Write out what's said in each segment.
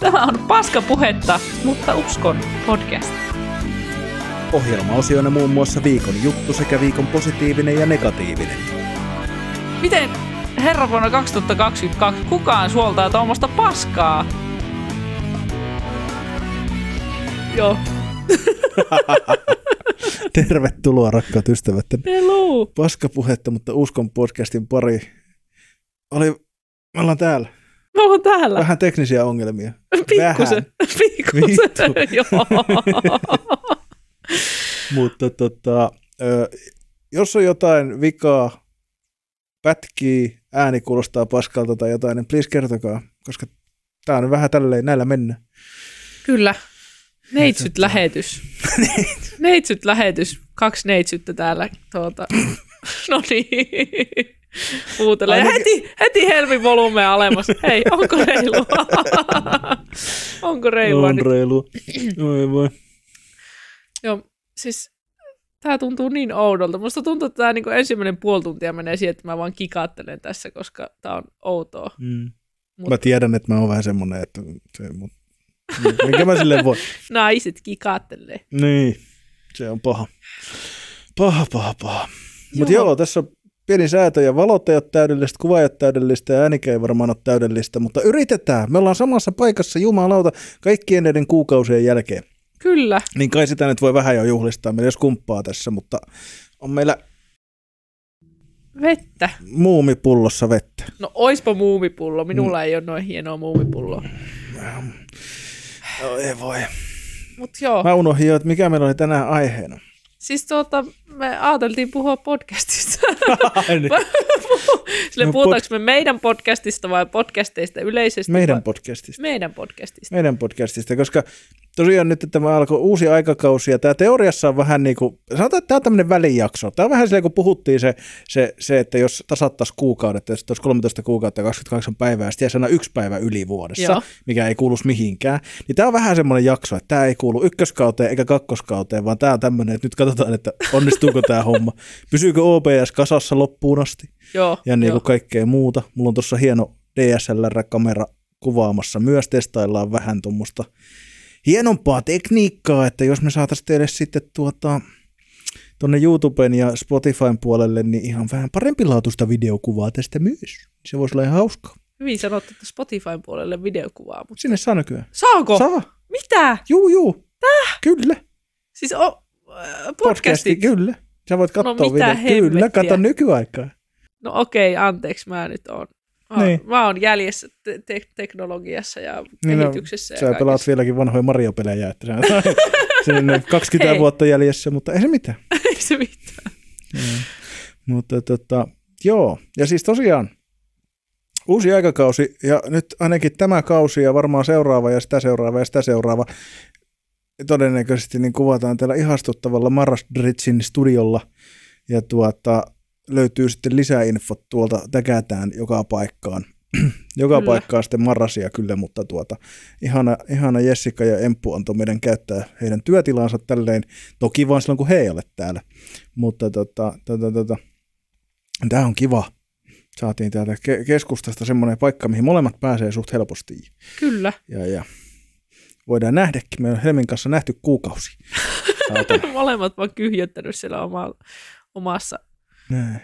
Tämä on Paskapuhetta, mutta uskon podcast. Ohjelmaosiona muun muassa viikon juttu sekä viikon positiivinen ja negatiivinen. Miten herra vuonna 2022 kukaan suoltaa tuommoista paskaa? Joo. Tervetuloa rakkaat ystävät. Hello. Paskapuhetta, mutta uskon podcastin pari. Oli, me ollaan täällä. Mä oon täällä. Vähän teknisiä ongelmia. Pikkusen. Pikkusen. Joo. Mutta tota, jos on jotain vikaa, pätkii, ääni kuulostaa paskalta tai jotain, niin please kertokaa, koska tää on vähän tälleen, näillä mennä. Kyllä. Neitsyt lähetys. Neitsyt lähetys. Kaksi neitsyttä täällä. Tuota. No niin. Huutelee. Ainakin- Heti, heti helmi volumea alemmas. Hei, onko reilua? onko reilua on nyt? reilu. Oi voi. Joo, siis tämä tuntuu niin oudolta. Musta tuntuu, että tämä niinku ensimmäinen puoli tuntia menee siihen, että mä vaan kikaattelen tässä, koska tämä on outoa. Mm. Mut- Mä tiedän, että mä oon vähän semmonen, että se, mut, mikä mä silleen voi. Naiset kikaattelee. Niin, se on paha. Paha, paha, paha. Mutta Joo. joo, tässä on pieni säätö ja valot ei ole täydellistä, kuva ei ole täydellistä ja äänikä ei varmaan ole täydellistä, mutta yritetään. Me ollaan samassa paikassa jumalauta kaikkien näiden kuukausien jälkeen. Kyllä. Niin kai sitä nyt voi vähän jo juhlistaa, meillä jos kumppaa tässä, mutta on meillä Vettä. muumipullossa vettä. No oispa muumipullo. Minulla ei ole noin hienoa muumipulloa. No, ei voi. Mut joo. Mä unohdin jo, että mikä meillä oli tänään aiheena. Siis tuota, me ajateltiin puhua podcastista. Niin. Sille No, puhutaanko me meidän podcastista vai podcasteista yleisesti? Meidän vai- podcastista. meidän podcastista. meidän podcastista, koska tosiaan nyt tämä alkoi uusi aikakausi ja tämä teoriassa on vähän niin kuin, sanotaan, että tämä on tämmöinen välijakso. Tämä on vähän silleen, kun puhuttiin se, se, se että jos tasattaisiin kuukaudet, jos olisi 13 kuukautta ja 28 päivää, sitten jäisi aina yksi päivä yli vuodessa, Joo. mikä ei kuuluisi mihinkään, niin tämä on vähän semmoinen jakso, että tämä ei kuulu ykköskauteen eikä kakkoskauteen, vaan tämä on tämmöinen, että nyt katsotaan, että onnistuuko tämä homma. Pysyykö OBS kasassa loppuun asti Joo, ja niin kuin kaikkea muuta. Mulla on tuossa hieno DSLR-kamera kuvaamassa. Myös testaillaan vähän tuommoista hienompaa tekniikkaa, että jos me saataisiin teille sitten tuota, tuonne YouTuben ja Spotifyn puolelle, niin ihan vähän parempilaatuista videokuvaa tästä myös. Se voisi olla ihan hauskaa. Hyvin sanottu, että Spotifyn puolelle videokuvaa. Mutta... Sinne saa nykyään. Saako? Saa. Mitä? Juu, juu. Täh? Kyllä. Siis o, äh, Podcasti, podcastit? kyllä. Sä voit katsoa No mitä. Kyllä, kato nykyaikaa. No okei, anteeksi, mä nyt oon. Mä, Niin. mä oon jäljessä te- te- teknologiassa ja Niin no, kehityksessä. ja Sä pelaat kaikessa. vieläkin vanhoja Mario-pelejä, että sä sinne 20 Hei. vuotta jäljessä, mutta ei se mitään. Ei se mitään. Mm. Mutta tota, joo, ja siis tosiaan uusi aikakausi, ja nyt ainakin tämä kausi ja varmaan seuraava ja sitä seuraava ja sitä seuraava, todennäköisesti niin kuvataan täällä ihastuttavalla Maras Dritsin studiolla, ja tuota, löytyy sitten lisäinfot tuolta, täkätään joka paikkaan. joka Kyllä. paikkaan sitten Marrasia kyllä, mutta tuota, ihana, ihana Jessica ja Emppu antoi meidän käyttää heidän työtilansa tälleen, toki vaan silloin kun he ei ole täällä. Mutta tota, tota, tota, tämä on kiva. Saatiin täältä ke- keskustasta semmoinen paikka, mihin molemmat pääsee suht helposti. Kyllä. Ja, ja voidaan nähdäkin. Me on Helmin kanssa nähty kuukausi. Molemmat vaan kyhjöttänyt siellä oma, omassa. Näin.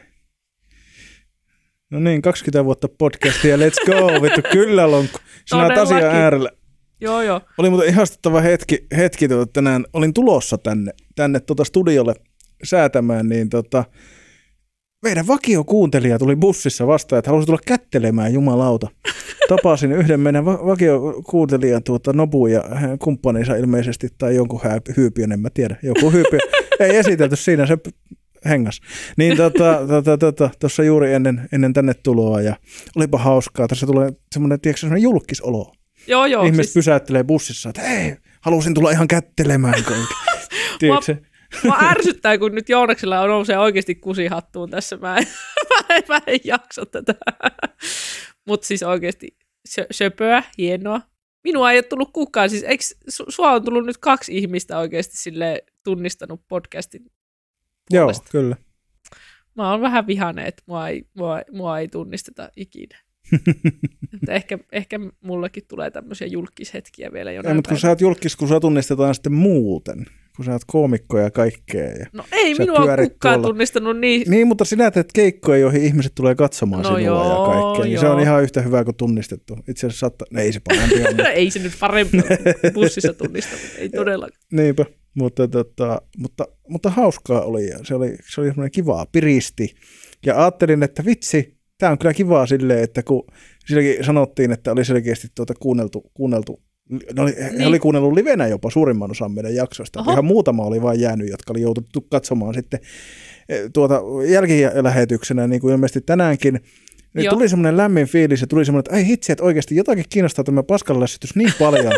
No niin, 20 vuotta podcastia, let's go, vittu, kyllä lonkku. Sinä olet asian äärellä. Joo, joo. Oli muuten ihastuttava hetki, hetki tuota, tänään, olin tulossa tänne, tänne tuota studiolle säätämään, niin tota, meidän vakiokuuntelija tuli bussissa vastaan, että halusi tulla kättelemään, jumalauta. Tapasin yhden meidän va- vakiokuuntelijan tuota Nobu ja hänen kumppaninsa ilmeisesti, tai jonkun hää- hyypiön, en mä tiedä, joku hyypiö. Ei esitelty siinä, se hengas. Niin tota, tota, tota, tuossa juuri ennen, ennen tänne tuloa, ja olipa hauskaa. Tässä tulee semmoinen, tiedätkö, semmoinen julkisolo. Joo, joo. Ihmiset siis, pysäyttelee bussissa, että hei, halusin tulla ihan kättelemään. Tiedätkö? Mua ärsyttää, kun nyt Joonaksella on nousee oikeasti kusihattuun tässä. Mä en, mä en, mä en jaksa tätä. Mutta siis oikeasti sö, söpöä, hienoa. Minua ei ole tullut kukaan. Siis eikö, su, sua on tullut nyt kaksi ihmistä oikeasti sille tunnistanut podcastin Joo, puolesta. kyllä. Mä oon vähän vihainen, että mua ei, mua, mua ei tunnisteta ikinä. Että ehkä, ehkä mullekin tulee tämmöisiä julkishetkiä vielä jonain Ei, mutta kun sä oot julkis, kun sä tunnistetaan sitten muuten, kun sä oot koomikko ja kaikkea. Ja... No ei minua kukaan tuolla. tunnistanut niin. Niin, mutta sinä teet keikkoja, joihin ihmiset tulee katsomaan No sinua joo, ja kaikkea. Niin se joo. on ihan yhtä hyvä kuin tunnistettu. Itse asiassa saattaa, no ei se parempi ole, mutta ei se nyt parempi ole bussissa tunnistanut. Ei todellakaan. Niinpä, mutta, tota, mutta, mutta hauskaa oli ja se oli, se oli semmoinen kivaa, piristi. Ja ajattelin, että vitsi, tämä on kyllä kivaa silleen, että kun silläkin sanottiin, että oli selkeästi tuota kuunneltu, kuunneltu ne oli, he Niin. oli kuunnellut livenä jopa suurimman osan meidän jaksoista. Oho. Ihan muutama oli vain jäänyt, jotka oli joututtu katsomaan sitten eh, tuota jälkilähetyksenä, niin kuin ilmeisesti tänäänkin. Niin tuli semmoinen lämmin fiilis ja tuli semmoinen, että ei hitsi, että oikeasti jotakin kiinnostaa tämä paskanlässytys niin paljon,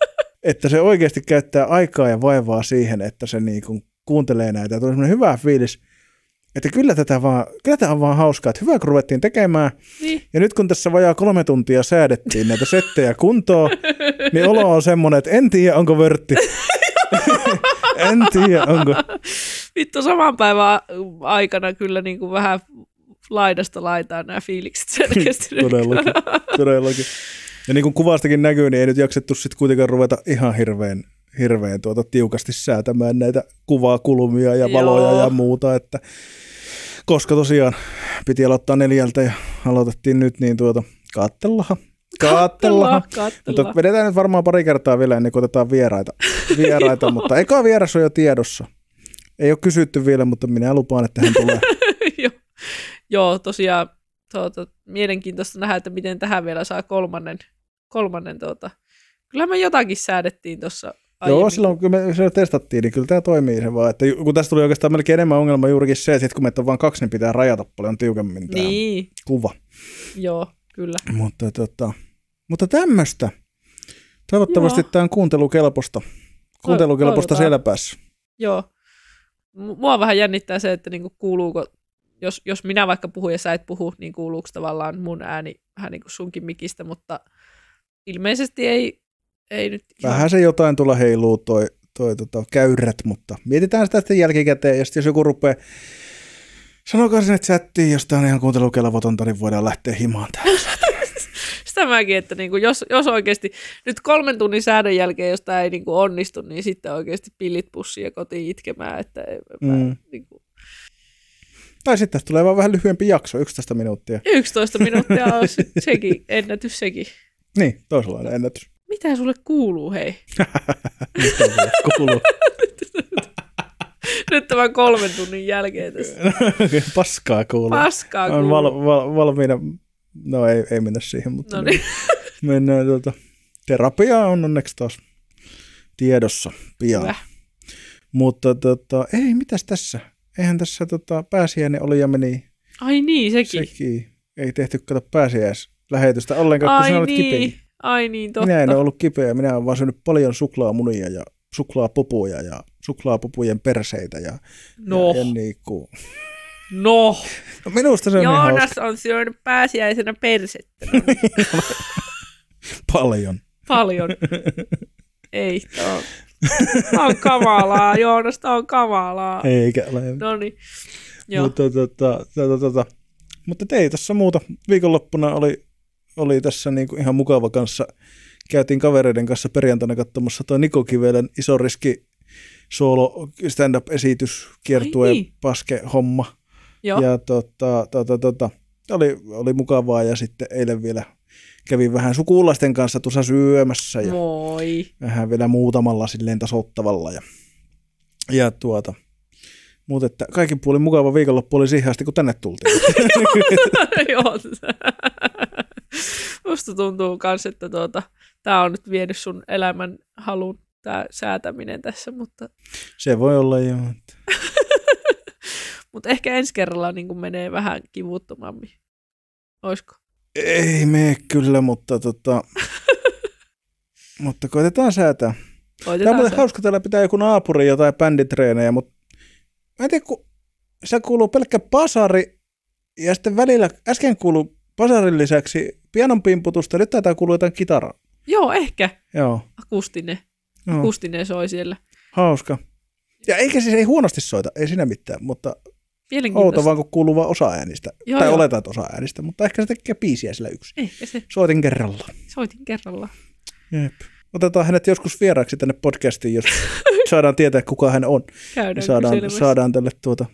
että se oikeasti käyttää aikaa ja vaivaa siihen, että se niin kuin kuuntelee näitä. Ja tuli semmoinen hyvä fiilis, että kyllä tätä, vaan, kyllä tämä on vaan hauskaa, että hyvä kun ruvettiin tekemään. Niin. Ja nyt kun tässä vajaa kolme tuntia säädettiin näitä settejä kuntoon, niin olo on semmoinen, että en tiedä onko vörtti. en tiedä onko. Vittu saman päivän aikana kyllä niin kuin vähän laidasta laitaan nämä fiilikset selkeästi. nyt. Todellakin, todellakin. Ja niin kuin kuvastakin näkyy, niin ei nyt jaksettu sitten kuitenkaan ruveta ihan hirveän, hirveän tuota tiukasti säätämään näitä kuvakulmia ja valoja Joo. ja muuta, että koska tosiaan piti aloittaa neljältä ja aloitettiin nyt, niin tuota, kattellahan, kattellahan. Mutta vedetään nyt varmaan pari kertaa vielä ennen kuin otetaan vieraita, vieraita mutta eka vieras on jo tiedossa. Ei ole kysytty vielä, mutta minä lupaan, että hän tulee. Joo. Joo, tosiaan tuota, mielenkiintoista nähdä, että miten tähän vielä saa kolmannen. kolmannen tuota. Kyllä me jotakin säädettiin tuossa Joo, silloin kun me se testattiin, niin kyllä tämä toimii se vaan. Että kun tästä tuli oikeastaan melkein enemmän ongelma juurikin se, että sit kun meitä on vain kaksi, niin pitää rajata paljon tiukemmin tämä Niin, kuva. joo, kyllä. Mutta, tota, mutta tämmöistä. Toivottavasti Joo. tämä on kuuntelukelpoista. Kuuntelukelpoista päässä. Joo. Mua vähän jännittää se, että niinku kuuluuko, jos, jos minä vaikka puhun ja sä et puhu, niin kuuluuko tavallaan mun ääni vähän niin kuin sunkin mikistä, mutta ilmeisesti ei, ei nyt ihan- Vähän se jotain tulla heiluu toi, toi tota, käyrät, mutta mietitään sitä sitten jälkikäteen. Ja jos joku rupeaa, sanokaa sinne chattiin, jos tämä on ihan kuuntelukelvotonta, niin voidaan lähteä himaan täällä. Sitä mäkin, että niinku, jos, jos oikeasti nyt kolmen tunnin säädön jälkeen, jos tämä ei niinku onnistu, niin sitten oikeasti pillit pussiin ja kotiin itkemään. Että ei, Mm. mä, niinku, Tai sitten tästä tulee vaan vähän lyhyempi jakso, 11 minuuttia. 11 minuuttia on se- sekin, ennätys sekin. Niin, toisenlainen ennätys. Mitä sulle kuuluu, hei? Mitä sulle kuuluu? Nyt tämän kolmen tunnin jälkeen tässä. Paskaa kuuluu. Paskaa kuuluu. val, val, valmiina, no ei, ei mennä siihen, mutta No niin. mennään tuota, terapia on onneksi taas tiedossa pian. Hyvä. Mutta tota, ei, mitäs tässä? Eihän tässä tota, pääsiäinen oli ja meni Ai niin, sekin. sekin. Ei tehty kato pääsiäislähetystä ollenkaan, kun sinä Ai olet kipeä. Niin, ai niin, totta. Minä en ole ollut kipeä, minä olen vaan syönyt paljon suklaamunia ja suklaapupuja ja suklaapupujen perseitä. Ja, No, ja, ja niin kuin. no. No minusta se on niin Joonas hauska. on syönyt pääsiäisenä persettä. Paljon. Paljon. Ei, tää on, tää on kamalaa. Joonas, tää on kamalaa. Eikä ole. No niin. Mutta, tota, tota, tota, mutta ei tässä muuta. Viikonloppuna oli, oli tässä niinku ihan mukava kanssa. Käytiin kavereiden kanssa perjantaina katsomassa tuo Niko Kivelän iso riski solo stand-up-esitys, kiertue, niin. paske homma. Joo. Ja tota, tota, tota, oli, oli mukavaa ja sitten eilen vielä kävin vähän sukulaisten kanssa tuossa syömässä ja Moi. vähän vielä muutamalla silleen tasoittavalla. Ja, ja tuota, mutta että kaikin puolin mukava viikonloppu oli siihen asti, kun tänne tultiin. Joo. Musta tuntuu kans, että tuota, tää on nyt vienyt sun elämän halun tää säätäminen tässä, mutta, Se voi olla jo. että- mutta ehkä ensi kerralla niin menee vähän kivuttomammin. Oisko? Ei mene kyllä, mutta, tota, mutta koitetaan säätää. Tämä on Koitetaan muuten hauska, täällä pitää joku naapuri jotain bänditreenejä, mutta mä en tiedä, kun se kuuluu pelkkä pasari ja sitten välillä äsken kuuluu pasarin lisäksi pianon pimputusta, nyt taitaa kuulua jotain kitaraa. Joo, ehkä. Joo, Akustinen. joo. Akustinen soi siellä. hauska. Ja eikä siis ei huonosti soita, ei siinä mitään, mutta. Outo vaan kun kuuluu vaan osa äänistä. Joo, tai joo. oletaan, että osa äänistä, mutta ehkä se tekee biisiä sillä yksi. Ehkä se. Soitin kerralla. Soitin kerralla. Jep. Otetaan hänet joskus vieraaksi tänne podcastiin, jos saadaan tietää, kuka hän on. Käydään Ja saadaan, kyselemässä. saadaan tälle tuota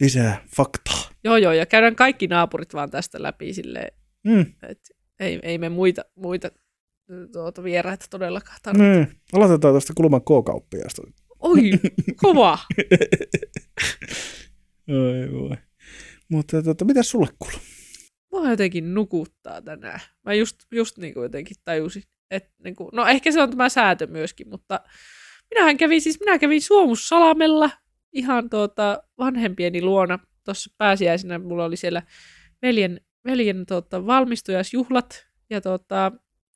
lisää faktaa. Joo, joo, ja käydään kaikki naapurit vaan tästä läpi silleen, Mm. että ei, ei me muita, muita tuota, vieraita todellakaan tarvitse. Mm. Aloitetaan tuosta kulman K-kauppiaasta. Oi, kova. Oi voi. Mutta tota, mitä sulle kuuluu? Mua jotenkin nukuttaa tänään. Mä just, just niin kuin jotenkin tajusin, että niin kuin, no ehkä se on tämä säätö myöskin, mutta minähän kävin siis, minä kävin Suomussalamella ihan tuota vanhempieni luona. Tuossa pääsiäisenä mulla oli siellä veljen, veljen tuota, valmistujaisjuhlat ja tuota,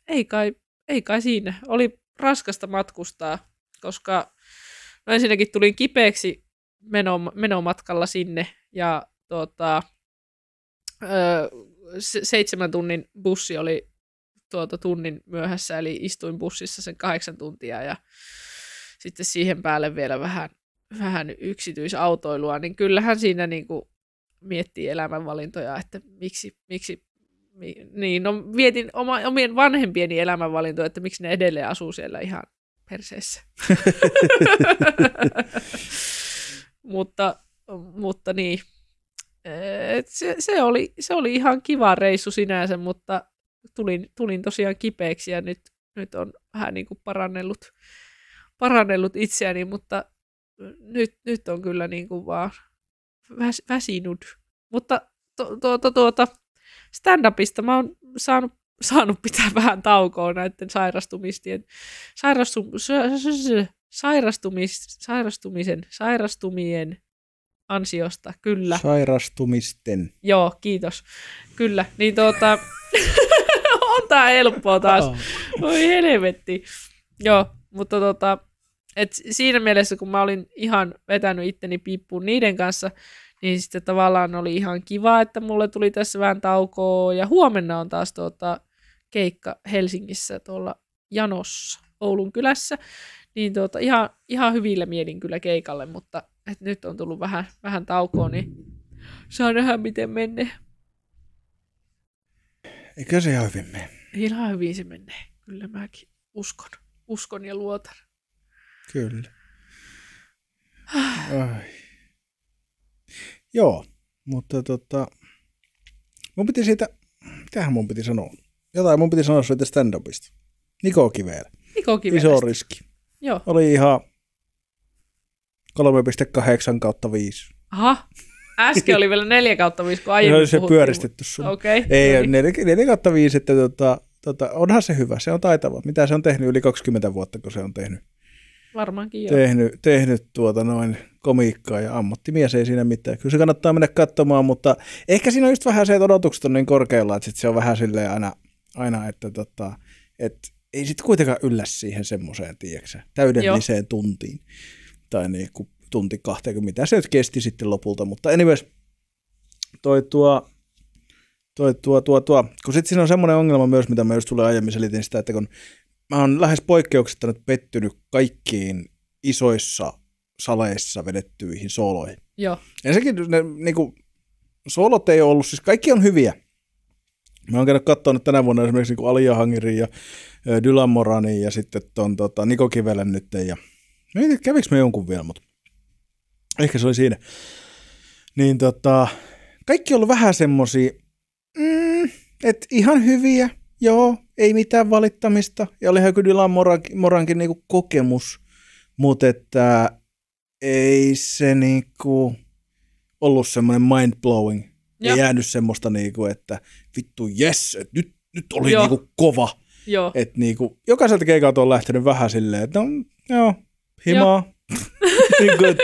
ei, kai, ei kai siinä. Oli raskasta matkustaa, koska no ensinnäkin tulin kipeäksi meno, menomatkalla sinne ja tuota, öö, se- seitsemän tunnin bussi oli tuota tunnin myöhässä, eli istuin bussissa sen kahdeksan tuntia ja sitten siihen päälle vielä vähän, vähän yksityisautoilua, niin kyllähän siinä niin kuin miettii elämänvalintoja, että miksi, miksi mi, niin, no mietin oma, omien vanhempieni elämänvalintoja, että miksi ne edelleen asuu siellä ihan perseessä. mutta, mutta niin, et se, se, oli, se oli ihan kiva reissu sinänsä, mutta tulin, tulin tosiaan kipeäksi ja nyt, nyt on vähän niin kuin parannellut, parannellut itseäni, mutta nyt, nyt on kyllä niin kuin vaan väs, väsinyt. Mutta to, tuota, tuota, stand-upista mä oon saanut, saanut pitää vähän taukoa näiden sairastumistien, sairastu, sa- sa- sa- sairastumis, sairastumisen, sairastumien ansiosta, kyllä. Sairastumisten. Joo, kiitos. Kyllä, niin tuota, on tää helppoa taas. Oi helvetti. Joo, mutta tota, et siinä mielessä, kun mä olin ihan vetänyt itteni piippuun niiden kanssa, niin sitten tavallaan oli ihan kiva, että mulle tuli tässä vähän taukoa. Ja huomenna on taas tuota, keikka Helsingissä tuolla Janossa, Oulun kylässä. Niin tuota, ihan, ihan hyvillä mielin kyllä keikalle, mutta et nyt on tullut vähän, vähän taukoa, niin saa nähdä miten menee. Eikö se ihan hyvin mene? Ihan hyvin se menee. Kyllä mäkin uskon. Uskon ja luotan. Kyllä. Ai. Joo, mutta tota, mun piti siitä, mitähän mun piti sanoa? Jotain mun piti sanoa siitä stand-upista. Niko Kiveellä. Niko Kivelästä. Iso riski. Joo. Oli ihan 3,8 kautta 5. Aha. Äsken oli vielä 4 kautta 5, kun Se aiemmin oli se puhuttiin. pyöristetty sun. Okei. Ei, no niin. 4, 4 kautta 5, että tota, tota, onhan se hyvä, se on taitava. Mitä se on tehnyt yli 20 vuotta, kun se on tehnyt, Varmaankin joo. tehnyt, tehnyt tuota noin komiikkaa ja ammattimies ei siinä mitään. Kyllä se kannattaa mennä katsomaan, mutta ehkä siinä on just vähän se, että odotukset on niin korkealla, että sit se on vähän silleen aina, aina että tota, et ei sitten kuitenkaan yllä siihen semmoiseen, tiedätkö täydelliseen Joo. tuntiin. Tai niin kuin tunti 20, mitä se nyt kesti sitten lopulta, mutta anyways, toi tuo, toi tuo, tuo, tuo. kun sitten siinä on semmoinen ongelma myös, mitä mä just tulee aiemmin selitin sitä, että kun mä oon lähes poikkeuksetta nyt pettynyt kaikkiin isoissa saleissa vedettyihin sooloihin. Joo. Ensinnäkin ne niinku, soolot ei ollut, siis kaikki on hyviä. Mä oon käynyt katsoa nyt tänä vuonna esimerkiksi niinku Alia Hangirin ja Dylan Moranin ja sitten ton tota, Niko Kivelen nyt. Ja, mä en tiedä, kävikö me jonkun vielä, mutta ehkä se oli siinä. Niin tota, kaikki on ollut vähän semmosia, mm, että ihan hyviä, joo, ei mitään valittamista. Ja olihan kyllä Dylan Morankin, Morankin niinku kokemus, mutta että ei se niinku ollut semmoinen mind-blowing. Ei Joo. jäänyt semmoista niinku, että vittu yes, että nyt, nyt oli Joo. niinku kova. Joo. Että niinku, jokaiselta keikalta on lähtenyt vähän silleen, että no, joo, himaa. niinku, et,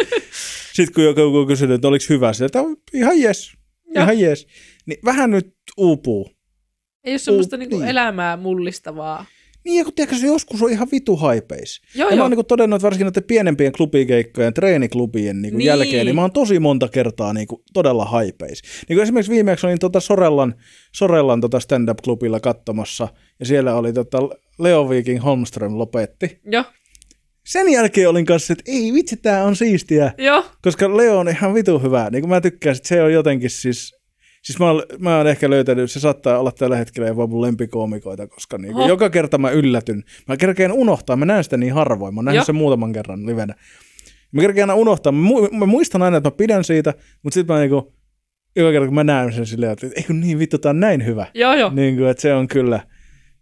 sitten kun joku on kysynyt, että oliko hyvä, se, että ihan jes, Joo. ihan jes. Niin vähän nyt uupuu. Ei ole semmoista niinku niin. elämää mullistavaa. Niin, ja kun tiedätkö, se joskus on ihan vitu haipeis. Joo, ja mä joo. oon niinku todennut, että varsinkin näiden pienempien klubikeikkojen, treeniklubien niinku Niin. jälkeen, niin mä oon tosi monta kertaa niinku todella haipeis. Niin kuin esimerkiksi viimeksi olin tota Sorellan, Sorellan tota stand-up-klubilla katsomassa, ja siellä oli tota Leo Viking Holmström lopetti. Joo. sen jälkeen olin kanssa, että ei vitsi, tää on siistiä. Joo, Koska Leo on ihan vitu hyvä. Niin kuin mä tykkään, että se on jotenkin siis... Siis mä oon, mä oon ehkä löytänyt, se saattaa olla tällä hetkellä jopa mun lempikoomikoita, koska niin Oho. joka kerta mä yllätyn. Mä kerkeen unohtaa, mä näen sitä niin harvoin. Mä oon nähnyt sen muutaman kerran livenä. Mä kerkeen aina unohtaa. Mä, mu- mä muistan aina, että mä pidän siitä, mutta sitten mä niinku, joka kerta kun mä näen sen silleen, että ei kun niin vittu, tää on näin hyvä. joo, joo. Niin kuin, että se on kyllä,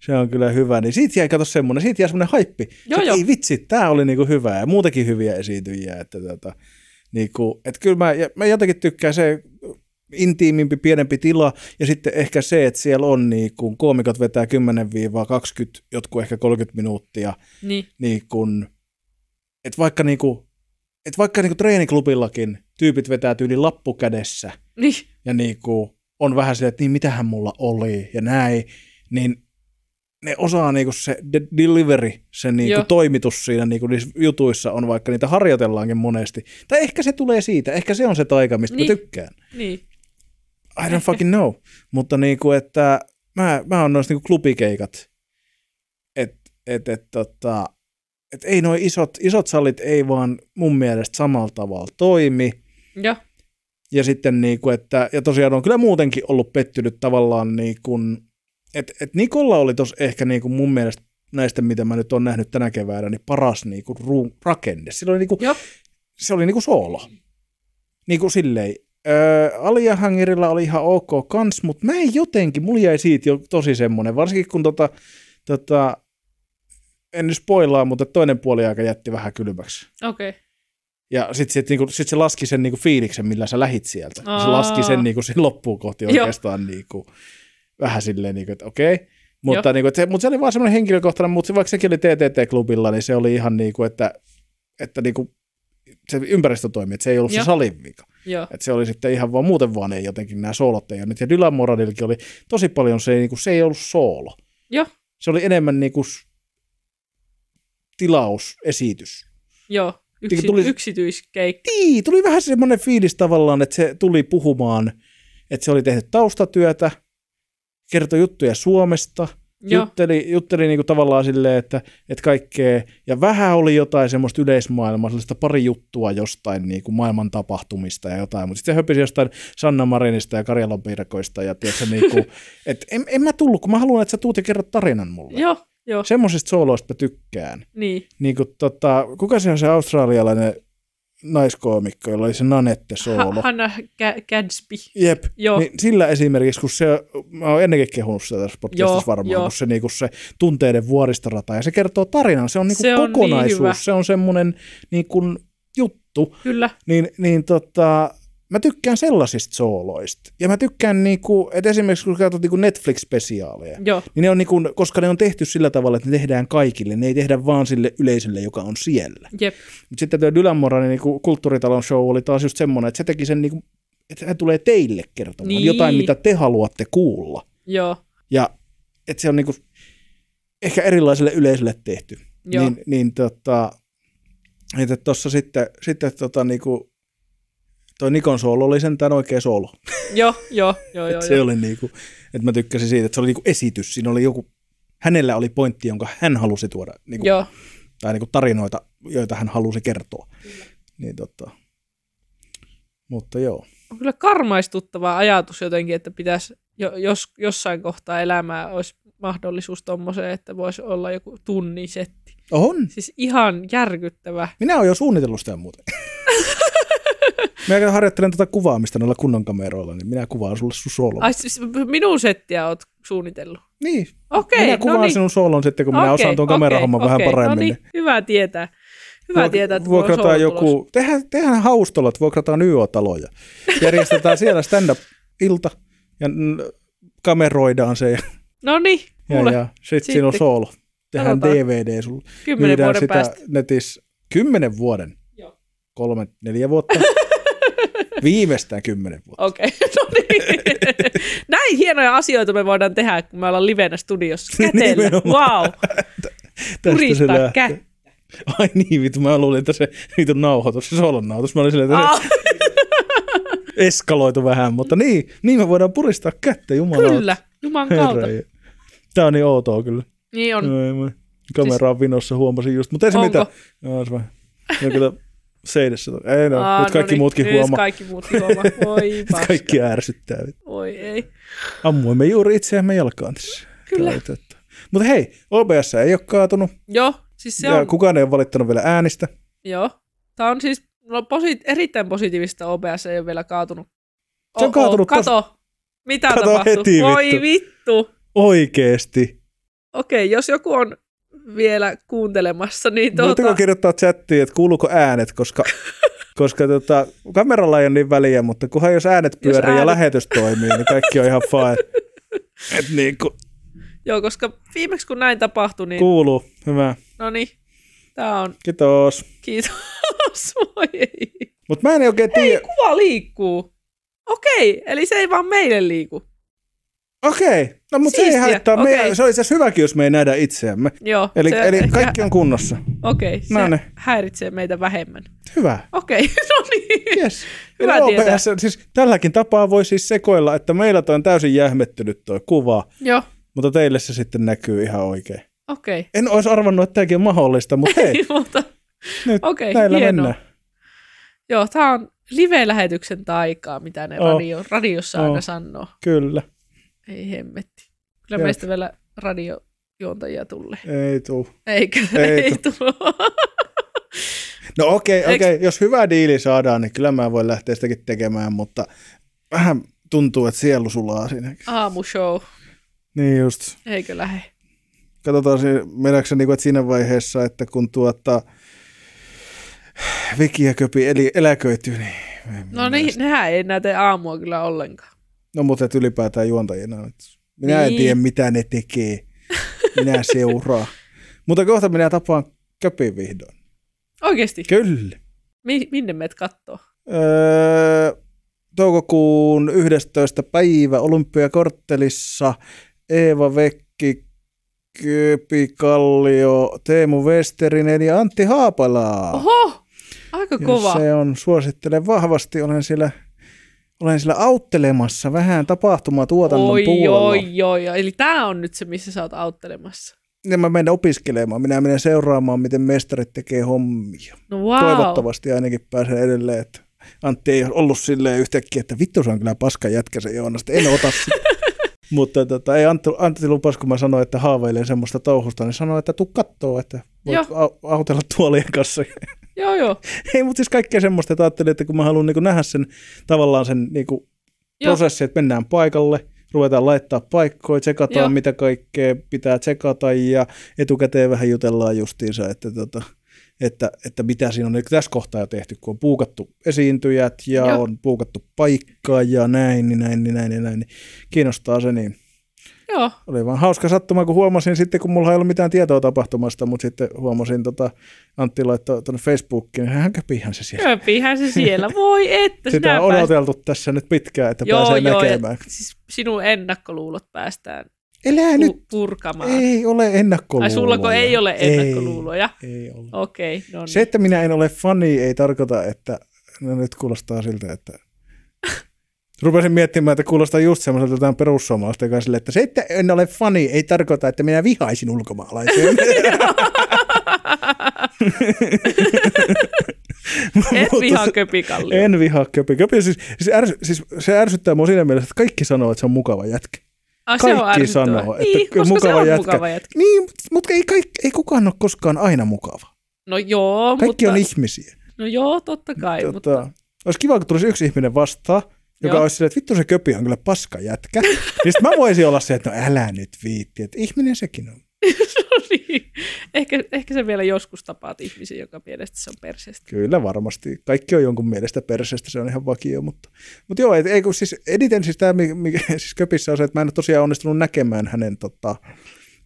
se on kyllä hyvä. Niin siitä jäi kato semmoinen, siitä jäi semmoinen haippi. Joo, joo. Ei vitsi, tää oli niinku hyvä ja muutenkin hyviä esiintyjiä. Että tota, niinku, et kyllä mä, mä jotenkin tykkään se intiimimpi, pienempi tila ja sitten ehkä se, että siellä on niinku, koomikot vetää 10-20, jotkut ehkä 30 minuuttia, Niin, niin kun, että vaikka niinku, et vaikka niinku treeniklubillakin tyypit vetää tyyli lappu kädessä, niin, ja niinku on vähän silleen, että niin mitähän mulla oli ja näin, niin ne osaa niinku se de- delivery, se niinku toimitus siinä niinku niissä jutuissa on, vaikka niitä harjoitellaankin monesti. Tai ehkä se tulee siitä, ehkä se on se taika, mistä Niin. mä tykkään. niin. I don't fucking know. Mutta niinku, että mä, mä oon noissa niinku klubikeikat, että et, et, tota, et ei noi isot, isot salit ei vaan mun mielestä samalla tavalla toimi. Joo, Ja sitten niinku, että, ja tosiaan on kyllä muutenkin ollut pettynyt tavallaan niin kuin, että et Nikolla oli tos ehkä niin kuin mun mielestä näistä, mitä mä nyt on nähnyt tänä keväänä, niin paras niin kuin ru- rakenne. Sillä oli niin kuin, joo, se oli niin kuin soolo. Niin kuin silleen, Öö, oli ihan ok kans, mutta mä en jotenkin, mulla jäi siitä jo tosi semmonen, varsinkin kun tota, tota, en nyt spoilaa, mutta toinen puoli aika jätti vähän kylmäksi. okei. Okay. Ja sitten sit, niinku, sit se laski sen niinku fiiliksen, millä sä lähit sieltä. Se Aa. laski sen niinku, sen loppuun kohti oikeastaan niinku, vähän silleen, niinku, että okei. Mutta, niinku, et se, mutta se oli vaan semmoinen henkilökohtainen, mutta se, vaikka sekin oli TTT-klubilla, niin se oli ihan niinku, että, että niinku, se ympäristö toimi, että se ei ollut Joo. se salin vika. Joo, Että se oli sitten ihan vaan muuten vaan ei jotenkin nämä soolot ei ole nyt. Ja Dylan Moranilkin oli tosi paljon se, niinku, se ei ollut soolo. joo, Se oli enemmän niinku, s- tilaus, esitys. joo. Yksi, Niin tuli- Yksityiskeikka. Niin, tuli vähän semmoinen fiilis tavallaan, että se tuli puhumaan, että se oli tehnyt taustatyötä, kertoi juttuja Suomesta, Joo, jutteli, jutteli niinku tavallaan silleen, että, että kaikkea, ja vähän oli jotain semmoista yleismaailmaa, sellaista pari juttua jostain niinku maailman tapahtumista ja jotain, mutta sitten höpisi jostain Sanna Marinista ja Karjalan piirakoista, ja tiedätkö, niinku, että en, en, mä tullut, kun mä haluan, että sä tuut ja kerrot tarinan mulle. joo, joo, Semmoisista sooloista mä tykkään. niin. Niin kuin, tota, kuka se on se australialainen naiskoomikko, jolla oli se Nanette soolo? Ha- Hannah Ga- Gadsby. Jep, Joo, niin sillä esimerkiksi, kun se, mä oon ennenkin kehunut sitä tässä podcastissa Joo, varmaan, joo. kun se, niinku se tunteiden vuoristorata, ja se kertoo tarinan, se on niinku Se on niin kokonaisuus, hyvä. se on semmoinen niinku juttu, kyllä. niin, niin tota, mä tykkään sellaisista sooloista. Ja mä tykkään, niinku, että esimerkiksi kun katsot niinku Netflix-spesiaaleja, Joo, niin ne on niinku, koska ne on tehty sillä tavalla, että ne tehdään kaikille, ne ei tehdä vaan sille yleisölle, joka on siellä. jep. Mutta sitten tuo Dylan Moranin niin kulttuuritalon show oli taas just semmoinen, että se teki sen, niin kuin, että hän tulee teille kertomaan Niin. jotain, mitä te haluatte kuulla. Joo, Ja että se on niin kuin, ehkä erilaiselle yleisölle tehty. Joo. Niin, niin tota, että tuossa sitten, sitten tota, niin kuin, toi Nikon soolo oli sentään oikea soolo. joo, joo, joo, joo. se joo. oli niin kuin, että mä tykkäsin siitä, että se oli niin kuin esitys. Siinä oli joku, hänellä oli pointti, jonka hän halusi tuoda, niin kuin, Joo, tai niin kuin tarinoita, joita hän halusi kertoa. Niin tota, mutta joo. on kyllä karmaistuttava ajatus jotenkin, että pitäisi, jo, jos jossain kohtaa elämää olisi mahdollisuus tommoseen, että voisi olla joku tunnin setti. On. Siis ihan järkyttävä. Minä olen jo suunnitellut sitä muuten. Minä harjoittelen tätä kuvaamista noilla kunnon kameroilla, niin minä kuvaan sulle sun soolon. Ai siis minun settiä oot suunnitellut. Niin. Okei, minä no kuvaan niin. sinun soolon sitten, kun minä Okei, osaan tuon kamerahomman okei, vähän okei. paremmin. No niin, hyvä tietää. Hyvä Vuok- tietää, että vuokrataan joku, tehdään, tehdään haustolat, vuokrataan YO-taloja. Järjestetään siellä stand-up-ilta ja kameroidaan se ja, No niin, ja, ja sitten siinä on soolo. Tehdään katsotaan. DVD sulle. kymmenen Myydään vuoden sitä päästä. netissä kymmenen vuoden. Joo. Kolme, neljä vuotta. Viimeistään kymmenen vuotta. Okei, no niin. Näin hienoja asioita me voidaan tehdä, kun me ollaan livenä studiossa. Kätellä, wow. Puristaa kättä. Ai niin, vittu, mä luulin, että se vittu nauhoitus, se solon nauhoitus. Mä olin silleen, että se eskaloitu vähän, mutta niin, niin me voidaan puristaa kättä, jumala. kyllä, juman kautta. Tää on niin outoa kyllä. Niin on. Mä- Kamera on vinossa, huomasin just. Mutta ei se mitään. Joo, se vähän. No kyllä seinässä. Ei no, Aa, nyt kaikki noniin, muutkin nyt huomaa. kaikki muutkin huomaa. Voi paska. Kaikki ärsyttää. Voi ei. Ammuimme juuri itseämme jalkaan tässä. Kyllä. Mutta hei, OBS ei ole kaatunut. Joo, siis se ja on, kukaan ei ole valittanut vielä äänistä. joo. Tämä on siis no, posi- erittäin positiivista OBS ei ole vielä kaatunut. Se on kaatunut tos- Kato. Mitä Kato tapahtuu? heti, Voi vittu. vittu. Oikeesti. Okei, jos joku on vielä kuuntelemassa, niin Voitteko tuota, kirjoittaa chattiin, että kuuluuko äänet, koska, koska tota, kameralla ei ole niin väliä, mutta kunhan jos äänet pyörii ja äänet- lähetys toimii, niin kaikki on ihan fine. Et niin kuin, joo, koska viimeksi kun näin tapahtui, niin kuuluu. Hyvä. no niin, tämä on, Kiitos. kiitos, voi ei. Mutta mä en oikein Hei, tiedä. kuva liikkuu. Okei, eli se ei vaan meille liiku. Okei, no mutta se ei haittaa. Me, okei. se olisi hyväkin, jos me ei nähdä itseämme. Joo. Eli, se eli kaikki on kunnossa. Okei, se No niin. häiritsee meitä vähemmän. Hyvä. Okei, no niin. Yes. Hyvä Eli tietää. Siis tälläkin tapaa voi siis sekoilla, että meillä toi on täysin jähmettynyt tuo kuva, Joo, mutta teille se sitten näkyy ihan oikein. okei. En olisi arvannut, että tämäkin on mahdollista, mutta hei, Ei, mutta nyt okei, näillä hienoa. mennään. Joo, tämä on live-lähetyksen taikaa, mitä ne Oh. radio, radiossa aina Oh. sanoo. Kyllä, Ei hemmetti. Kyllä Jep. meistä vielä radiojuontajia tulee. ei tuu. Eikä, Ei ei, ei tule. No okei, Eiks- okei, jos hyvä diili saadaan, niin kyllä mä voin lähteä sitäkin tekemään, mutta vähän tuntuu, että sielu sulaa siinä. Aamushow, Niin just. eikö lähe? Katsotaan, se- mennäänkö se niinku, että siinä vaiheessa, että kun tuota Viki ja Köpi eli eläköityy, niin... No niin, nehän ei näe aamua kyllä ollenkaan. No mutta et ylipäätään juontajina. et Minä en Niin. tiedä, mitä ne tekee. Minä seuraa. Mutta kohta minä tapaan Köpin vihdoin. Oikeesti? Kyllä. Mi- minne meet kattoo? Öö, toukokuun 11. päivä Olympiakorttelissa Eeva Vekki, Köpi Kallio, Teemu Westerinen ja Antti Haapala. Oho! Aika Ja kova. se on, suosittelen vahvasti, olen siellä, olen siellä auttelemassa vähän tapahtumatuotannon Oi, puolella. oi, oi, oi. Eli tämä on nyt se, missä sä oot auttelemassa. Ja mä menen opiskelemaan, minä menen seuraamaan, miten mestarit tekee hommia. No wow. Toivottavasti ainakin pääsen edelleen, että Antti ei ollut silleen yhtäkkiä, että vittu se on kyllä paska jätkä se Joonas, että en ota sitä. Mutta tota, ei Antti, Antti lupas, kun mä sanoin, että haaveilen semmoista touhusta, niin sanoi, että tuu kattoo, että voit au- autella tuolien kanssa. Joo, joo. ei, mutta siis kaikkea semmoista, että ajattelin, että kun mä haluan niin nähdä sen tavallaan sen niin prosessi, että mennään paikalle, ruvetaan laittaa paikkoja, tsekataan Joo. mitä kaikkea pitää tsekata ja etukäteen vähän jutellaan justiinsa, että, tota, että, että mitä siinä on nyt tässä kohtaa jo tehty, kun on puukattu esiintyjät ja Joo. on puukattu paikkaa ja näin, niin näin, niin näin, niin näin, niin kiinnostaa se niin. Joo. Oli vaan hauska sattuma, kun huomasin sitten, kun mulla ei ollut mitään tietoa tapahtumasta, mutta sitten huomasin, tota, Antti laittoi tuonne Facebookiin, niin hän köpihän se siellä. Köpihän se siellä. Voi että Sitä on pääst... odoteltu tässä nyt pitkään, että Joo, pääsee joo. näkemään. Ja, siis sinun ennakkoluulot päästään Elää nyt, pu- purkamaan. ei ole ennakkoluuloja. Ai sullako ei ole ennakkoluuloja? Ei, ei ole. Okei, okay, no niin. Se, että minä en ole fani, ei tarkoita, että no nyt kuulostaa siltä, että Rupesin miettimään, että kuulostaa just semmoiselta jotain perussuomalaista, joka on silleen, että se, että en ole fani, ei tarkoita, että minä vihaisin ulkomaalaisia. Et vihaa köpikallio. En vihaa köpi. köpi siis, siis, ärs, siis, se ärsyttää mua siinä mielessä, että kaikki sanoo, että se on mukava jätkä. Ah, se on kaikki sanoo, että niin, koska mukava se on jätkä. mukava jätkä. Niin, mutta mut ei, kaikki, ei kukaan ole koskaan aina mukava. No joo, Kaikki mutta... on ihmisiä. No joo, totta kai, tota, mutta... Olisi kiva, kun tulisi yksi ihminen vastaan, joka Joo. olisi silleen, että vittu se köpi on kyllä paska jätkä. niin sitten mä voisin olla se, että no älä nyt viitti, että ihminen sekin on. no niin. ehkä, ehkä sä vielä joskus tapaat ihmisiä, joka mielestä se on perseestä. Kyllä varmasti. Kaikki on jonkun mielestä perseestä, se on ihan vakio. Mutta, mutta joo, et, ei, kun siis editen siis tämä, mikä siis köpissä on se, että mä en ole tosiaan onnistunut näkemään hänen tota,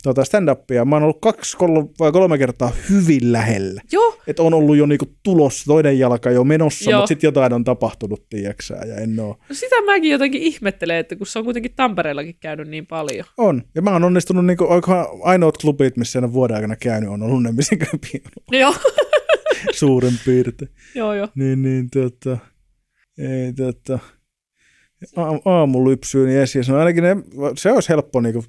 tota stand-upia. Mä oon ollut kaksi kolme, vai kolme kertaa hyvin lähellä. Joo, Että on ollut jo niinku tulossa, toinen jalka jo menossa, Joo. mutta sitten jotain on tapahtunut, tiiäksää, ja en oo. no sitä mäkin jotenkin ihmettelen, että kun se on kuitenkin Tampereellakin käynyt niin paljon. On. Ja mä oon onnistunut, niinku, ainoat klubit, missä en vuoden aikana käynyt, on ollut ne, missä No joo, suurin piirtein. joo, joo. Niin, niin, tota, ei, tota, aamulypsyyn se on ainakin ne, se olisi helppo niinku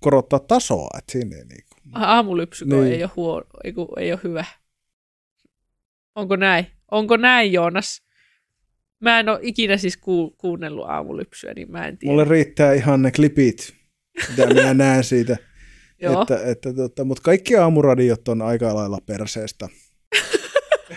korottaa tasoa, että siinä ei niinku, Aamulypsyko Niin. niin. ei, ole huono, ei, ei ole hyvä. Onko näin? Onko näin, Joonas? Mä en ole ikinä siis ku, kuunnellut aamulypsyä, niin mä en tiedä. Mulle riittää ihan ne klipit, mitä minä näen siitä. Joo. Että, että, tota, mutta kaikki aamuradiot on aika lailla perseestä.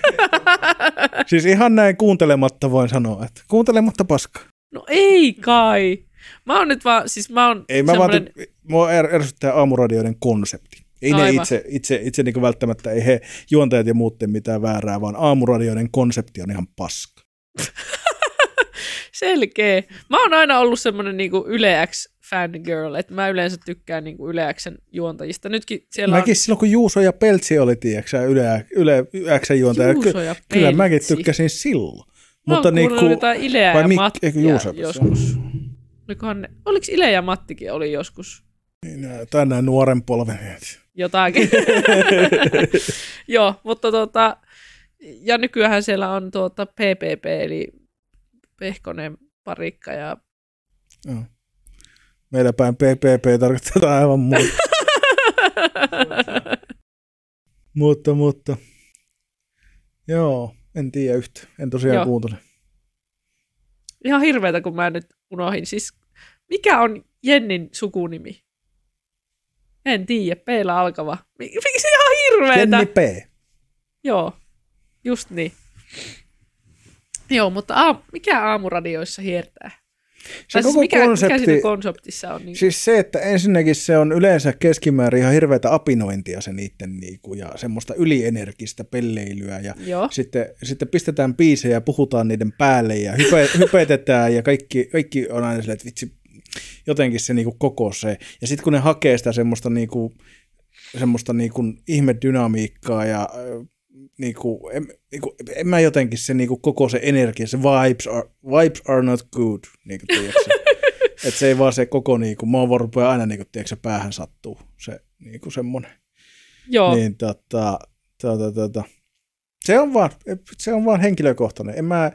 Siis ihan näin kuuntelematta voin sanoa, että kuuntelematta paska. No ei kai. Mä oon nyt vaan, siis mä oon Ei mä semmonen, vaan, mua er- ärsyttää aamuradioiden konsepti. Ei ne Aivan. itse, itse, itse niin välttämättä, ei he juontajat ja muut tee mitään väärää, vaan aamuradioiden konsepti on ihan paska. selkeä. Mä oon aina ollut semmonen niinku Yle X fangirl, että mä yleensä tykkään niinku Yle Xn juontajista. Nytkin siellä Mäkin silloin, kun Juuso ja Peltsi oli, tiedätkö Yle, Yle Xn juontaja, on Juuso ja kyllä mäkin Peltsi. tykkäsin silloin. Mä Mutta oon niin kuin, jotain Ileä vai ja Mik- Mattia joskus. Olikohan ne, oliko Ile ja Mattikin oli joskus tai näin nuoren polven. jotakin? Joo, mutta tota, ja nykyään siellä on tuota PPP, eli Pehkonen, Parikka ja Joo. Meillä päin PPP tarkoittaa aivan muuta. mutta, mutta. Joo, en tiedä yhtä. En tosiaan Joo. kuuntele. Ihan hirveetä, kun mä nyt unohin. Siis, mikä on Jennin sukunimi? En tiedä, p alkava. Mi- Miksi ihan hirveetä? Jenni P. Joo, just niin. Joo, mutta aam, mikä aamuradioissa hiertää? Se Tai siis koko mikä, konsepti, mikä siinä konseptissa on? Niin... siis se, että ensinnäkin se on yleensä keskimäärin ihan hirveätä apinointia se niiden niinku, ja semmoista ylienergistä pelleilyä ja Joo, sitten, sitten pistetään biisejä ja puhutaan niiden päälle ja hype, hypetetään ja kaikki, kaikki on aina silleen, että vitsi, jotenkin se niinku koko se. Ja sitten kun ne hakee sitä semmoista, niinku, semmoista niinku ihmedynamiikkaa ja ö, niinku, en, niinku, en mä jotenkin se niinku koko se energia, se vibes are, vibes are not good, niinku, tiedätkö? että se ei vaan se koko, niinku, mä vaan rupeaa aina niinku, tiedätkö, päähän sattuu se niinku semmoinen. joo. Niin tota, tota, tota, se on vaan, se on vaan henkilökohtainen. En mä,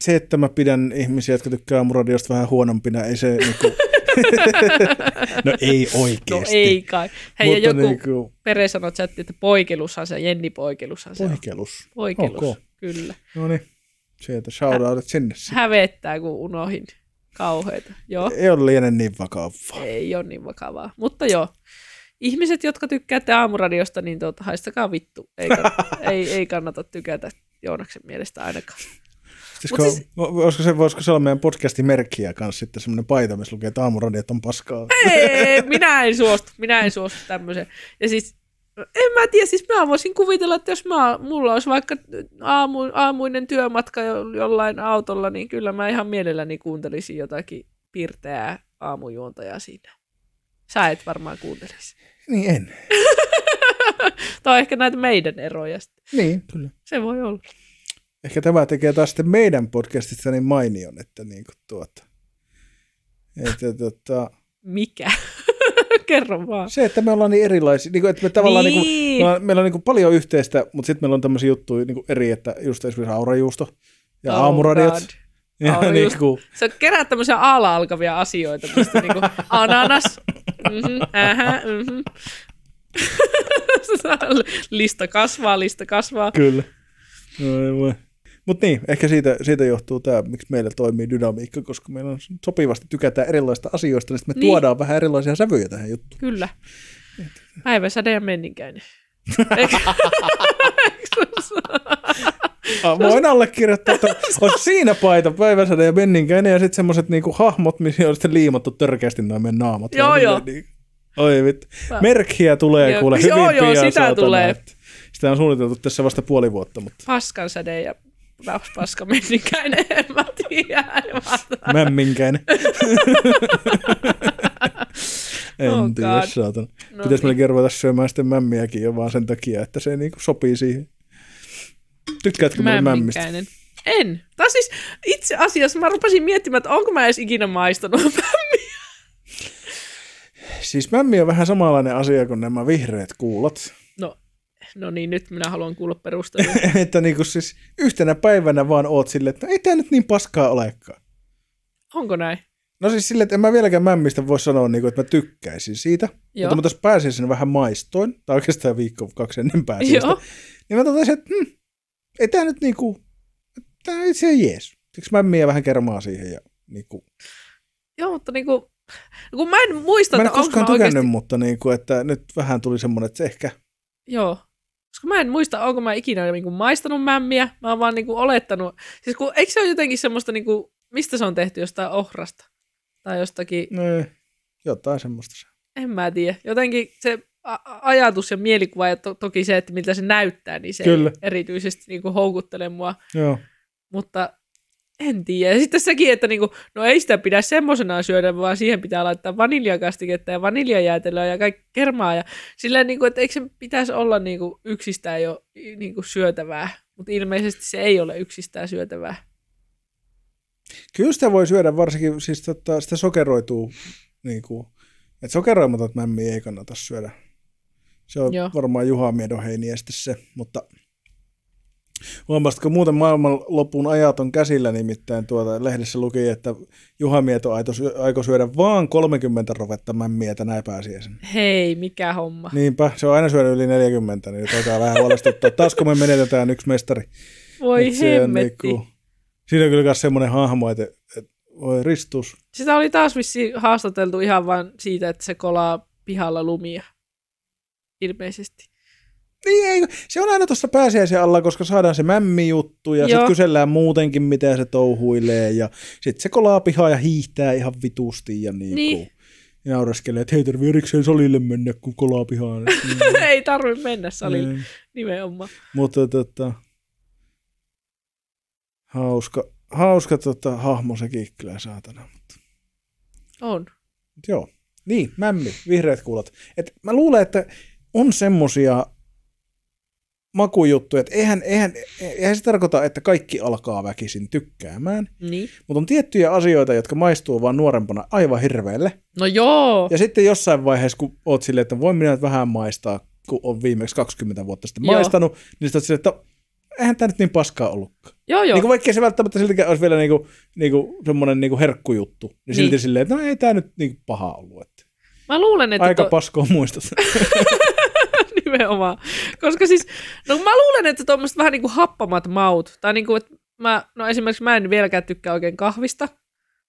se, että mä pidän ihmisiä, jotka tykkää aamuradiosta vähän huonompina, ei se niinku, no ei No oikeesti. ei kai. Hei, ja Mutta joku niinku, Pere sanoi chatti, että poikelushan se, Jenni poikelushan se on. poikelus. Poikelus, Ok. kyllä. No niin, sieltä shoutoutit sinne. Hävettää, kun unohin. Kauheita. Joo, Ei ole liene niin vakavaa. ei ole niin vakavaa. Mutta joo, ihmiset, jotka tykkäätte aamuradiosta, niin tuota, haistakaa vittu. Ei, kann- ei, ei kannata tykätä Joonaksen mielestä ainakaan. Mut siis... voisiko, se, voisiko se olla meidän podcastin merkkiä kanssa sitten semmoinen paita, missä lukee, että aamuradiot on paskaa. Ei, minä en suostu, minä en suostu tämmöiseen. Ja siis, en mä tiedä, siis mä voisin kuvitella, että jos mä, mulla olisi vaikka aamu, aamuinen työmatka jo- jollain autolla, niin kyllä mä ihan mielelläni kuuntelisin jotakin pirteää aamujuontajaa siinä. Sä et varmaan kuuntelisi. Niin en. Tai ehkä näitä meidän eroja. sitten. Niin, kyllä. Se voi olla. Ehkä tämä tekee taas sitten meidän podcastista niin mainion, että niin kuin tuota, että, tuota, Mikä? Kerro vaan. se, että me ollaan niin erilaisia, niin kuin, että me tavallaan niin. Niin kuin, Niin. meillä on, meillä on niin kuin paljon yhteistä, mutta sitten meillä on tämmöisiä juttuja niin kuin eri, että just esimerkiksi aurajuusto ja Oh aamuradiot. God. Ja niin kuin, Sä kerät tämmöisiä ala alkavia asioita, mistä niinku ananas, mhm, ähä, mhm. lista kasvaa, lista kasvaa. kyllä. Mutta niin, ehkä siitä, siitä johtuu tämä, miksi meillä toimii dynamiikka, koska meillä on sopivasti tykätään erilaisista asioista, niin sitten me Niin. tuodaan vähän erilaisia sävyjä tähän juttuun. Kyllä. Päiväsäde ja menninkäinen. Ah, voin allekirjoittaa, että olisi siinä paita, päiväsäde ja menninkäinen ja sitten semmoiset niinku hahmot, missä on sitten liimattu törkeästi noin meidän naamat. Joo, Vaan joo. Niin, oi vittu. Merkkiä tulee Joo, kuule joo, hyvin joo, pian, sitä saatana, tulee. Sitä on suunniteltu tässä vasta puoli vuotta, mutta Paskansäde ja paska menninkäinen, en mä tiedä. mämminkäinen. en Oh tiedä, God. saatana. No Pitäisi niin. ruveta syömään sitten mämmiäkin jo vaan sen takia, että se niinku sopii siihen. Tykkäätkö muuten mämmistä? En. Tai siis itse asiassa mä rupesin miettimään, että onko mä edes ikinä maistanut mämmiä. Siis mämmi on vähän samanlainen asia kuin nämä vihreät kuulat. No, niin, nyt minä haluan kuulla perusteluja. että niinku siis yhtenä päivänä vaan oot silleen, että ei tää nyt niin paskaa olekaan. Onko näin? No siis silleen, että en mä vieläkään mämmistä voi sanoa, niin kuin, että mä tykkäisin siitä. Joo. Mutta mä tässä pääsiäisenä vähän maistoin, tai oikeastaan viikko kaksi ennen pääsiäistä. Joo. Niin mä totesin, että hm, ei tää nyt niinku, tää ei se jees. Siksi mämmiä vähän kermaa siihen ja niinku. Joo, mutta niinku, kun mä en muista, Mä en että koskaan tykännyt, oikeasti... mutta niinku, että nyt vähän tuli semmoinen, että se ehkä, Joo. Koska mä en muista, onko mä ikinä niinku maistanut mämmiä. Mä oon vaan niinku olettanut. Siis kun, eikö se ole jotenkin semmoista, niinku, mistä se on tehty, jostain ohrasta? Tai jostakin, no, jotain semmoista se. en mä tiedä. Jotenkin se a- ajatus ja mielikuva ja to- toki se, että miltä se näyttää, niin se Kyllä. erityisesti niinku houkuttele mua. Joo. Mutta en tiedä. Ja sitten sekin, että niinku, no ei sitä pidä semmoisena syödä, vaan siihen pitää laittaa vaniljakastiketta ja vaniljajäätelöä ja kaikki kermaa. Ja silleen, niinku, että eikö se pitäisi olla niinku yksistään jo niinku syötävää. Mutta ilmeisesti se ei ole yksistään syötävää. Kyllä sitä voi syödä varsinkin, siis tota, sitä sokeroituu, niinku, että sokeroimatot mämmiä ei kannata syödä. Se on Joo. Joo. varmaan Juha Miedon heiniä sitten se, mutta huomasitko muuten maailman lopun ajat on käsillä, nimittäin tuota lehdessä luki, että Juha Mieto aikoi syödä vaan 30 rovetta mämmiä tänä pääsiäisenä. Hei, mikä homma. Niinpä, se on aina syönyt yli 40, niin nyt alkaa vähän huolestuttaa. Taas kun me menetetään yksi mestari. Voi Et on hemmetti. niinku- siinä on kyllä myös semmoinen hahmo, että, että voi ristus. Sitä oli taas vissiin haastateltu ihan vain siitä, että se kolaa pihalla lumia. Ilmeisesti. Niin, ei, se on aina tuossa pääsiäisen alla, koska saadaan se mämmi-juttu ja Joo. sitten kysellään muutenkin, miten se touhuilee ja sitten se kolaa pihaa ja hiihtää ihan vitusti ja niin, Niin. niin. Ja naureskelee, että hei, tarvii erikseen salille mennä, kun kolaa pihaan. Ei tarvi mennä salille Niin. nimenomaan. Mutta tota, hauska, hauska tota, hahmo sekin kyllä saatana. Mutta, On. mut joo. Niin, mämmi, vihreät kuulat. Et mä luulen, että on semmosia makujuttuja, että eihän, eihän, eihän se tarkoita, että kaikki alkaa väkisin tykkäämään, Niin. mutta on tiettyjä asioita, jotka maistuu vaan nuorempana aivan hirveelle. No joo. Ja sitten jossain vaiheessa, kun oot silleen, että voin minä nyt vähän maistaa, kun on viimeksi 20 vuotta sitten Joo. maistanut, niin sitten silleen, että eihän tämä nyt niin paskaa ollutkaan. Joo, joo. Niin kuin vaikka se välttämättä siltikään olisi vielä niinku, niinku semmoinen niinku herkkujuttu, niin, Niin. silti silleen, että no ei tämä nyt niinku paha ollut. Että Mä luulen, että... aika to- paskoa muistot. Nimenomaan. Koska siis, no mä luulen, että tuommoiset vähän niin kuin happamat maut, tai niin kuin, että mä, no esimerkiksi mä en vieläkään tykkää oikein kahvista,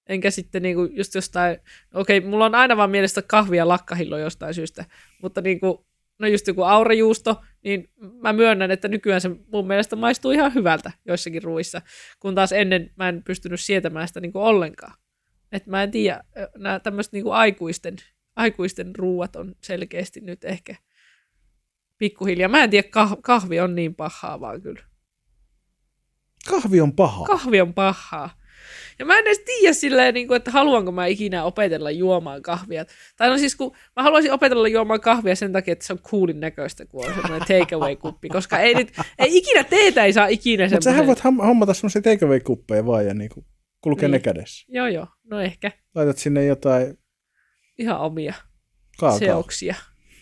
enkä sitten niin kuin just jostain, okei, mulla on aina vaan mielestä kahvi ja lakkahillo jostain syystä, mutta niin kuin, no just joku aurajuusto, niin mä myönnän, että nykyään se mun mielestä maistuu ihan hyvältä joissakin ruuissa, kun taas ennen mä en pystynyt sietämään sitä niin kuin ollenkaan. Että mä en tiedä, nämä tämmöiset niin aikuisten, aikuisten ruuat on selkeästi nyt ehkä pikkuhiljaa. Mä en tiedä, kah- kahvi on niin pahaa vaan kyllä. Kahvi on paha. Kahvi on pahaa. Ja mä en edes tiedä silleen, niin kuin, että haluanko mä ikinä opetella juomaan kahvia. Tai no siis, kun mä haluaisin opetella juomaan kahvia sen takia, että se on coolin näköistä, kun on semmoinen takeaway-kuppi. Koska ei, nyt, ei ikinä teetä ei saa ikinä Mutta sähän voit hommata semmoisia takeaway-kuppeja vaan ja niinku kulkee Niin. ne kädessä. Joo, joo. No ehkä. Laitat sinne jotain Ihan omia kaakao. seoksia.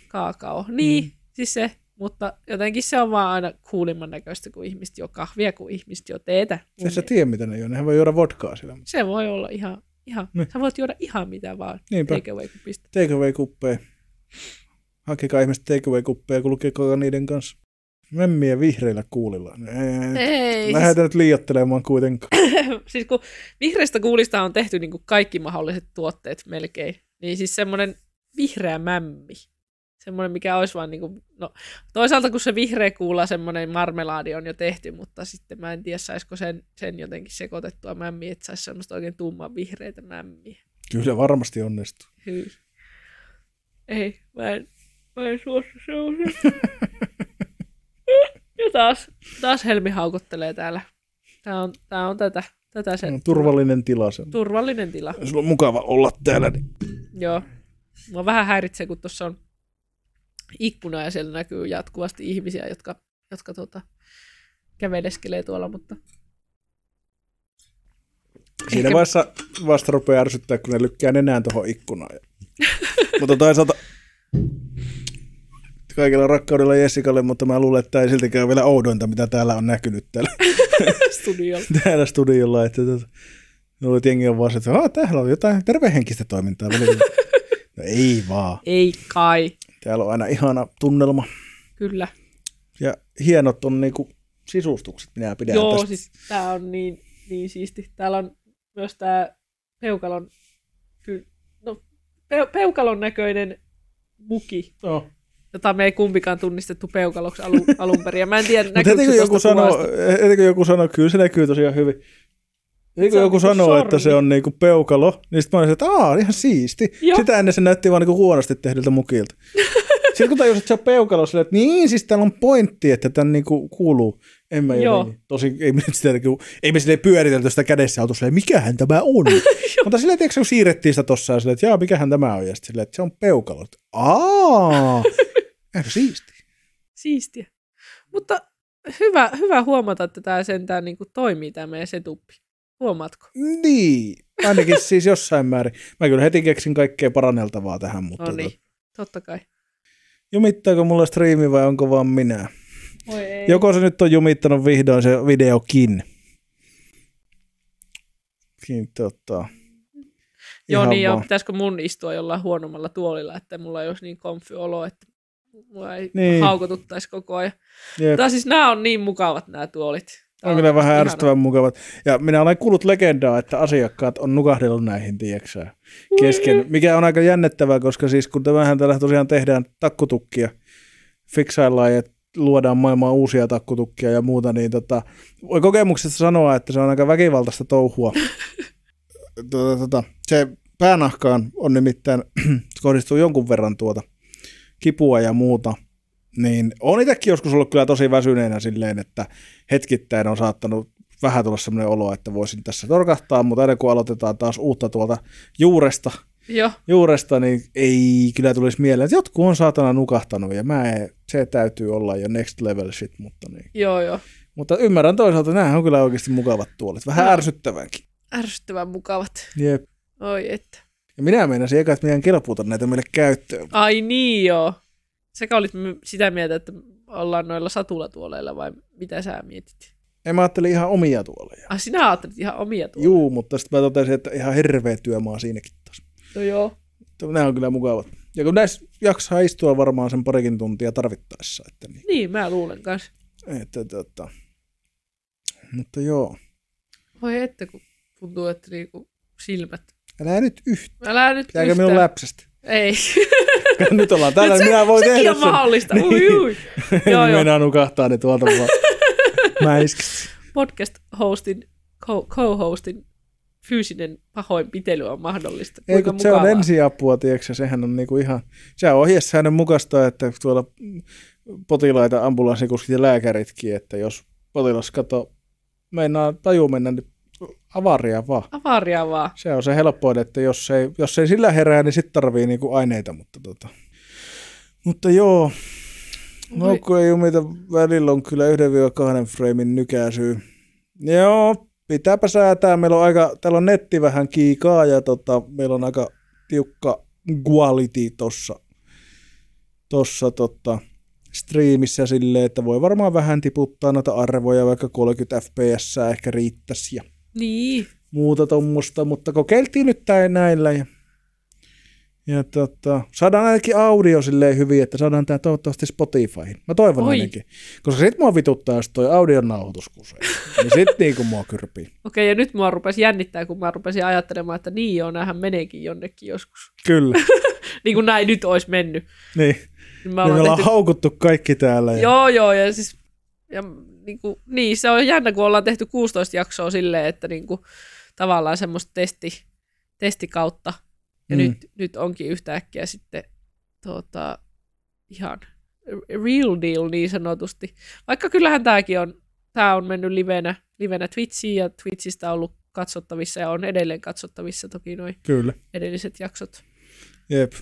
Kaakao. Niin, mm. Siis se. Mutta jotenkin se on vaan aina kuulimman näköistä, kun ihmiset jo kahvia, kun ihmiset jo teetä. Et sä tiedä, mitä ne juo. Nehän voi juoda vodkaa sillä. Se voi olla ihan, ihan Niin. sä voit juoda ihan mitä vaan Niinpä. takeaway-kupista. Takeaway-kuppeja. Hakekaa ihmiset takeaway-kuppeja, kulkekaa niiden kanssa. Memmiä vihreillä kuulilla. Ei, Ei, Lähdetään nyt liiottelemaan kuitenkaan. siis kun vihreistä kuulista on tehty niin kuin kaikki mahdolliset tuotteet melkein, niin siis semmoinen vihreä mämmi, semmoinen mikä olisi vaan niin kuin, no toisaalta kun se vihreä kuula, semmoinen marmelaadi on jo tehty, mutta sitten mä en tiedä saisiko sen, sen jotenkin sekoitettua mämmiä, että saisi semmoista oikein tumman vihreitä mämmiä. Kyllä varmasti onnistuu. Hyy. Ei, mä en, mä en suostu ja taas, taas Helmi haukottelee täällä. Tää on, tää on tätä, tätä se turvallinen tila se. on. turvallinen tila. Sulla on mukava olla täällä. Niin. Joo. Mua vähän häiritsee, kun tuossa on ikkuna ja siellä näkyy jatkuvasti ihmisiä, jotka, jotka tota, käveleskelee tuolla, mutta Siinä Ehkä- vaiheessa vasta rupeaa ärsyttää, kun ne lykkää nenään tuohon ikkunaan. mutta toisaalta kaikilla rakkaudella Jessikalle, mutta mä luulen, että tämä ei siltikään vielä oudointa, mitä täällä on näkynyt täällä, studiolla. täällä studiolla. Että, tota, No, jengi on vaan se, että "Aa, täällä on jotain tervehenkistä toimintaa. välillä." no, ei vaan. Ei kai. Täällä on aina ihana tunnelma. Kyllä. Ja hienot on niinku sisustukset, minä pidän Joo, tästä. siis tää on niin, niin siisti. Täällä on myös tää peukalon, ky, no, pe, peukalon näköinen muki, No. jota me ei kumpikaan tunnistettu peukaloksi alun, alun perin. Ja mä en tiedä, näkyykö se joku kun joku sanoo, kyllä se näkyy tosiaan hyvin. Kun Se on joku niinku sanoo, että se on niinku peukalo, niin sitten mä olisin, että aah, ihan siisti. Joo. Sitä ennen se näytti vaan niinku huonosti tehdyltä mukilta. Sitten kun tajus, että se on peukalo, silleen, että niin, siis täällä on pointti, että tämän niinku kuuluu. En mä Joo. jotenkin. Tosi, ei me, sitä, ei me silleen pyöritelty sitä kädessä auto silleen, mikähän tämä on. Mutta silleen, tiedätkö, kun siirrettiin sitä tossa ja silleen, että jaa, mikähän tämä on. Ja sitten silleen, että se on peukalo. Että, Aa, eikö siisti. Siistiä. Mutta hyvä, hyvä huomata, että tämä sentään niin toimii tämä meidän setuppi. Huomaatko? Niin, ainakin siis jossain määrin. Mä kyllä heti keksin kaikkea paranneltavaa tähän, mutta No tota, niin, totta kai. jumittaako mulla striimi vai onko vaan minä? Oi ei. Joko se nyt on jumittanut vihdoin se videokin? Niin, tota, Joo, niin vaan. Pitäisikö mun istua jollain huonommalla tuolilla, että mulla ei olisi niin komfy olo, että mulla ei Niin. haukotuttaisi koko ajan. Jep. Tai siis nämä on niin mukavat nämä tuolit. On kyllä vähän ärsyttävän mukavat. Ja minä olen kuullut legendaa, että asiakkaat on nukahdellut näihin, tieksää, kesken. Mikä on aika jännettävää, koska siis kun tämähän täällä tosiaan tehdään takkutukkia, fiksaillaan ja luodaan maailmaan uusia takkutukkia ja muuta, niin tota, voi kokemuksesta sanoa, että se on aika väkivaltaista touhua. tota, tota, se päänahkaan on nimittäin, kohdistuu jonkun verran tuota kipua ja muuta, niin on itsekin joskus ollut kyllä tosi väsyneenä silleen, että hetkittäin on saattanut vähän tulla semmoinen olo, että voisin tässä torkahtaa, mutta aina kun aloitetaan taas uutta tuolta juuresta, Joo, juuresta, niin ei kyllä tulisi mieleen, että jotkut on saatana nukahtanut ja mä ei, se täytyy olla jo next level shit, mutta, niin. joo, joo. mutta ymmärrän toisaalta, nämä on kyllä oikeasti mukavat tuolit, vähän Joo. ärsyttävänkin. Ärsyttävän mukavat. Jep. Oi että. Ja minä meinasin eka, että meidän kelpuuta näitä meille käyttöön. Ai niin joo. Sekä olit sitä mieltä, että ollaan noilla satulatuoleilla vai mitä sä mietit? En mä ajattelin ihan omia tuoleja. Ah, sinä ajattelit ihan omia tuoleja. Juu, mutta sitten mä totesin, että ihan hirveä työmaa siinäkin taas. No joo. Nämä on kyllä mukavat. Ja kun näissä jaksaa istua varmaan sen parikin tuntia tarvittaessa. Että niin, Niin, mä luulen kanssa. että, että, mutta joo. Voi että, kun tuntuu, että niinku silmät. Älä nyt yhtään. Älä nyt Pitääkö yhtään. minun läpsästä? Ei. nyt ollaan täällä, Nyt niin minä voin sekin tehdä on sen. mahdollista. Ui, Niin. ui. joo, joo. Mennään nukahtaa ne tuolta vaan. Mäiskistä. Podcast-hostin, co- co-hostin fyysinen pahoinpitely on mahdollista. Ei kun se on ensiapua, tiedätkö, sehän on niinku ihan, se on ohjesäännön mukaista, että tuolla potilaita, ambulanssikuskit ja lääkäritkin, että jos potilas kato, meinaa taju mennä, niin avaria vaan. Avaria vaan. Se on se helpoin, että jos ei, jos ei sillä herää, niin sitten tarvii niinku aineita, mutta tota. Mutta joo, no kun ei jumita välillä on kyllä 1-2 framein nykäisyy. Joo, pitääpä säätää. Meillä on aika, täällä on netti vähän kiikaa ja tota, meillä on aika tiukka quality tossa, tossa tota, striimissä silleen, että voi varmaan vähän tiputtaa noita arvoja, vaikka 30 fps ehkä riittäisi ja Niin. muuta tuommoista, mutta kokeiltiin nyt tää näillä ja, ja tota, saadaan ainakin audio silleen hyvin, että saadaan tää toivottavasti Spotifyhin. Mä toivon Oi. ainakin. Koska sit mua vituttaa, jos toi audion nauhoitus kusee. niin sit niinku mua kyrpii. Okei, ja nyt mua rupesi jännittää, kun mä rupesin ajattelemaan, että niin joo, näähän meneekin jonnekin joskus. Kyllä. niin kuin näin nyt olisi mennyt. niin. Niin me Ja me ollaan tehty... haukuttu kaikki täällä. Ja... Joo, joo, ja siis... Ja, niin, kuin, niin, se on jännä, kun ollaan tehty 16 jaksoa silleen, että niin kuin, tavallaan semmoista testi, testikautta. Ja Mm. nyt, nyt onkin yhtäkkiä sitten tuota, ihan real deal niin sanotusti. Vaikka kyllähän tämäkin on, tämä on mennyt livenä, livenä Twitchiin ja Twitchistä on ollut katsottavissa ja on edelleen katsottavissa toki noin Kyllä. edelliset jaksot. Jep.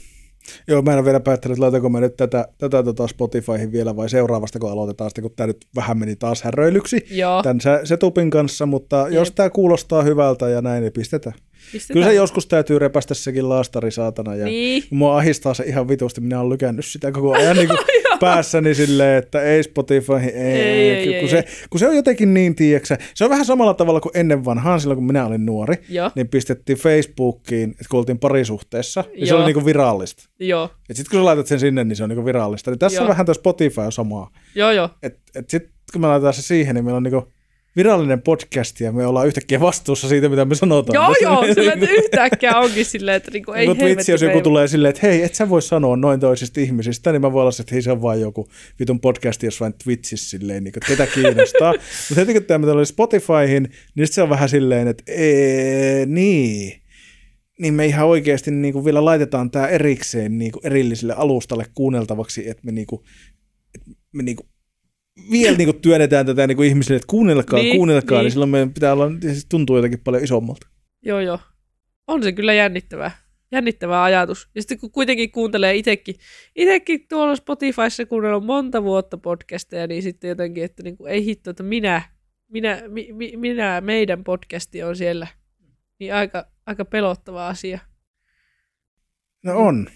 Joo, mä en ole vielä päättänyt, että laitanko mä nyt tätä, tätä tota Spotifyhin vielä vai seuraavasta, kun aloitetaan sitten, kun tämä nyt vähän meni taas häröilyksi Joo, tämän se- setupin kanssa, mutta Jep. jos tämä kuulostaa hyvältä ja näin, niin pistetään. Pistetään. Kyllä se joskus täytyy repästä sekin laastari saatana. Ja Niin. Mua ahistaa se ihan vitusti. Minä olen lykännyt sitä koko ajan niin kuin päässäni silleen, että ei Spotify, ei. Ei, ei, kun, ei, se, ei. kun se on jotenkin niin, tiiäksä, se on vähän samalla tavalla kuin ennen vanhaan, silloin kun minä olin nuori, Joo, niin pistettiin Facebookiin, että kun oltiin parisuhteessa, niin se Joo. oli niin kuin virallista. joo, Et sitten kun sä laitat sen sinne, niin se on niin kuin virallista. Niin tässä Joo. on vähän tuo Spotify on samaa. joo, joo. Et, et sitten kun me laitetaan se siihen, niin meillä on niin kuin virallinen podcast ja me ollaan yhtäkkiä vastuussa siitä, mitä me sanotaan. Joo, tässä. joo, sillä että yhtäkkiä onkin silleen, että niinku, ei Mutta vitsi, jos joku ei- tulee silleen, että hei, et sä voi sanoa noin toisista ihmisistä, niin mä voin olla että hei, se on vaan joku vitun podcast jossain Twitchissä silleen, niin kuin, ketä kiinnostaa. Mutta heti kun tämä oli Spotifyhin, niin se on vähän silleen, että ee, niin. Niin me ihan oikeasti niin kuin vielä laitetaan tämä erikseen niin kuin erilliselle alustalle kuunneltavaksi, että me, niin kuin, että me niin kuin vielä niin kuin työnnetään tätä niin kuin ihmisille, että kuunnelkaa, Niin, kuunnelkaa, niin. niin. silloin meidän pitää olla, se tuntuu jotenkin paljon isommalta. Joo, joo. On se kyllä jännittävää. Jännittävä ajatus. Ja sitten kun kuitenkin kuuntelee itsekin, itsekin tuolla Spotifyssa kuunnellut monta vuotta podcasteja, niin sitten jotenkin, että niin kuin, ei hitto, että minä, minä, mi, mi, minä, meidän podcasti on siellä. Niin aika, aika pelottava asia. No on.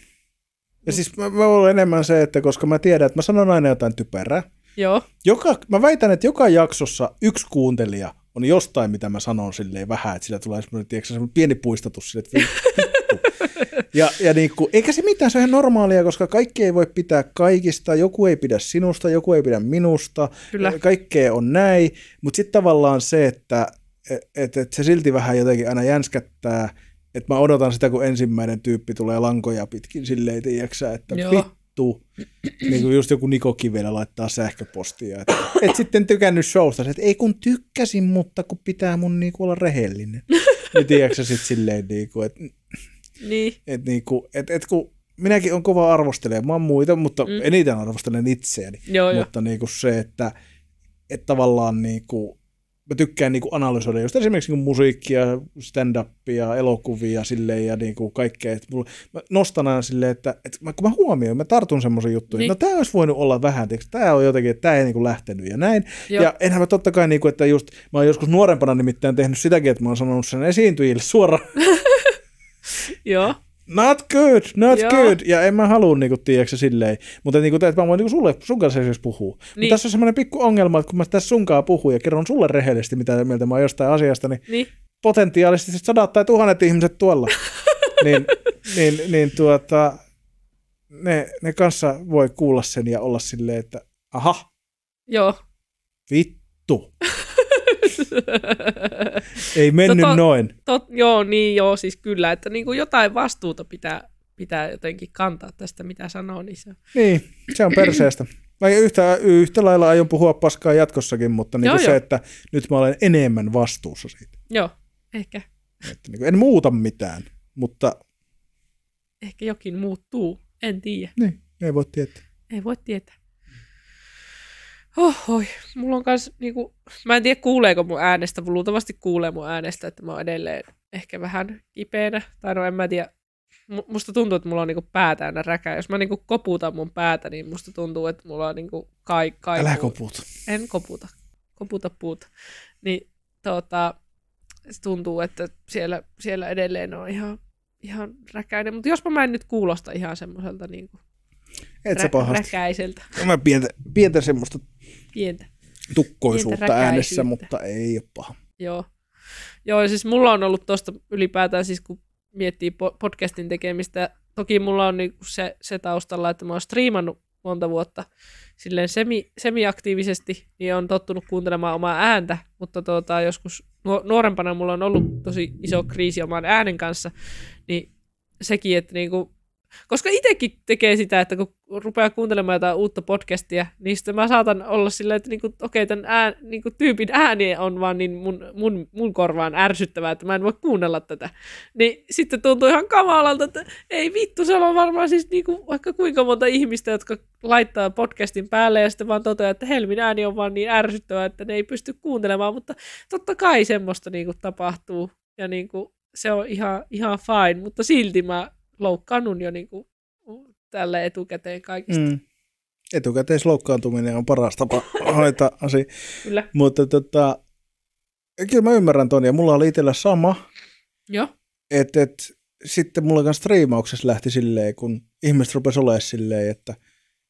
Ja siis mä, mä olen enemmän se, että koska mä tiedän, että mä sanon aina jotain typerää. Joo, Joka, mä väitän, että joka jaksossa yksi kuuntelija on jostain, mitä mä sanon silleen vähän, että sillä tulee semmoinen, tiedätkö, semmoinen pieni puistatus sille, että vittu. Ja, ja niin kuin, eikä se mitään, se on ihan normaalia, koska kaikki ei voi pitää kaikista, joku ei pidä sinusta, joku ei pidä minusta, Kyllä. kaikkea on näin, mutta sitten tavallaan se, että et, et, et se silti vähän jotenkin aina jänskättää, että mä odotan sitä, kun ensimmäinen tyyppi tulee lankoja pitkin silleen, tiiäksä, että Joo. vittu, niin kuin just joku Niko Kivelä laittaa sähköpostia, että et sitten tykännyt showsta, että ei kun tykkäsin, mutta kun pitää mun niinku olla rehellinen. Niin tiedätkö sitten silleen, niinku, että niin. et, niinku, et, et kun minäkin on kova arvostelemaan muita, mutta Mm. eniten arvostelen itseäni. Joo. Mutta niinku se, että, että tavallaan niinku, mä tykkään niinku analysoida just esimerkiksi niinku musiikkia, stand-upia, elokuvia silleen ja niinku kaikkea. Et mulla, mä nostan aina silleen, että, että mä, kun mä huomioin, mä tartun semmoisen juttuihin, Niin. niin. no tämä olisi voinut olla vähän, tämä on jotenkin, että tämä ei niinku lähtenyt ja näin. Joo. Ja enhän mä totta kai, niinku, että just, mä oon joskus nuorempana nimittäin tehnyt sitäkin, että mä oon sanonut sen esiintyjille suoraan, Joo, not good, not Joo. good. Ja en mä halua niinku, tiedätkö, silleen. Mutta niinku, että mä voin niinku sulle, sun kanssa esimerkiksi puhua. Niin. Niin. Mutta tässä on semmoinen pikku ongelma, että kun mä tässä sunkaan puhun ja kerron sulle rehellisesti, mitä mieltä mä oon jostain asiasta, niin niin. potentiaalisesti sadat tai tuhannet ihmiset tuolla, niin, niin, niin tuota, ne, ne kanssa voi kuulla sen ja olla silleen, että aha, Joo. vittu, ei mennyt Tota- noin. Tot, joo, niin joo, siis kyllä, että niin kuin jotain vastuuta pitää, pitää jotenkin kantaa tästä, mitä sanoo, niin se Niin, se on perseestä. Mä yhtä, yhtä lailla aion puhua paskaa jatkossakin, mutta niin Joo, se, joo. että nyt mä olen enemmän vastuussa siitä. Joo, ehkä, Että niin en muuta mitään, mutta ehkä jokin muuttuu, en tiedä, niin, ei voi tietää. ei voi tietää. Ohoi, mulla on kans niinku, mä en tiedä kuuleeko mun äänestä, mutta luultavasti kuulee mun äänestä, että mä oon edelleen ehkä vähän kipeänä, tai no en mä tiedä, Mu- musta tuntuu, että mulla on niinku pää täynnä räkää. Jos mä niinku koputan mun päätä, niin musta tuntuu, että mulla on niinku kai, kai Älä koput. En koputa. Koputa puuta. Niin tota, se tuntuu, että siellä, siellä edelleen on ihan, ihan räkäinen. Mutta jospa mä en nyt kuulosta ihan semmoiselta niin kuin Et sä pahasti. räkäiseltä, Mä pientä, pientä semmoista pientä. tukkoisuutta Pientä äänessä, mutta ei ole paha. Joo. Joo, siis mulla on ollut tuosta ylipäätään, siis kun miettii po- podcastin tekemistä, toki mulla on niinku se, se taustalla, että mä oon striimannut monta vuotta silleen semi, semi-aktiivisesti, niin on tottunut kuuntelemaan omaa ääntä, mutta tuota, joskus nuo- nuorempana mulla on ollut tosi iso kriisi oman äänen kanssa, niin sekin, että niinku, koska itsekin tekee sitä, että kun rupeaa kuuntelemaan jotain uutta podcastia, niin sitten mä saatan olla silleen, että niinku, okei, tämän ään, niinku, tyypin ääni on vaan niin mun, mun, mun korvaan ärsyttävää, että mä en voi kuunnella tätä. Niin sitten tuntuu ihan kamalalta, että ei vittu, siellä on varmaan siis niinku, vaikka kuinka monta ihmistä, jotka laittaa podcastin päälle ja sitten vaan toteaa, että Helmin ääni on vaan niin ärsyttävää, että ne ei pysty kuuntelemaan, mutta totta kai semmoista niinku tapahtuu ja niinku, se on ihan, ihan fine, mutta silti mä loukkaannun jo niinku, tälle etukäteen kaikista. Mm. Mm. Etukäteisloukkaantuminen on paras tapa hoitaa asia. Kyllä. Mutta tota, kyllä mä ymmärrän ton, ja mulla oli itsellä sama, Joo. et, et, sitten mulla kanssa striimauksessa lähti silleen, kun ihmiset rupesi olemaan silleen, että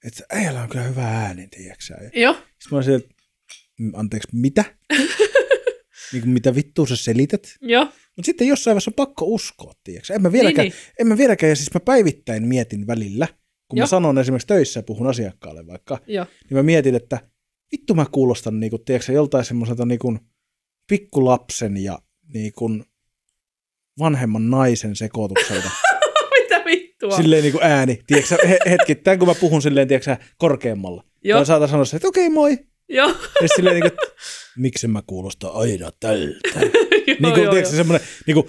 että äijällä on kyllä hyvä ääni, tiedätkö Joo. Sitten mä olin silleen, "Mm, anteeksi, mitä? niin kuin, mitä vittua sä selität? Joo. Mutta sitten jossain vaiheessa on pakko uskoa, tiedätkö? En mä vieläkään, Niin, en mä vieläkään, ja siis mä päivittäin mietin välillä, kun Joo. mä sanon esimerkiksi töissä ja puhun asiakkaalle vaikka, Joo. niin mä mietin, että vittu mä kuulostan niinku, tiedätkö, joltain semmoiselta niinku pikkulapsen ja niinku vanhemman naisen sekoitukselta. Mitä vittua? silleen niinku ääni, tiedätkö, he, hetkittäin kun mä puhun silleen, tiedätkö, korkeammalla. Joo. Tai saatan sanoa että okei moi. Joo. Ja silleen niinku, että miksi mä kuulostan aina tältä. joo, niin kuin, joo, tiedätkö, semmoinen, niin kuin,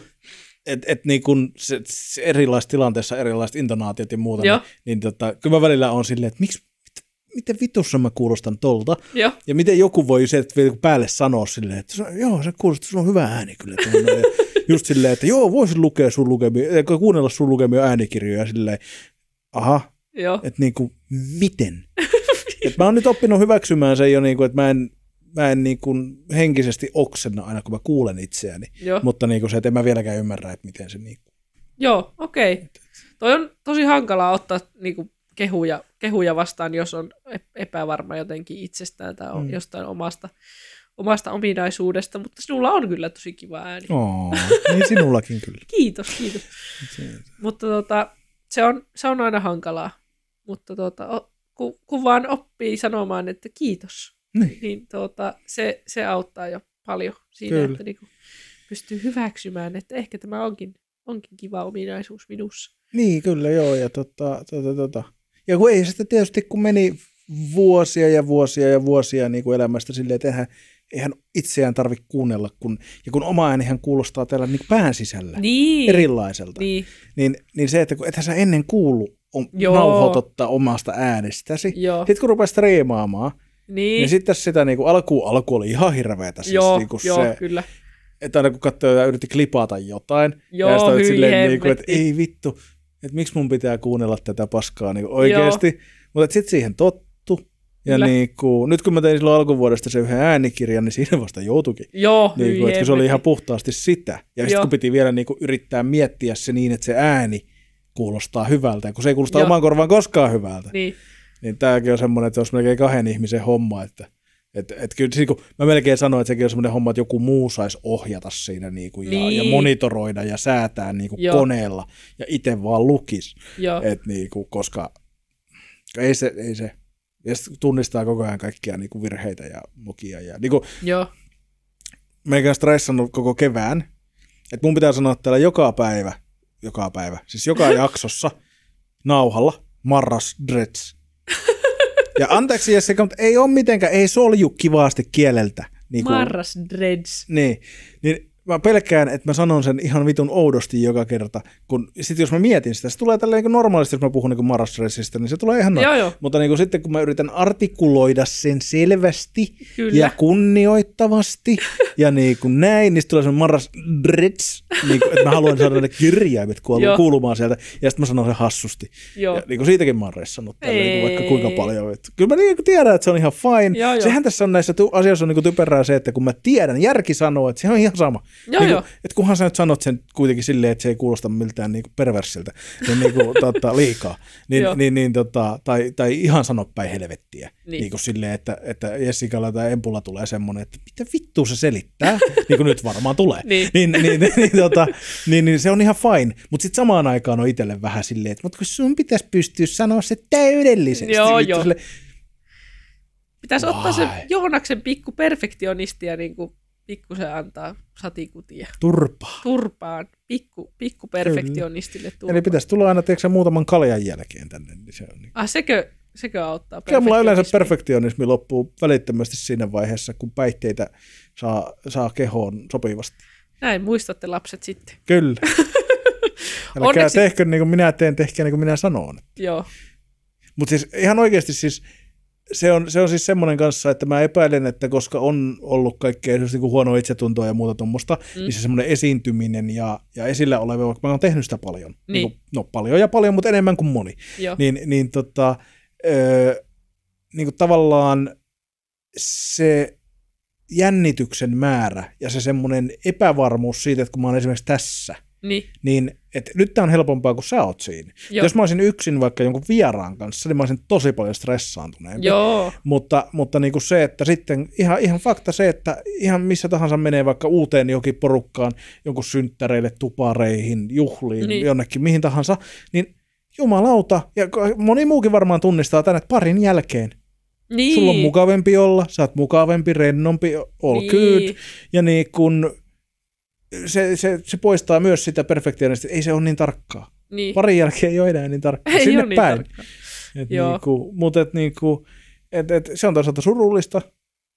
että et, niin kuin se, se erilaisissa tilanteissa erilaiset intonaatiot ja muuta, Joo. niin, niin tota, kyllä mä välillä on silleen, että miksi, mit- miten vitussa mä kuulostan tolta, Joo. ja miten joku voi se että päälle sanoa silleen, että joo, se kuulostaa, sulla on hyvä ääni kyllä. just silleen, että joo, voisin lukea sun lukemia, eh, kuunnella sun lukemia äänikirjoja silleen, aha, että niinku, miten? Et mä oon nyt oppinut hyväksymään sen jo, niinku, että mä en, mä en niinku henkisesti oksenna aina, kun mä kuulen itseäni. Joo. Mutta niinku se, että en mä vieläkään ymmärrä, että miten se niinku. Joo, okei. Okay. Toi on tosi hankalaa ottaa niinku, kehuja, kehuja vastaan, jos on ep- epävarma jotenkin itsestään tai Mm. jostain omasta, omasta ominaisuudesta, mutta sinulla on kyllä tosi kiva ääni. Oo, niin sinullakin kyllä. Kiitos, kiitos. Mutta tota, se, on, se on aina hankalaa. Mutta tota, kun, kun vaan oppii sanomaan, että kiitos, Niin. niin tota, se, se auttaa jo paljon siinä, Kyllä. Että niinku pystyy hyväksymään, että ehkä tämä onkin, onkin kiva ominaisuus minussa. Niin, kyllä joo. Ja, tota, tota, tota. ja kun ei sitä tietysti, kun meni vuosia ja vuosia ja vuosia niin kuin elämästä silleen, että eihän, eihän itseään tarvitse kuunnella, kun, ja kun oma äänihän kuulostaa täällä niin pään sisällä Niin, erilaiselta, niin, niin, niin se, että kun ethän sä ennen kuullut on, Joo. nauhoitottaa omasta äänestäsi, joo, sitten kun rupeaa striimaamaan, niin, niin sitten sitä niin kuin alku, alku oli ihan hirveätä. Siis joo, niin kuin joo, se, kyllä. että aina kun katsoi ja yritti klipata jotain, Joo, ja sitten silleen, niin kuin, että ei vittu, että miksi mun pitää kuunnella tätä paskaa niin kuin oikeasti. Mutta sitten siihen tottu. Ja Kyllä. niin kuin, nyt kun mä tein silloin alkuvuodesta se yhden äänikirjan, niin siinä vasta joutuikin. Joo, Niin kuin, että se oli ihan puhtaasti sitä. Ja sitten Joo. kun piti vielä niin kuin yrittää miettiä se niin, että se ääni kuulostaa hyvältä, ja kun se ei kuulosta Joo. omaan korvaan koskaan hyvältä, Niin, niin tämäkin on semmoinen, että se olisi melkein kahden ihmisen homma, että et, et kyllä, siis kun mä melkein sanoin, että sekin on semmoinen homma, että joku muu saisi ohjata siinä niin kuin, ja, ja Niin. monitoroida ja säätää niin kuin Joo. koneella ja itse vaan lukis, joo, et, niin kuin, koska ei se, ei se. Ja tunnistaa koko ajan kaikkia niin kuin virheitä ja mokia. Ja, niin kuin, joo, meikä on stressannut koko kevään, että mun pitää sanoa täällä joka päivä, joka päivä, siis joka jaksossa nauhalla Marras Dreads. Ja anteeksi Jessica, mutta ei ole mitenkään, ei solju kivasti kieleltä. Niin kuin, Marras Dreads. niin, niin mä pelkään, että mä sanon sen ihan vitun oudosti joka kerta, kun sit jos mä mietin sitä, se tulee tälleen niin normaalisti, jos mä puhun niin marrastressistä, niin se tulee ihan noin. Joo, Mutta niin kuin sitten kun mä yritän artikuloida sen selvästi kyllä. ja kunnioittavasti ja niin kuin näin, niin sitten tulee marras drits, niin kuin, että mä haluan saada ne kirjaimet kuulumaan sieltä, ja sitten mä sanon sen hassusti. joo. Ja niin kuin siitäkin mä oon ressannut tällä, niin kuin vaikka kuinka paljon. Että kyllä mä niin kuin tiedän, että se on ihan fine. Joo. Sehän tässä on näissä asioissa on niin kuin typerää se, että kun mä tiedän, järki sanoo, että se on ihan sama. Joo, niin kuin, että kunhan sä nyt sanot sen kuitenkin silleen, että se ei kuulosta miltään niin kuin perversiltä, niin, niin kuin, tota, liikaa. Niin, niin, niin, tota, tai, tai ihan sano päin helvettiä. Niin. Niin. niin kuin silleen, että, että Jessicalla tai Empulla tulee semmoinen, että mitä vittua se selittää, niin kuin nyt varmaan tulee. Niin. niin, niin, niin, niin, tota, niin, niin, se on ihan fine. Mutta sitten samaan aikaan on itselle vähän silleen, että mutta kun sun pitäisi pystyä sanoa se täydellisesti. Joo, Vittu joo. Sille, Pitäisi ottaa se Vai. Joonaksen pikku perfektionisti ja niin kuin pikkusen antaa satikutia turpaa. turpaan. Pikku, pikku perfektionistille turpaan. Eli pitäisi tulla aina tiedätkö, muutaman kaljan jälkeen tänne. Niin se on niin. Ah, sekö, sekö auttaa? Kyllä mulla yleensä perfektionismi? perfektionismi loppuu välittömästi siinä vaiheessa, kun päihteitä saa, saa kehoon sopivasti. Näin, muistatte lapset sitten. Kyllä. Älkää Onneksi- tehkö niin kuin minä teen, tehkää niin kuin minä sanon. Joo, Mutta siis ihan oikeasti siis se on, se on siis semmoinen kanssa, että mä epäilen, että koska on ollut kaikkea niin kuin huonoa itsetuntoa ja muuta tuommoista, mm. niin se semmoinen esiintyminen ja, ja esillä oleva, vaikka mä oon tehnyt sitä paljon. Niin. kuin, no paljon ja paljon, mutta enemmän kuin moni. joo, Niin, niin, tota, öö, niin kuin tavallaan se jännityksen määrä ja se semmoinen epävarmuus siitä, että kun mä oon esimerkiksi tässä, Niin, niin et nyt tämä on helpompaa, kun sä oot siinä. joo. Jos mä olisin yksin vaikka jonkun vieraan kanssa, niin mä olisin tosi paljon stressaantuneempi. Joo, Mutta, mutta niin kuin se, että sitten ihan, ihan fakta se, että ihan missä tahansa menee vaikka uuteen jokin porukkaan, jonkun synttäreille, tupareihin, juhliin, Niin. niin. jonnekin, mihin tahansa, niin jumalauta, ja moni muukin varmaan tunnistaa tänne, että parin jälkeen. niin. Sulla on mukavempi olla, sä oot mukavempi, rennompi, all niin. good, ja niin kun se, se, se poistaa myös sitä perfektionista, että ei se ole niin tarkkaa. Niin. Parin jälkeen ei ole enää niin tarkkaa. Ei Sinne ole niin päin. Et Joo. niinku, mutta et niinku, et, et, se on toisaalta surullista,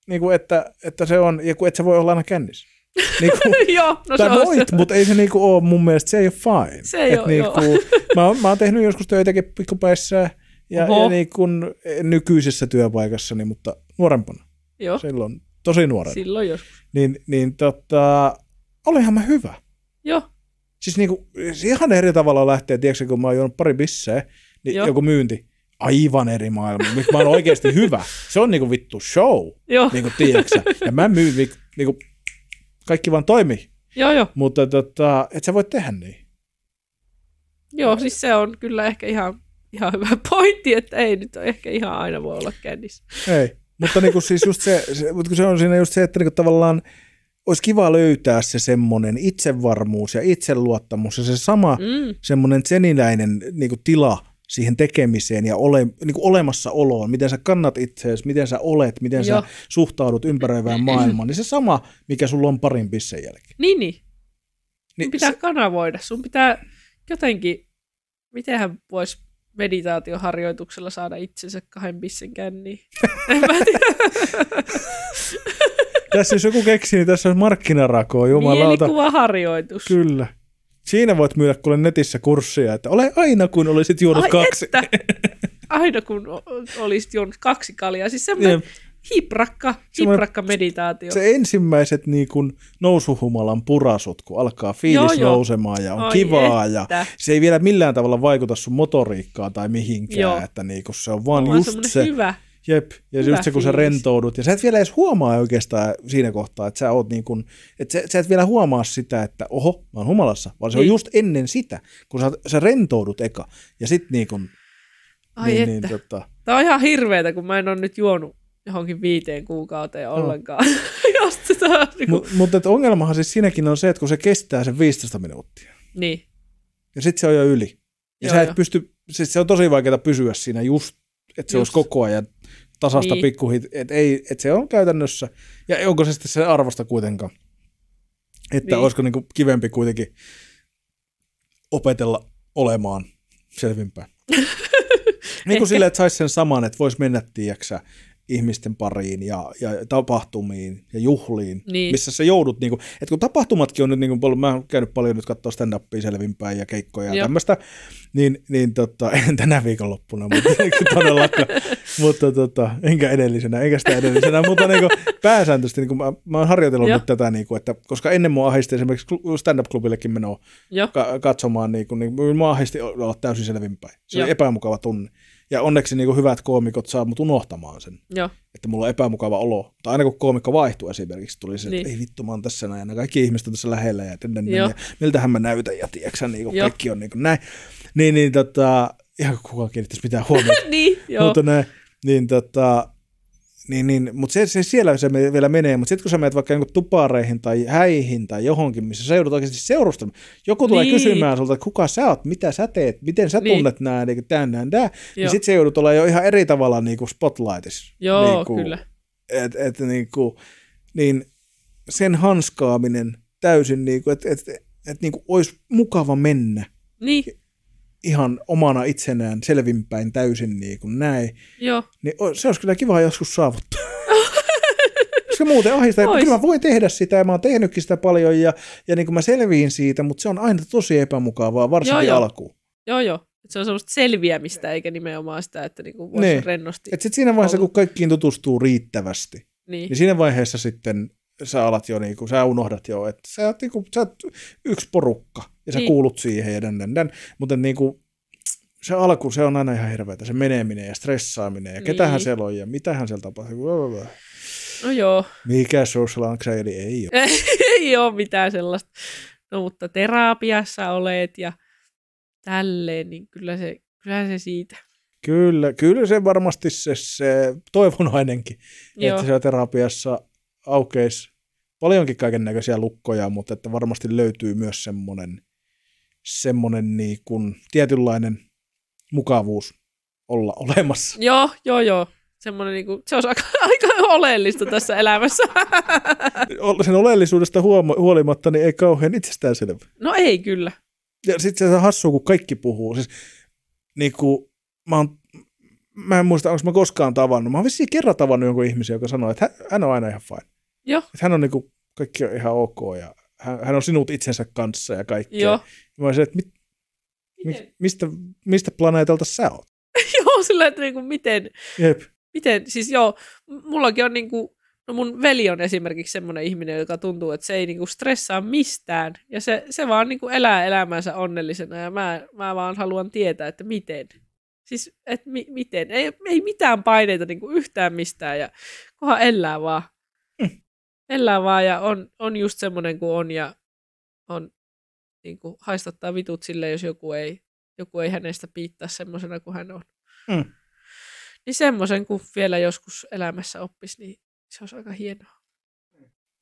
niinku, että, että se on, ja kun et sä voi olla aina kännissä. Niinku, joo, no se tai on voit, se. mutta ei se niinku ole mun mielestä, se ei ole fine. Se ei Et oo, niinku, mä, oon, mä oon tehnyt joskus töitäkin pikkupäissä ja, Oho. ja niinku, nykyisessä työpaikassani, mutta nuorempana, Joo, silloin tosi nuorena, silloin joskus. niin, niin tota, olihan mä hyvä. Joo, Siis niinku, se ihan eri tavalla lähtee, tiedätkö, kun mä oon juonut pari bisseä, niin Joo. joku myynti, aivan eri maailma, missä mä oon oikeasti hyvä. Se on niinku vittu show, joo, niinku tiedätkö Ja mä myyn, niinku, kaikki vaan toimii, joo, joo. mutta tota, et sä voi tehdä niin. Joo, siis se on kyllä ehkä ihan, ihan hyvä pointti, että ei nyt ehkä ihan aina voi olla kännissä. Ei. Mutta niinku siis just se, se, mutta se on siinä just se, että niinku tavallaan olisi kiva löytää se semmoinen itsevarmuus ja itseluottamus ja se sama Mm, semmoinen seniläinen niin kuin tila siihen tekemiseen ja ole, niin kuin olemassaoloon, miten sä kannat itseäsi, miten sä olet, miten Joo. sä suhtaudut ympäröivään maailmaan, niin se sama, mikä sulla on parin pissen jälkeen. niin, niin. Sun Niin pitää se, kanavoida. Sun pitää jotenkin, mitenhän voisi meditaatioharjoituksella saada itsensä kahden pissen känniin. En mä tiedä. tässä jos joku keksii, niin tässä on markkinarakoa, jumalauta. Mielikuvaharjoitus. Kyllä. Siinä voit myydä kuule netissä kurssia, että ole aina kuin olisit juonut Ai kaksi. Että, aina kun olisit juonut kaksi kaljaa. Siis semmoinen hiprakka, hiprakka meditaatio. Se ensimmäiset niin kuin nousuhumalan purasut, kun alkaa fiilis Joo, joo. nousemaan ja on Ai kivaa ja että. se ei vielä millään tavalla vaikuta sun motoriikkaan tai mihinkään, Joo. että niinku se on vaan Vaan just se, hyvä. Jep, ja hyvä just se kun sä rentoudut, ja sä et vielä edes huomaa oikeastaan siinä kohtaa, että sä oot niin kuin, että sä, sä et vielä huomaa sitä, että oho, mä oon humalassa, vaan se on Niin. just ennen sitä, kun sä, sä rentoudut eka, ja sit niin kuin, Ai niin, että. niin, tota, Tämä on ihan hirveetä, kun mä en ole nyt juonut johonkin viiteen kuukauteen ollenkaan. Just sitä, niin, Mutta mut, et ongelmahan siis siinäkin on se, että kun se kestää sen 15 minuuttia, niin. ja sitten se on jo yli. Ja Joo, sä et joo. pysty, siis se on tosi vaikeaa pysyä siinä just, että se Just. olisi koko ajan tasasta Niin. pikkuhit, että ei, että se on käytännössä, ja onko se sitten se arvosta kuitenkaan, että Niin. olisiko niinku kivempi kuitenkin opetella olemaan selvinpäin. niin kuin silleen, että saisi sen saman, että voisi mennä, tiiäksä, ihmisten pariin ja, ja tapahtumiin ja juhliin, Niin. missä sä joudut, niinku, että kun tapahtumatkin on nyt, niinku, paljon, mä oon käynyt paljon nyt katsoa stand-upia selvinpäin ja keikkoja ja tämmöistä, niin, niin tota, en tänä viikonloppuna, mutta todellakaan, mutta tota, enkä edellisenä, enkä sitä edellisenä, mutta niinku, pääsääntöisesti niinku, mä, mä oon harjoitellut Joo. nyt tätä, niinku, että koska ennen mua ahisti esimerkiksi klu- stand-up-klubillekin menoa ka- katsomaan, niin, kuin, niin mua ahisti olla täysin selvinpäin. Se oli epämukava tunne. Ja onneksi niin kuin hyvät koomikot saa mut unohtamaan sen, Joo. että mulla on epämukava olo. Tai aina kun koomikko vaihtuu esimerkiksi, tuli se, että Niin. ei vittu, mä oon tässä näin, ja kaikki ihmiset on tässä lähellä, ja, Joo. ja miltähän mä näytän, ja tiedätkö, niin kuin kaikki on niin kuin näin. Niin, niin tota, ihan kukaan kiinnittäisi mitään huomiota. niin, joo. mutta näin, niin tota, niin, niin, mutta se, se, siellä se vielä menee, mutta sitten kun sä menet vaikka jonkun tupareihin tai häihin tai johonkin, missä sä joudut oikeasti seurustelemaan, joku tulee Niin. kysymään sulta, että kuka sä oot, mitä sä teet, miten sä Niin. tunnet nämä, niin tämän, tämän, niin sitten se joudut olla jo ihan eri tavalla niin kuin spotlightissa. Joo, niin kuin, kyllä. Et, et, niin, kuin, niin sen hanskaaminen täysin, niin kuin, että et, et, niin kuin olisi mukava mennä Niin, ihan omana itsenään selvinpäin täysin niin kuin näin, joo. niin se olisi kyllä kiva joskus saavuttaa. Koska muuten ahistaa. Ois. Kyllä mä voin tehdä sitä ja mä oon tehnytkin sitä paljon ja, ja niin kuin mä selviin siitä, mutta se on aina tosi epämukavaa, varsinkin Joo, joo. alkuun. Joo, joo. Et se on semmoista selviämistä, eikä nimenomaan sitä, että niinku voisi Niin. rennosti. Et sit siinä vaiheessa, Olla. kun kaikkiin tutustuu riittävästi, niin. niin siinä vaiheessa sitten sä alat jo, niin kuin, sä unohdat jo, että sä oot, niin kuin, sä oot yksi porukka ja sä Niin. kuulut siihen ja dän, dän, dän. mutta niin kuin, se alku, se on aina ihan hirveätä, se meneminen ja stressaaminen ja ketähän Niin. siellä on ja mitähän siellä tapahtuu. No joo. Mikä social anxiety ei ole. ei ole mitään sellaista. no mutta terapiassa olet ja tälleen, niin kyllä se, kyllä se siitä. Kyllä, kyllä se varmasti se, se toivonainenkin, Joo. että siellä terapiassa aukeisi paljonkin kaiken näköisiä lukkoja, mutta että varmasti löytyy myös semmoinen, semmoinen niin kuin tietynlainen mukavuus olla olemassa. Joo, joo, joo. Semmoinen, niin kuin, se on aika, aika oleellista tässä elämässä. Sen oleellisuudesta huoma- huolimatta niin ei kauhean itsestäänselvä. No ei kyllä. Ja sitten se on hassua, kun kaikki puhuu. Siis, niin kuin, mä, oon, mä en muista, onko mä koskaan tavannut. Mä oon vissiin kerran tavannut jonkun ihmisen, joka sanoi, että hän, hän on aina ihan fine. Joo, Että hän on niin kuin, kaikki on ihan ok ja hän, hän on sinut itsensä kanssa ja kaikkea. joo. Mä olisin, että mit, mi, mistä, mistä planeetalta sä oot? joo, sillä että niin kuin, miten, Jep. miten, siis joo, mullakin on niin kuin, no mun veli on esimerkiksi semmoinen ihminen, joka tuntuu, että se ei niin kuin stressaa mistään. Ja se, se vaan niin kuin elää elämänsä onnellisena ja mä, mä vaan haluan tietää, että miten. Siis, että mi, miten. Ei, ei mitään paineita niin kuin yhtään mistään ja kunhan elää vaan. Elää vaan ja on, on just semmoinen kuin on ja on niin kuin haistattaa vitut sille, jos joku ei, joku ei hänestä piittaa semmoisena kuin hän on. Mm. Niin semmoisen, kun vielä joskus elämässä oppisi, niin se olisi aika hienoa.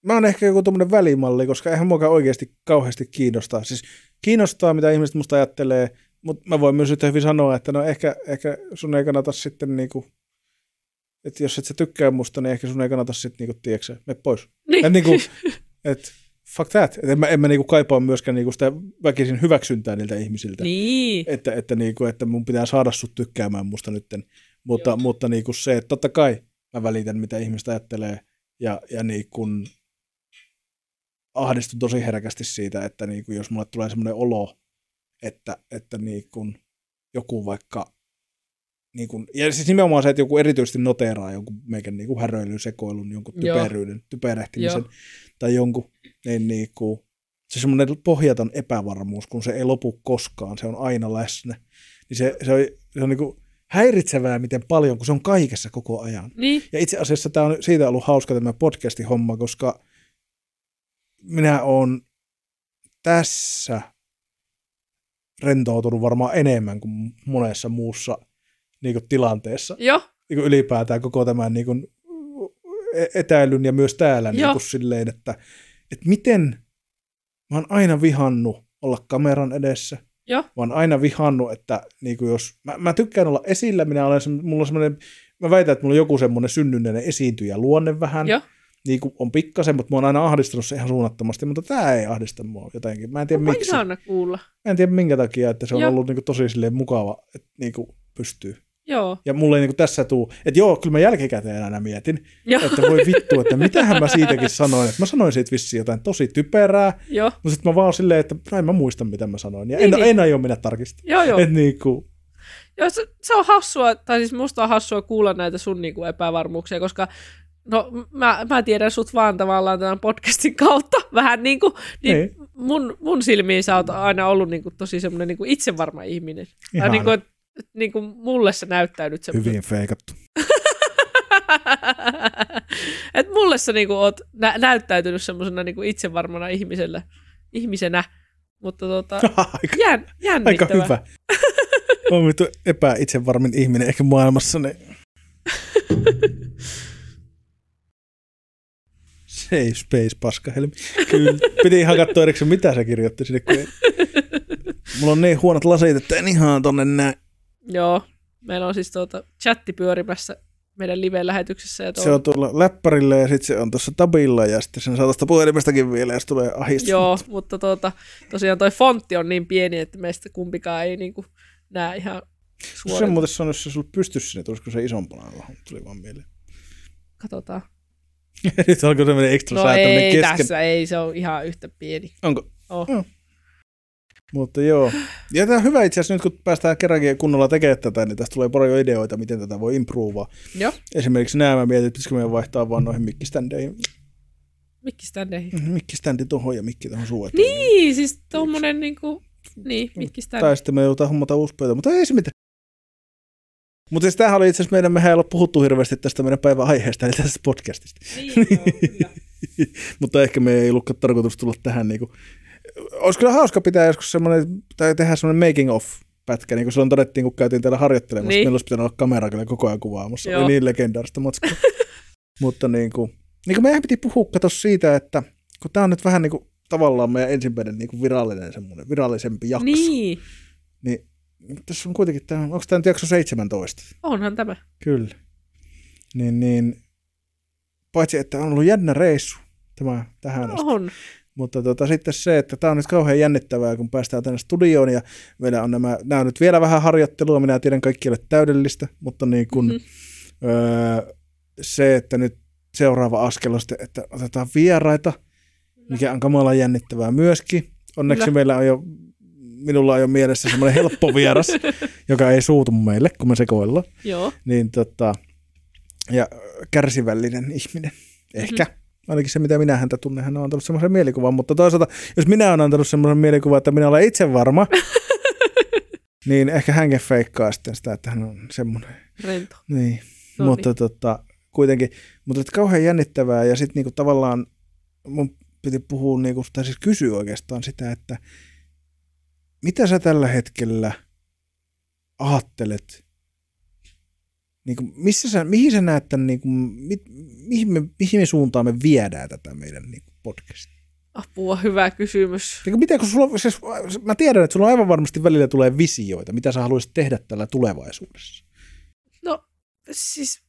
Mä oon ehkä joku tommonen välimalli, koska eihän muakaan oikeasti kauheasti kiinnostaa. Siis kiinnostaa, mitä ihmiset musta ajattelee, mutta mä voin myös yhtä hyvin sanoa, että no ehkä, ehkä sun ei kannata sitten niinku, että jos et sä tykkää musta, niin ehkä sun ei kannata sitten niinku, tiedätkö, me pois. Niin. Et niinku, et fuck that. Et en mä, en mä niinku kaipaa myöskään niinku sitä väkisin hyväksyntää niiltä ihmisiltä. niin. Että, että, niinku, että mun pitää saada sut tykkäämään musta nytten. Mutta, Joo. mutta niinku se, että totta kai mä välitän, mitä ihmiset ajattelee. Ja, ja niin kun ahdistun tosi herkästi siitä, että niin kun jos mulle tulee semmoinen olo, että, että niin kun joku vaikka, niin kun, ja siis nimenomaan se, että joku erityisesti noteeraa jonkun meikän niin häröilyn, sekoilun, jonkun Joo. typeryyden, typerehtimisen Joo. tai jonkun, niin, niin kun, se semmoinen pohjaton epävarmuus, kun se ei lopu koskaan, se on aina läsnä, niin se, se on, se on niin kuin häiritsevää miten paljon, kun se on kaikessa koko ajan. Niin. Ja itse asiassa tämä on siitä ollut hauska tämä podcastin homma, koska minä olen tässä rentoutunut varmaan enemmän kuin monessa muussa niin kuin tilanteessa. Joo. Niin kuin ylipäätään koko tämän niin kuin etäilyn ja myös täällä niin kuin silleen, että, että miten mä oon aina vihannut olla kameran edessä. Joo. Mä oon aina vihannut, että niin kuin jos, mä, mä, tykkään olla esillä, minä olen, mulla on semmoinen, mä väitän, että mulla on joku semmoinen synnynnäinen esiintyjä luonne vähän. Joo. Niin kuin on pikkasen, mutta mä oon aina ahdistanut se ihan suunnattomasti, mutta tämä ei ahdista mua jotenkin. Mä en tiedä Onpa miksi. ihana kuulla. Mä en tiedä minkä takia, että se on Joo. ollut niin kuin tosi silleen mukava, että niin kuin pystyy. Joo. Ja mulle ei niin kuin tässä tuu, että joo, kyllä mä jälkikäteen aina mietin, Joo. että voi vittu, että mitähän mä siitäkin sanoin. Että mä sanoin siitä vissiin jotain tosi typerää, Joo. mutta sitten mä vaan silleen, että no en mä muista, mitä mä sanoin. Ja Niin, en, niin. en aio mennä tarkistamaan. Joo, joo. Et niin kuin, Joo, se, se on hassua, tai siis musta on hassua kuulla näitä sun niinku epävarmuuksia, koska no mä, mä tiedän sut vaan tavallaan tämän podcastin kautta vähän niin kuin, niin, Niin. mun, mun silmiin sä oot aina ollut niinku tosi semmoinen niinku itsevarma ihminen. Tai Ihana. niinku, et, niinku mulle sä näyttäydyt semmoinen. hyvin feikattu. Et mulle sä niinku oot nä- näyttäytynyt semmoisena niinku itsevarmana ihmisellä, ihmisenä, mutta tota, aika, jän, aika jännittävä. hyvä. On vittu epäitsevarmin ihminen ehkä maailmassa. Niin... Safe space, paskahelmi. Kyllä. Piti ihan katsoa erikseen, mitä se kirjoitti sinne. Kun. Mulla on niin huonot lasit, että en ihan tonne näe. Joo, meillä on siis tuota chatti pyörimässä meidän live-lähetyksessä. Ja Se on tuolla läppärillä ja sitten se on tuossa tabilla ja sitten sen saa tuosta puhelimestakin vielä ja se tulee ahistus. Joo, mutta tuota, tosiaan toi fontti on niin pieni, että meistä kumpikaan ei niinku näe ihan suoraan. muuten sanoi, jos se sulla pystyisi sinne, tulisiko se isompana vähän, tuli vaan mieleen. Katsotaan. Nyt alkoi semmoinen ekstra No säätäminen ei kesken. tässä, ei, se on ihan yhtä pieni. Onko? Oh. Joo. Mutta joo. Ja tämä on hyvä itse asiassa nyt, kun päästään kerrankin kunnolla tekemään tätä, niin tästä tulee paljon ideoita, miten tätä voi improvaa. Joo, Esimerkiksi nämä mä mietin, että pitäisikö meidän vaihtaa vaan noihin mikkiständeihin. mikki standeihin. Mhm, Mikkiständi tuohon ja mikki tuohon eteen. Niin, siis tommonen niinku, niin, mikki stand. Tai sitten me joudutaan hommata uusi pöytä, mutta ei se mitään. Mutta siis tämähän oli itse asiassa meidän, mehän ei olla puhuttu hirveästi tästä meidän päivän aiheesta, eli tästä podcastista. Niin, joo, mutta ehkä me ei ollutkaan tarkoitus tulla tähän niinku olisi kyllä hauska pitää joskus semmoinen, tai tehdä semmoinen making of pätkä, niin kuin silloin todettiin, kun käytiin täällä harjoittelemassa, niin. Meillä olisi pitänyt olla kamera kyllä koko ajan kuvaamassa. Joo. Oli niin legendaarista matskua. Mutta niin kuin, niin kuin meidän piti puhua kato siitä, että kun tämä on nyt vähän niin kuin tavallaan meidän ensimmäinen niin kuin virallinen semmoinen, virallisempi jakso, Niin, niin tässä on kuitenkin, tämä, onko tämä nyt jakso 17? onhan tämä. Kyllä. Niin, niin paitsi, että on ollut jännä reissu tämä tähän asti. On. Mutta tota, sitten se, että tämä on nyt kauhean jännittävää, kun päästään tänne studioon ja meillä on nämä, nämä on nyt vielä vähän harjoittelua, minä tiedän kaikki ei ole täydellistä, mutta niin kun, Mhm. mm-hmm. öö, se, että nyt seuraava askel on sitten, että otetaan vieraita, mikä on kamalan jännittävää myöskin. Onneksi Kyllä. meillä on jo, minulla on jo mielessä semmoinen helppo vieras, joka ei suutu meille, kun me sekoillaan. Joo. Niin tota, ja kärsivällinen ihminen, ehkä. Mhm. Ainakin se, mitä minä häntä tunnen, hän on antanut semmoisen mielikuvan, mutta toisaalta, jos minä olen antanut semmoisen mielikuvan, että minä olen itse varma, niin ehkä hänkin feikkaa sitten sitä, että hän on semmoinen. Rento. Niin, No mutta tota, kuitenkin, mutta että kauhean jännittävää ja sitten niinku tavallaan mun piti puhua, niinku, tai siis kysyä oikeastaan sitä, että mitä sä tällä hetkellä ajattelet, niinku, missä sä, mihin sä näet tämän, niinku, mi, mihin, me, mihin me suuntaan me viedään tätä meidän niinku, podcastia? Apua, hyvä kysymys. Niinku, mitä, kun sulla, siis, mä tiedän, että sulla on aivan varmasti välillä tulee visioita, mitä sä haluaisit tehdä tällä tulevaisuudessa. No siis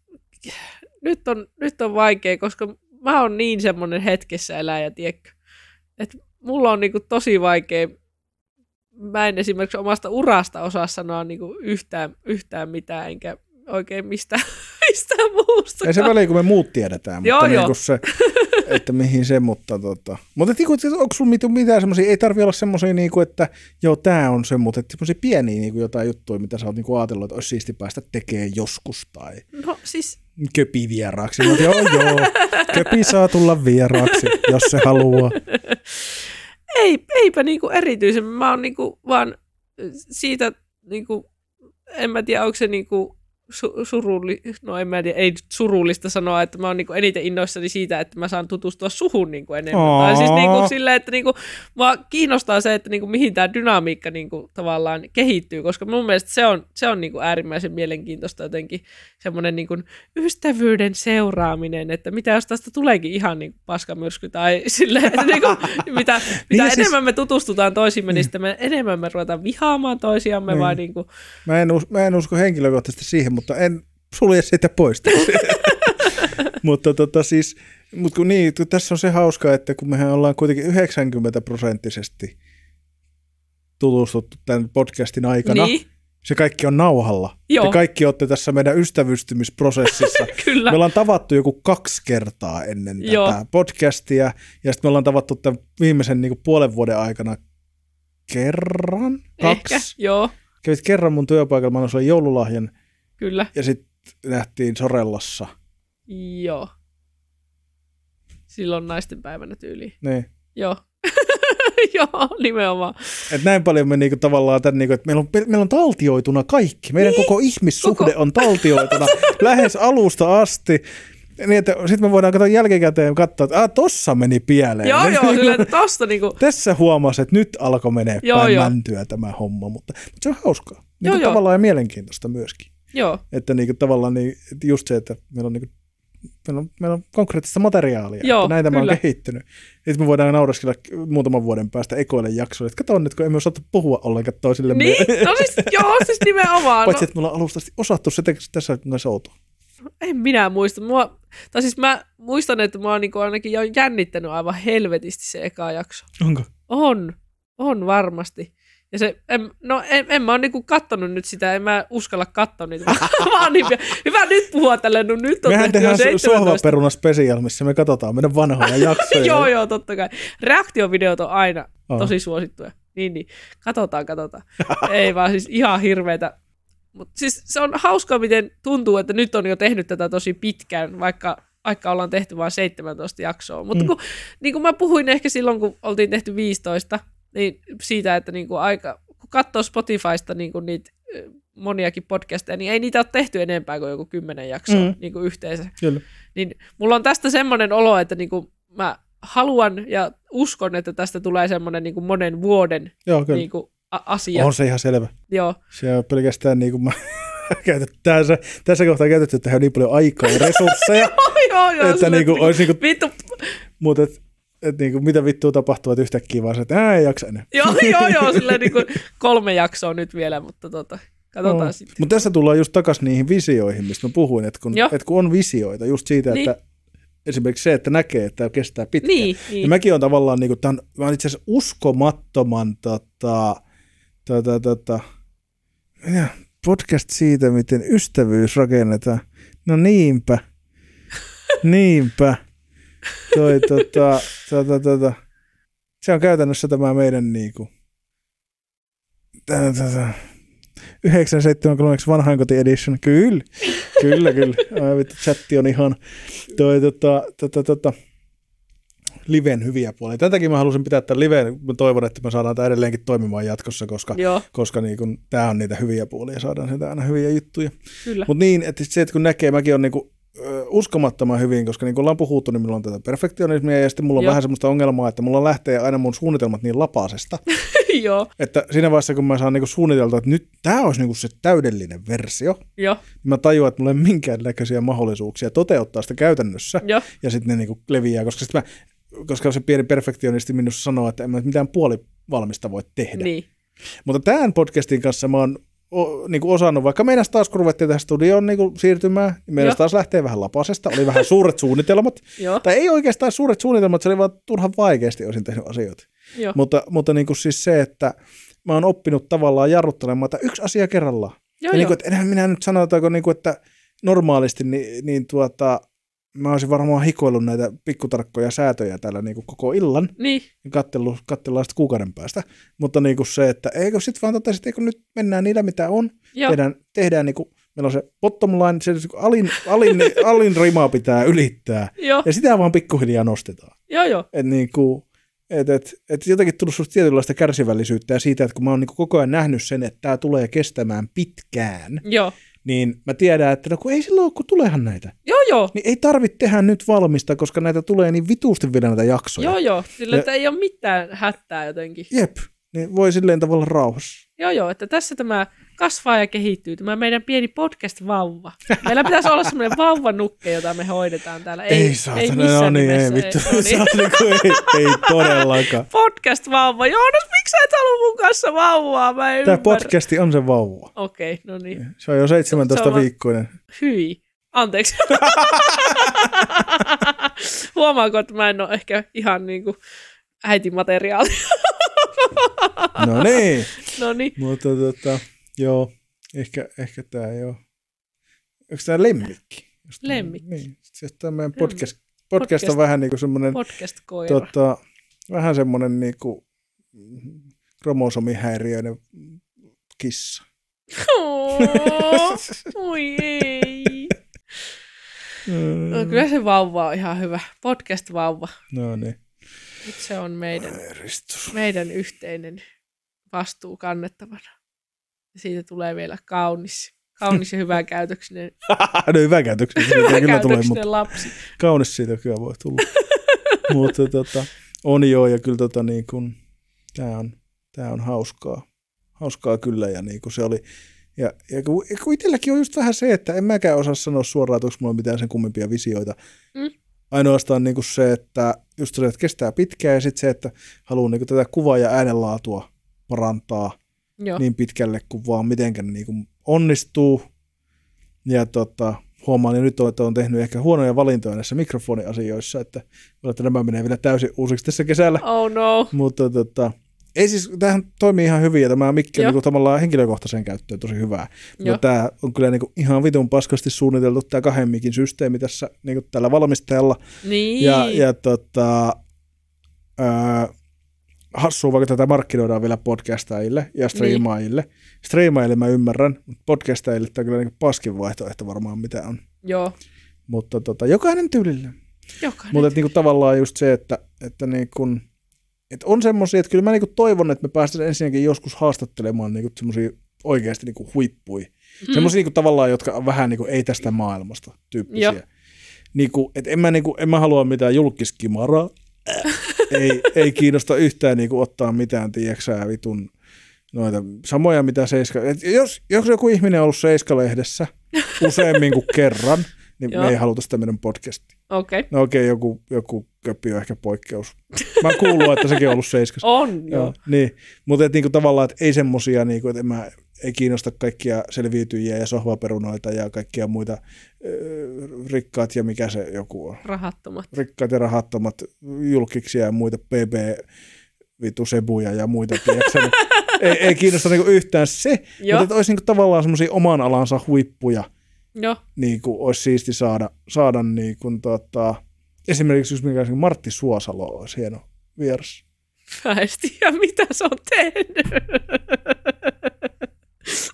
nyt on, nyt on vaikea, koska mä oon niin semmoinen hetkessä eläjä, tiedätkö? Et mulla on niinku tosi vaikea, mä en esimerkiksi omasta urasta osaa sanoa niinku yhtään, yhtään mitään, enkä oikein mistään, mistään muusta. Ei se väliä, kun me muut tiedetään, mutta Joo, niin joo. kuin se, että mihin se, mutta tota. Mutta et, niinku, että onko sulla mitään, mitään semmoisia, ei tarvi olla semmoisia, niinku, että joo, tämä on se, mutta semmoisia pieniä niinku, jotain juttuja, mitä sä oot niinku ajatellut, että olisi siisti päästä tekemään joskus tai No siis, köpi vieraaksi. Mä oon, joo, joo, köpi saa tulla vieraaksi, jos se haluaa. ei, eipä niinku erityisen. Mä oon niinku vaan siitä, niinku, en mä tiedä, onko se niinku su- surulli, no en mä tiedä, ei surullista sanoa, että mä oon niinku eniten innoissani siitä, että mä saan tutustua suhun niinku enemmän. Tai siis niinku silleen, että niinku, mua kiinnostaa se, että niinku, mihin tämä dynamiikka niinku, tavallaan kehittyy, koska mun mielestä se on, se on niinku äärimmäisen mielenkiintoista jotenkin semmoinen niinku, ystävyyden seuraaminen, että mitä jos tästä tuleekin ihan niinku, paskamyrsky tai silleen, että niinku, mitä, mitä ja siis- enemmän me tutustutaan toisimme, niin sitten me enemmän me ruvetaan vihaamaan toisiamme Niin. vai niinku, Mä en, us, mä en usko henkilökohtaisesti siihen, mutta en sulje sitä pois. mutta tota siis, mut kun niin, kun tässä on se hauska, että kun mehän ollaan kuitenkin 90 prosenttisesti tutustuttu tämän podcastin aikana, niin, se kaikki on nauhalla. Joo. Te kaikki olette tässä meidän ystävystymisprosessissa. kyllä. Me ollaan tavattu joku kaksi kertaa ennen tätä Joo. podcastia, ja sitten me ollaan tavattu tämän viimeisen niin puolen vuoden aikana kerran, kaksi. Ehkä, joo, Kävit kerran mun työpaikalla, mä annoin joululahjan, kyllä, ja sitten nähtiin Sorellassa. joo. Silloin naisten päivänä tyyliin. Niin. Joo. Joo, nimenomaan. Et näin paljon me niinku tavallaan tämän, niinku, että meillä on, meillä on taltioituna kaikki. Meidän niin. koko ihmissuhde Koko- on taltioituna lähes alusta asti. Niin, että sitten me voidaan katsoa jälkikäteen katsoa, että ah, tossa meni pieleen. Joo, joo, sillä tosta niinku, Tässä huomasi, että nyt alkoi menee Joo, päin joo. mäntyä tämä homma, mutta, mutta se on hauskaa. Niin Joo, joo. tavallaan ja mielenkiintoista myöskin. Joo, Että niin kuin tavallaan niin, just se, että meillä on, niin kuin, meillä on, meillä on konkreettista materiaalia, Joo, että näitä mä kyllä. oon kehittynyt. Sitten me voidaan nauraskella muutaman vuoden päästä ekoille jaksoille, että kato nyt, kun emme osata puhua ollenkaan toisillemme. niin, no siis, joo, siis nimenomaan. Paitsi, että me ollaan alusta asti osattu se tässä kanssa outoa. en minä muista. Mua, tai siis mä muistan, että mä oon niinku ainakin jo jännittänyt aivan helvetisti se eka jakso. Onko? On, on varmasti. Ja se, en, no en, en mä oon niinku kattonut nyt sitä, en mä uskalla katsoa niitä. oon niin, hyvä nyt puhua tälle, no nyt on Mehän tehdään 17. sohvaperuna special, missä me katsotaan meidän vanhoja jaksoja. joo, joo, totta kai. Reaktiovideot on aina On. tosi suosittuja. Niin, niin. Katsotaan, katsotaan. Ei vaan siis ihan hirveetä. Mutta siis se on hauskaa, miten tuntuu, että nyt on jo tehnyt tätä tosi pitkään, vaikka, vaikka ollaan tehty vain 17 jaksoa. Mutta Mm. kun, niin kuin mä puhuin ehkä silloin, kun oltiin tehty 15, niin siitä, että niin kuin aika, kun katsoo Spotifysta niin kuin niitä moniakin podcasteja, niin ei niitä ole tehty enempää kuin joku kymmenen jaksoa Mm. niin kuin yhteensä Kyllä. niin mulla on tästä semmoinen olo, että niinku mä haluan ja uskon, että tästä tulee semmoinen niin kuin monen vuoden Joo, kyllä. niin kuin, a- asia. On se ihan selvä. Joo, Se on pelkästään niin kuin mä käytetty, tässä, tässä kohtaa käytetty tähän niin paljon aikaa ja resursseja, joo, joo. että silleen, niin kuin, olisi niin kuin, Vittu, mutta et, et niin kuin, mitä vittua tapahtuu, että yhtäkkiä vaan se, että ää, ei jaksa enää. joo, joo, joo, silleen niin kuin kolme jaksoa nyt vielä, mutta tota, katsotaan No. sitten. Mutta tässä tullaan just takaisin niihin visioihin, mistä mä puhuin, että kun, että kun on visioita, just siitä, Niin. että esimerkiksi se, että näkee, että tämä kestää pitkään. Niin, Ja niin. mäkin on tavallaan, niin kuin, tämän, mä itse asiassa uskomattoman tota, tota, tota, ja, podcast siitä, miten ystävyys rakennetaan. No niinpä, niinpä. Toi, tota, tota, tota, se on käytännössä tämä meidän niinku, tota, 973 vanhainkoti edition. Kyllä, kyllä, kyllä. Ai vittu, chatti on ihan toi, tota, tota, tota, liven hyviä puolia. Tämän takia mä halusin pitää tämän liven. Mä toivon, että me saadaan tämä edelleenkin toimimaan jatkossa, koska, Joo, koska niin kun, tämä on niitä hyviä puolia ja saadaan sieltä aina hyviä juttuja. Mutta niin, että se, että kun näkee, mäkin on niinku, ö, uskomattoman hyvin, koska niin kuin ollaan puhuttu, niin minulla on tätä perfektionismia ja sitten mulla on Joo. vähän semmoista ongelmaa, että mulla lähtee aina mun suunnitelmat niin lapasesta, joo, että siinä vaiheessa, kun mä saan niinku suunniteltua, että nyt tämä olisi niinku se täydellinen versio, joo, niin mä tajuan, että mulla ei ole minkäännäköisiä mahdollisuuksia toteuttaa sitä käytännössä joo, ja sitten ne niinku leviää, koska, sit mä, koska se pieni perfektionisti minussa sanoo, että en mä mitään puolivalmista voi tehdä. niin. Mutta tämän podcastin kanssa mä oon o, niinku osannut, vaikka meidän taas kun ruvettiin tähän studioon niinku siirtymään, niin meidän taas lähtee vähän lapasesta, oli vähän suuret suunnitelmat, tai ei oikeastaan suuret suunnitelmat, se oli vaan turhan vaikeasti olisin tehnyt asioita. joo, Mutta, mutta niinku siis se, että mä oon oppinut tavallaan jarruttelemaan, että yksi asia kerrallaan. joo, ja niinku, joo. että enhän minä nyt sanotaanko, niinku, että normaalisti niin, niin tuota, mä olisin varmaan hikoillut näitä pikkutarkkoja säätöjä täällä niinku koko illan. Niin, ja kattellut, katsellaan sitten kuukauden päästä. Mutta niinku se, että eikö sitten vaan totesin, että eikö nyt mennään niillä mitä on, joo, tehdään, tehdään niinku, meillä on se bottom line, se niinku alin, alin, alin rimaa pitää ylittää. Joo, ja sitä vaan pikkuhiljaa nostetaan. joo, joo, Et niinku, et, et, et jotenkin tullut susta tietynlaista kärsivällisyyttä ja siitä, että kun mä oon niinku koko ajan nähnyt sen, että tämä tulee kestämään pitkään, joo, niin mä tiedän, että no kun ei silloin, kun tuleehan näitä, joo, joo, niin ei tarvitse tehdä nyt valmista, koska näitä tulee niin vituusti vielä näitä jaksoja. joo, joo, sillä Ja- että ei ole mitään hätää jotenkin. Jep, niin voi silleen tavalla rauhassa. Joo, joo, että tässä tämä kasvaa ja kehittyy, tämä meidän pieni podcast-vauva. Meillä pitäisi olla semmoinen vauvanukke, jota me hoidetaan täällä. Ei, Ei, ei saatana, missään no niin, ei nimessä, vittu. no Se niin. niinku, ei, ei todellakaan. Podcast-vauva. Joonas, miksi sä et halua mun kanssa vauvaa? Mä en Tämä ymmärrä. podcasti on se vauva. Okei, no niin. Se on jo 17 Se on vaan- viikkoinen. Hyi. Anteeksi. Huomaako, että mä en ole ehkä ihan niin kuin äitimateriaali. No niin, no niin. mutta tota, joo, ehkä, ehkä tämä ei ole. Onko tämä lemmikki? Just Lemmikki. Niin, se tämä meidän Lemmikki. podcast, podcast on Podcast. vähän niin kuin semmoinen, Podcast-koira. tota, vähän semmoinen niin kuin kromosomihäiriöinen kissa. Oh, oi ei. Mm. No, kyllä se vauva on ihan hyvä. Podcast-vauva. No niin. Nyt se on meidän, meidän yhteinen vastuu kannettavana. Ja siitä tulee vielä kaunis, kaunis ja hyvä käytöksinen, no hyvä käytöksiä. Siitä kyllä tulee, mutta käytöksinen lapsi. kaunis siitä kyllä voi tulla. mutta tota, on joo, ja kyllä tota, niin kun, tää, on, tää on hauskaa. Hauskaa kyllä, ja niin kuin se oli. Ja, ja kun, kun itselläkin on just vähän se, että en mäkään osaa sanoa suoraan, että onko mulla mitään sen kummimpia visioita. Mm. Ainoastaan niin kuin se, että just se, että kestää pitkään, ja sitten se, että haluaa niin kuin tätä kuva- ja äänenlaatua parantaa Joo, niin pitkälle kuin vaan mitenkään niin kuin onnistuu. Ja tota, huomaan jo nyt, että on tehnyt ehkä huonoja valintoja näissä mikrofoniasioissa, että, että nämä menee vielä täysin uusiksi tässä kesällä. oh no. Mutta tota, ei siis, tämähän toimii ihan hyvin ja tämä mikki on niin tavallaan henkilökohtaiseen käyttöön tosi hyvää. Joo. Mutta tämä on kyllä niin ihan vitun paskasti suunniteltu tämä kahden mikin systeemi tässä niin tällä valmistajalla. Niin. Ja, ja tota, ää, hassua, vaikka tätä markkinoidaan vielä podcastajille ja striimaajille. Niin. Striimaajille mä ymmärrän, mutta podcastajille tämä on kyllä niin paskin vaihtoehto varmaan mitä on. Joo, Mutta tota, jokainen tyylillä. jokainen. Mutta niinku tavallaan just se, että, että niinku, et on semmoisia, että kyllä mä niinku toivon, että me päästään ensinnäkin joskus haastattelemaan niinku semmoisia oikeasti niinku huippui. Mm. Semmoisia niinku tavallaan, jotka on vähän niinku ei tästä maailmasta tyyppisiä. Joo. Niinku, et en, mä niinku, en mä halua mitään julkiskimaraa, ei, ei kiinnosta yhtään niin kuin ottaa mitään, tiedäksää, vitun noita samoja mitä Seiska. Et jos, jos joku ihminen on ollut Seiska-lehdessä useammin kuin kerran, niin Joo. me ei haluta sitä meidän podcastia. Okei. Okay. No okei, okay, joku, joku köppi on ehkä poikkeus. Mä kuuluu, että sekin on ollut Seiskassa. On, joo. Niin, mutta et niinku tavallaan, että ei semmosia, niinku, että mä ei kiinnosta kaikkia selviytyjiä ja sohvaperunoita ja kaikkia muita rikkaat ja mikä se joku on. Rahattomat. Rikkaat ja rahattomat julkiksia ja muita PB vitu sebuja ja muita. tiedätkö, ei, ei kiinnosta niinku yhtään se, Joo. mutta että olisi niinku tavallaan semmoisia oman alansa huippuja, Joo. niin kuin olisi siisti saada, saada niin kuin, tota, esimerkiksi just mikä Martti Suosalo olisi hieno vieras. Mä en tiedä, mitä se on tehnyt.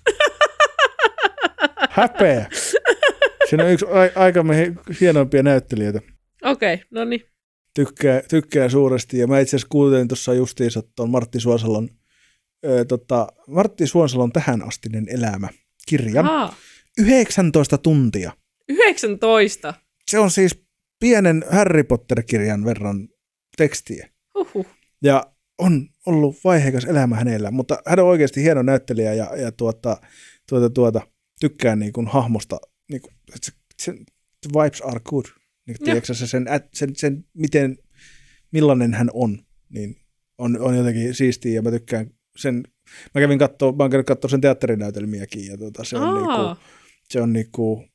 Häpeä! Siinä on yksi a- aikamme hienoimpia näyttelijöitä. Okei, okay, no niin. Tykkää, tykkää suuresti. Ja mä itse asiassa kuuntelin tuossa justiinsa tuon Martti Suosalon, ö, tota, Martti Suosalon tähän astinen elämä kirjan. Aa, 19 tuntia. 19. Se on siis pienen Harry Potter-kirjan verran tekstiä. Huhhuh. Ja on ollut vaiheikas elämä hänellä, mutta hän on oikeasti hieno näyttelijä ja, ja tuota, tuota, tuota, tykkään niin kuin hahmosta, niin kuin, se, se, the vibes are good. Niin, tiedätkö, se, sen, sen, sen, miten, millainen hän on, niin on, on jotenkin siistiä ja mä tykkään sen, mä kävin kattoo, mä katsoa sen teatterinäytelmiäkin ja tuota, se on, Aa, niinku, se on niinku,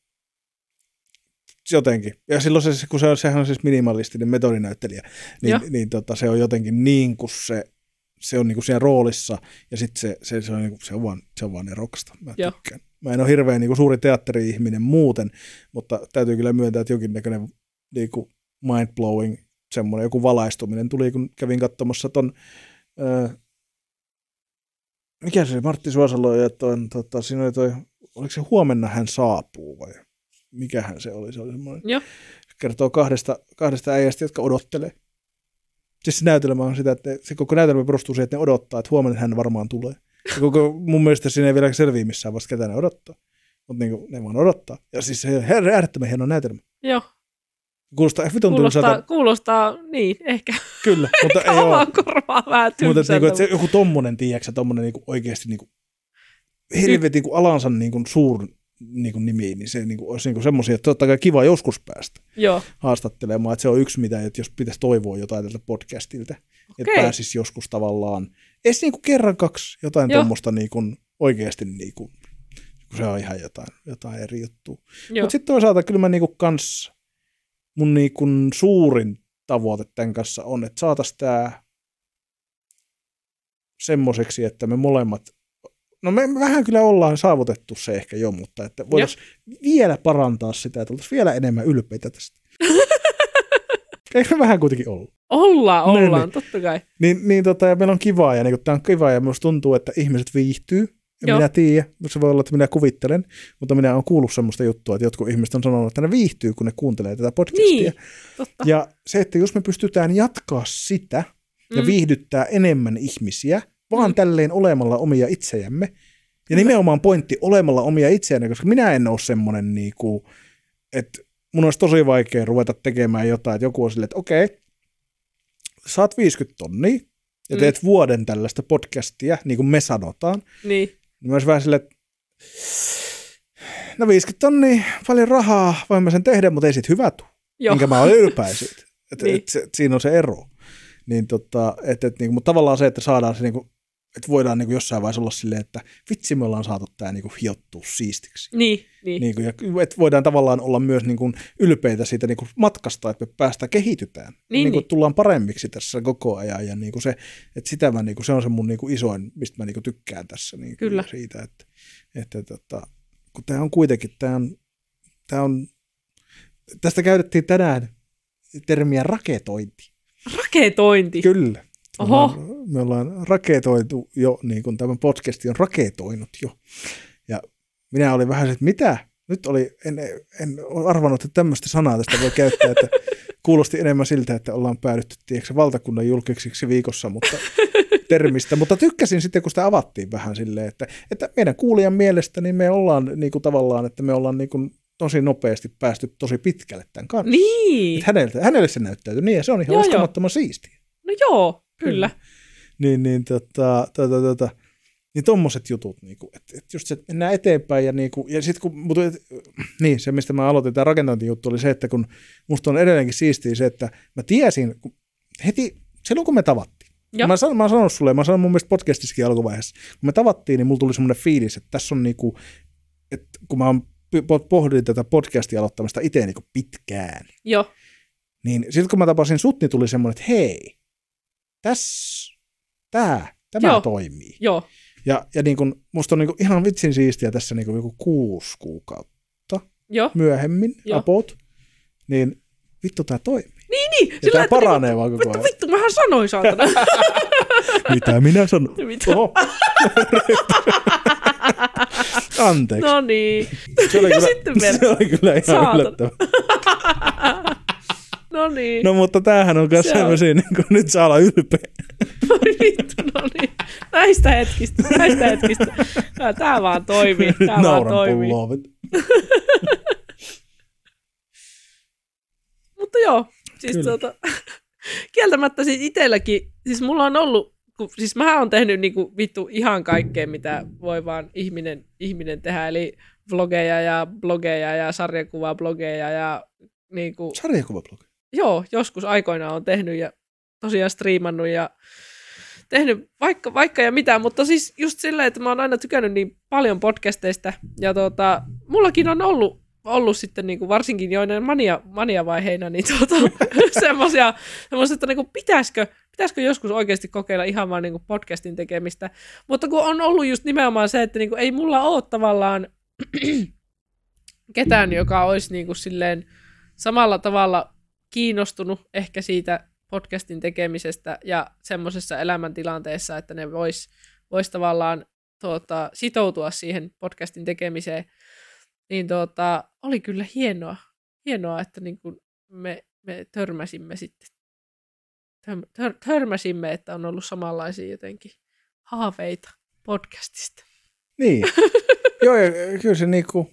jotenkin. Ja silloin se, kun se on, sehän on siis minimalistinen metodinäyttelijä, Joo. niin, niin tota, se on jotenkin niin kuin se, se on niin kuin siinä roolissa, ja sitten se, se, se, on, niin kuin, se, on vaan, se on vaan nerokasta. Mä Joo. tykkään. Mä en ole hirveän niin kuin suuri teatteri-ihminen muuten, mutta täytyy kyllä myöntää, että jonkinnäköinen niin kuin mind-blowing semmoinen joku valaistuminen tuli, kun kävin katsomassa ton, öö, mikä se Martti Suosalo, ja ton, tota, siinä oli toi, oliko se huomenna hän saapuu vai mikähän se oli, se oli semmoinen, Joo. kertoo kahdesta, kahdesta äijästä, jotka odottelee. Siis se näytelmä on sitä, että se koko näytelmä perustuu siihen, että ne odottaa, että huomenna hän varmaan tulee. Ja koko, mun mielestä siinä ei vielä selviä missään vasta, ketä ne odottaa. Mutta niin ne vaan odottaa. Ja siis se on äärettömän hieno näytelmä. joo. Kuulostaa vitun Kuulostaa, tylsältä. kuulostaa, niin, ehkä Kyllä, mutta ei ole. korvaa vähän Mutta että, tylsältä. niinku, että se joku tommonen, tiedätkö tommonen niinku oikeasti niinku, helvetin niinku alansa niinku suur niinku nimi, niin se niinku, olisi niinku semmoisia, että totta kai kiva joskus päästä Joo, haastattelemaan, että se on yksi mitä, että jos pitäisi toivoa jotain tältä podcastilta, että Okei. pääsisi joskus tavallaan, edes niinku kerran kaksi jotain tuommoista niinku, oikeasti, niinku, kun se on ihan jotain, jotain eri juttua. joo. Mutta sitten toisaalta kyllä mä niinku kans, mun niinku suurin tavoite tämän kanssa on, että saataisiin tämä semmoiseksi, että me molemmat, no me vähän kyllä ollaan saavutettu se ehkä jo, mutta että voitaisiin vielä parantaa sitä, että oltaisiin vielä enemmän ylpeitä tästä. Eikö me vähän kuitenkin ollut? Ollaan, Niin, ollaan, niin. totta kai. Niin, niin tota, ja meillä on kivaa, ja niin tämä on kivaa, ja minusta tuntuu, että ihmiset viihtyy. Joo. minä tiedä, se voi olla, että minä kuvittelen, mutta minä olen kuullut semmoista juttua, että jotkut ihmiset on sanonut, että ne viihtyy, kun ne kuuntelee tätä podcastia. Niin, totta. Ja se, että jos me pystytään jatkaa sitä ja Mm. viihdyttää enemmän ihmisiä, vaan Mm. tälleen olemalla omia itsejämme, ja nimenomaan pointti olemalla omia itseäni, koska minä en ole semmoinen, niinku, että mun olisi tosi vaikea ruveta tekemään jotain, että joku on silleen, että okei, saat 50 tonnia ja Mm. teet vuoden tällaista podcastia, niin kuin me sanotaan, Niin, niin mä olisin vähän silleen, että no 50 tonnia, paljon rahaa, voin mä sen tehdä, mutta ei siitä hyvä tule joo. minkä mä olen ylpeä siitä. Et, Niin. et, et siinä on se ero. Niin tota, et, et, niin, mutta tavallaan se, että saadaan se, niin kuin, että voidaan niin kuin jossain vaiheessa olla silleen, että vitsi me ollaan saatu tämä niin hiottua siistiksi. Niin, niin. Niin kuin, ja että voidaan tavallaan olla myös niin kuin ylpeitä siitä niin kuin matkasta, että me päästään kehitytään. Niin, niin kuin, niin. tullaan paremmiksi tässä koko ajan. Ja niin kuin se, että sitä mä, niin kuin, se on se mun niin kuin isoin, mistä mä niin kuin tykkään tässä. Niin kuin, Kyllä. Siitä, että, että tota, kun tämä on kuitenkin, tämä on, tämä on, tästä käytettiin tänään termiä raketointi. Raketointi. Kyllä. Oho. Me ollaan, me ollaan raketoitu jo, niin kuin tämä podcasti on raketoinut jo. Ja minä olin vähän se, että mitä? Nyt oli, en, en arvannut, että tämmöistä sanaa tästä voi käyttää, että kuulosti enemmän siltä, että ollaan päädytty tiedätkö, valtakunnan julkisiksi viikossa, mutta termistä. Mutta tykkäsin sitten, kun sitä avattiin vähän silleen, että, että meidän kuulijan mielestä niin me ollaan niin kuin tavallaan, että me ollaan niin kuin tosi nopeasti päästy tosi pitkälle tämän kanssa. Niin. Et hänelle, hänelle se näyttäytyy niin, ja se on ihan Joo, uskomattoman siistiä. No joo, kyllä. Niin, niin, tota, tota, tota, niin tommoset jutut, niinku, että et just se, että mennään eteenpäin ja, niinku, ja sitten kun, mutta, et, niin se mistä mä aloitin, tämä rakentointijuttu oli se, että kun musta on edelleenkin siistiä se, että mä tiesin kun heti, silloin kun me tavattiin, Joo. Mä, sanon, mä oon sanonut sulle, mä sanoin mun mielestä podcastissakin alkuvaiheessa, kun me tavattiin, niin mulla tuli semmoinen fiilis, että tässä on niinku, että kun mä oon pohdin tätä podcastia aloittamista itse niinku pitkään, Joo, niin sitten kun mä tapasin sut, niin tuli semmoinen, että hei, tässä, tää, tämä Joo. toimii. joo, Ja, ja niin kun, musta on niin kun ihan vitsin siistiä tässä niin joku kuusi kuukautta joo. myöhemmin, Joo. about, niin vittu tämä toimii. Niin, Ja sillä tämä että paranee vaan koko Vittu, ajan. vittu, mähän sanoin saatana. Mitä minä sanon? Mitä? Oho. Anteeksi. no niin. se, oli ja kyllä, sitten se oli kyllä ihan yllättävää. No niin. No mutta tämähän on myös Se on. sellaisia, niin kuin, nyt saa olla ylpeä. Voi vittu, no niin. Näistä hetkistä, näistä hetkistä. Tää, tää vaan toimii, tää vaan Nauran toimii. pulloa. Mutta joo, siis Kyllä. tuota, kieltämättä siis itselläkin, siis mulla on ollut, kun, siis mä oon tehnyt niinku vittu ihan kaikkea, mitä voi vaan ihminen, ihminen tehdä, eli vlogeja ja blogeja ja sarjakuvablogeja ja niinku, Sarjakuvablogi. Joo, joskus aikoinaan on tehnyt ja tosiaan striimannut ja tehnyt vaikka, vaikka ja mitä, mutta siis just silleen, että mä oon aina tykännyt niin paljon podcasteista ja tota, mullakin on ollut, ollut sitten niinku varsinkin joinen mania, mania-vaiheina niin tota, semmoisia, semmoisia, että niinku pitäisikö, pitäisikö joskus oikeasti kokeilla ihan vaan niinku podcastin tekemistä, mutta kun on ollut just nimenomaan se, että niinku ei mulla ole tavallaan ketään, joka olisi niinku silleen samalla tavalla kiinnostunut ehkä siitä podcastin tekemisestä ja semmoisessa elämäntilanteessa, että ne vois, vois tavallaan tuota, sitoutua siihen podcastin tekemiseen, niin tuota, oli kyllä hienoa, hienoa että niin kuin me, me törmäsimme sitten, tör, tör, törmäsimme, että on ollut samanlaisia jotenkin haaveita podcastista. Niin. Joo, ja kyllä se niinku,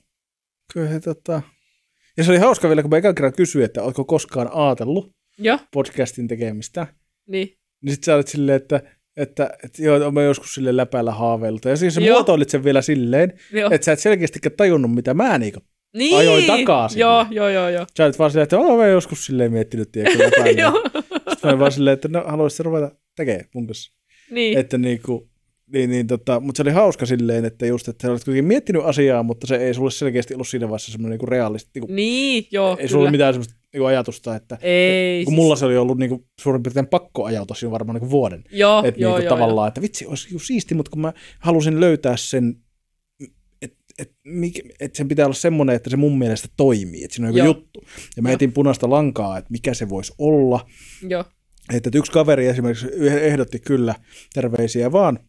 kyllä se tota... Ja se oli hauska vielä, kun mä ekan kerran kysyin, että oletko koskaan ajatellut Joo, podcastin tekemistä. niin, Niin sit sä olit silleen, että, että, että joo, mä joskus sille läpällä haaveilta. Ja siis sä Joo. muotoilit sen vielä silleen, joo. että sä et selkeästikään tajunnut, mitä mä niinku. niin. ajoin takaa sinne. Joo, joo, joo, joo. Sä olit vaan silleen, että mä joskus silleen miettinyt, tiedätkö, läpällä. joo. Sitten mä olin vaan silleen, että no haluaisit ruveta tekemään mun kanssa. niin. Että niinku, niin, niin, tota, mutta se oli hauska silleen, että just, että sä olet kuitenkin miettinyt asiaa, mutta se ei sulle selkeästi ollut siinä vaiheessa semmoinen niinku realisti, niinku, Niin, joo, ei kyllä. sulla mitään semmoista niinku ajatusta, että Ei, kun siis- mulla se oli ollut niinku, suurin piirtein pakko ajautua siinä varmaan niinku vuoden. Joo, että joo, niinku, joo, tavallaan, että vitsi, olisi niinku siisti, mutta kun mä halusin löytää sen, että et, et sen pitää olla semmoinen, että se mun mielestä toimii, että siinä on joku Joo. juttu. Ja mä Joo. etin punaista lankaa, että mikä se voisi olla. joo. joo. Että yksi kaveri esimerkiksi ehdotti kyllä terveisiä vaan.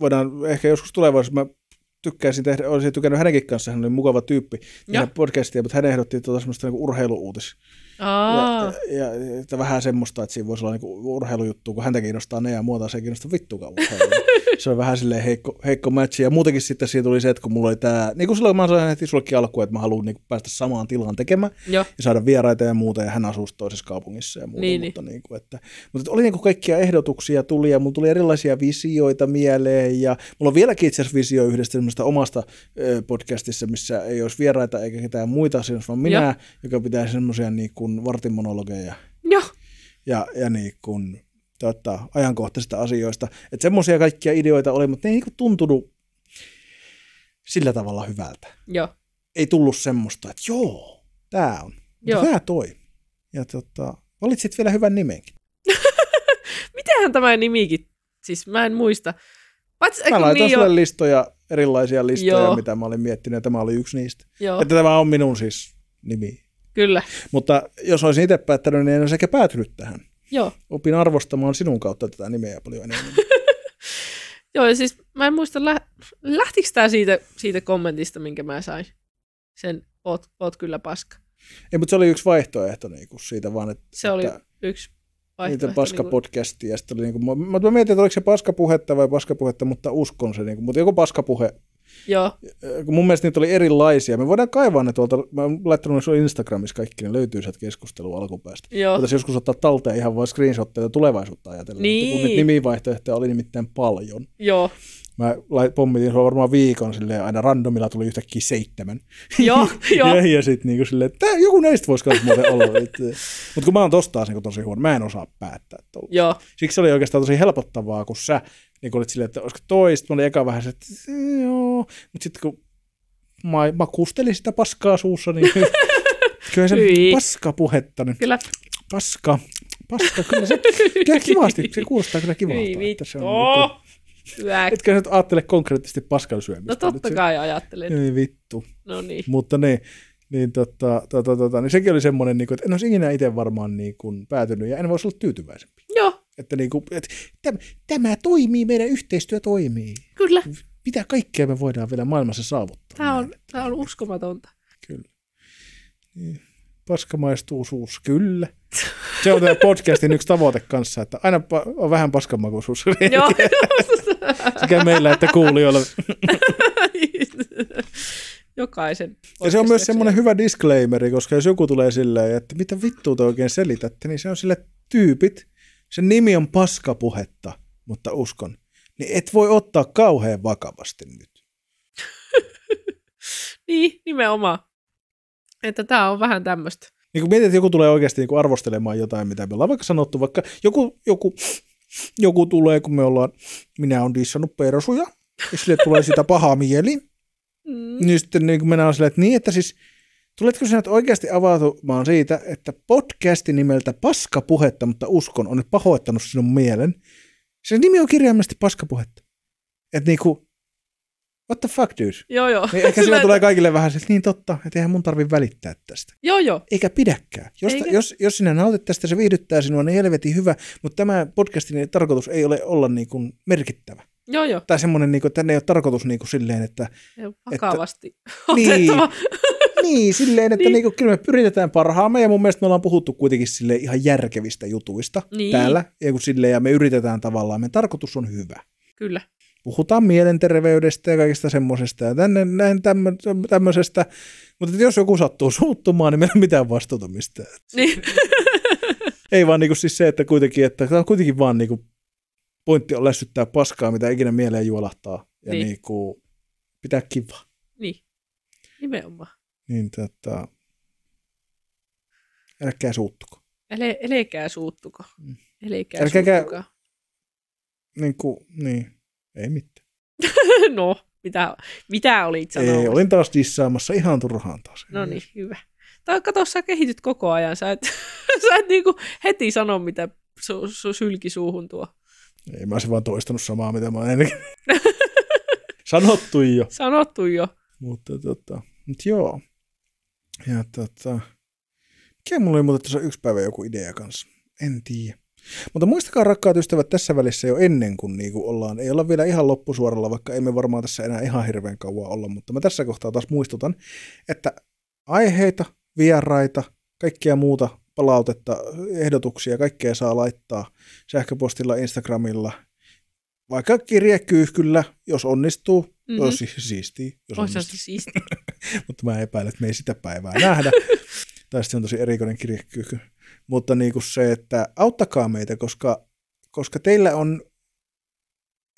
Voidaan ehkä joskus tulevaisuudessa, mä tykkäisin tehdä, olisin tykännyt hänenkin kanssa, hän oli mukava tyyppi Joo. podcastia, mutta hän ehdotti tuota semmoista niinku urheiluuutis. Ja, ja, että vähän semmoista, että siinä voisi olla niinku urheilujuttu, kun häntä kiinnostaa ne ja muuta, se ei kiinnosta vittukaan urheilua. se on vähän silleen heikko, heikko matchi. Ja muutenkin sitten siitä tuli se, että kun mulla oli tämä, niin kuin silloin mä sanoin heti sullekin alkuun, että mä haluan niin päästä samaan tilaan tekemään joo, ja saada vieraita ja muuta, ja hän asuu sitten toisessa kaupungissa ja muuta. Niin, mutta, niin. kuin, että, mutta että oli niin kuin kaikkia ehdotuksia tuli, ja mulla tuli erilaisia visioita mieleen, ja mulla on vieläkin itse asiassa visio yhdestä semmoista omasta podcastissa, missä ei olisi vieraita eikä ketään muita, siinä olisi vaan minä, Joo. joka pitää semmoisia niin kuin vartin monologeja joo, ja, ja niin kuin, tota, ajankohtaisista asioista. Että semmoisia kaikkia ideoita oli, mutta ne ei niin tuntunut sillä tavalla hyvältä. joo. Ei tullut semmoista, että joo, tämä on. Joo. Tämä toi. Ja tota, valitsit vielä hyvän nimenkin. Mitenhän tämä nimikin, siis mä en muista. Paitsi, Mä laitoin niin sulle jo, listoja, erilaisia listoja, Joo. mitä mä olin miettinyt, ja tämä oli yksi niistä. joo, Että tämä on minun siis nimi. Kyllä, Mutta jos olisin itse päättänyt, niin en olisi ehkä päätynyt tähän. joo. Opin arvostamaan sinun kautta tätä nimeä paljon enemmän. Joo, ja siis mä en muista, lä- lähtikö tämä siitä, siitä kommentista, minkä mä sain? Sen, oot, oot kyllä paska. Ei, mutta se oli yksi vaihtoehto niin kuin siitä vaan, että, Se oli että yksi niitä vaihtoehto. niin paskapodcastia. Sitten oli niin kuin, mä, mä mietin, että oliko se paskapuhetta vai paskapuhetta, mutta uskon se. Niin kuin, mutta joku paskapuhe Joo, kun mun mielestä niitä oli erilaisia. Me voidaan kaivaa ne tuolta, mä oon laittanut ne sun Instagramissa kaikki, ne löytyy sieltä keskustelua alkupäästä. joo. Voitaisiin joskus ottaa talteen ihan vain screenshotteja tulevaisuutta ajatellen. Niin. Kun niitä nimivaihtoehtoja oli nimittäin paljon. Joo, Mä pommitin sua varmaan viikon silleen, aina randomilla tuli yhtäkkiä seitsemän. joo, joo. ja, ja sitten niinku silleen, että joku näistä voisi kanssa muuten olla. Mutta kun mä oon tosta taas niinku tosi huono, mä en osaa päättää. Tuolla. Joo, Siksi se oli oikeastaan tosi helpottavaa, kun sä niin olit silleen, että olisiko toista. Mä olin eka vähän se, että joo. Mutta sitten kun mä makustelin sitä paskaa suussa, niin kyllä se Hyi. paska puhetta. Niin kyllä. paska, paska, kyllä se kyllä kivasti, se kuulostaa kyllä kivalta. Hyi että se on niinku, Hyvä. etkä nyt ajattele konkreettisesti paskan syömistä. No totta kai. Se, ei vittu. No niin. Mutta niin, niin, tota, tota, tota, niin sekin oli semmoinen, niin kuin, että en olisi ikinä itse varmaan niin kuin, päätynyt ja en voisi olla tyytyväisempi. Joo, Että, niin kuin, että tämä, tämä toimii, meidän yhteistyö toimii. kyllä. Mitä kaikkea me voidaan vielä maailmassa saavuttaa? Tämä on, tämä on uskomatonta. Kyllä. Niin. Paska maistuu kyllä. Se on tämä podcastin yksi tavoite kanssa, että aina pa- on vähän paskamaku suussa. Joo. Sekä meillä että kuulijoilla. Jokaisen. Ja se on myös semmoinen hyvä disclaimeri, koska jos joku tulee silleen, että mitä vittua te oikein selitätte, niin se on sille tyypit, sen nimi on paskapuhetta, mutta uskon, niin et voi ottaa kauhean vakavasti nyt. Niin, nimenomaan. Että tämä on vähän tämmöistä. Niin kun mietit, että joku tulee oikeasti niin arvostelemaan jotain, mitä me ollaan vaikka sanottu, vaikka joku, joku, joku tulee, kun me ollaan, minä olen dissannut persuja, ja sille tulee sitä paha mieli, Mm. niin sitten niin mennään silleen, että niin, että siis tuletko sinä oikeasti avautumaan siitä, että podcasti nimeltä Paskapuhetta, mutta uskon, on nyt pahoittanut sinun mielen. Se nimi on kirjaimellisesti Paskapuhetta. Että niinku, what the fuck, dude? Joo, joo. Niin ehkä Sillä- tulee kaikille vähän se, että niin totta, että eihän mun tarvi välittää tästä. Joo, joo. Eikä pidäkään. Jos, Eikä. jos, jos sinä nautit tästä, se viihdyttää sinua, niin helvetin hyvä, mutta tämä podcastin tarkoitus ei ole olla niin kuin merkittävä. Joo, joo. Tai semmoinen, niin kuin, että tänne ei ole tarkoitus niin kuin silleen, että Vakavasti Niin. otettava. niin, silleen, että Niin. niin. Niinku, kyllä me yritetään parhaamme ja mun mielestä me ollaan puhuttu kuitenkin sille ihan järkevistä jutuista Niin. täällä. Ja, kun silleen, ja me yritetään tavallaan, meidän tarkoitus on hyvä. Kyllä. Puhutaan mielenterveydestä ja kaikista semmoisesta ja tänne, näin tämmö- tämmöisestä. Mutta jos joku sattuu suuttumaan, niin meillä ei ole mitään vastuuta mistään. Niin. Ei vaan niinku siis se, että kuitenkin, että tämä on kuitenkin vaan niinku, pointti on lässyttää paskaa, mitä ikinä mieleen juolahtaa. Ja Niin. niin. niinku, pitää kiva. niin. Nimenomaan. Niin tota, älkää suuttuko. Ele, elekää suuttuko. Mm. Elekää Älkääkä- suuttukaa. Niin, kuin, niin. Ei mitään. no, mitä, mitä olit Ei, sanomassa? olin taas dissaamassa ihan turhaan taas. No niin, hyvä. Tai kato, sä kehityt koko ajan. Sä et, sä et niinku heti sano, mitä su, su sylki suuhun tuo. Ei mä olisin vaan toistanut samaa, mitä mä ennenkin sanottu jo. Sanottu jo. Mutta tota, mut joo. Ja tota, mikä mulla oli muuten tuossa yksi päivä joku idea kanssa? En tiedä. Mutta muistakaa rakkaat ystävät tässä välissä jo ennen kuin niinku ollaan, ei olla vielä ihan loppusuoralla, vaikka emme varmaan tässä enää ihan hirveän kauan olla, mutta mä tässä kohtaa taas muistutan, että aiheita, vieraita, kaikkea muuta palautetta, ehdotuksia, kaikkea saa laittaa sähköpostilla, Instagramilla, vaikka kirjekyyhkyllä, jos onnistuu, Mhm. mm-hmm. jos si- siistii, jos Olisi onnistuu. siisti. mutta mä epäilen, että me ei sitä päivää nähdä. tai sitten on tosi erikoinen kirjekyky. Mutta niin kuin se, että auttakaa meitä, koska, koska teillä on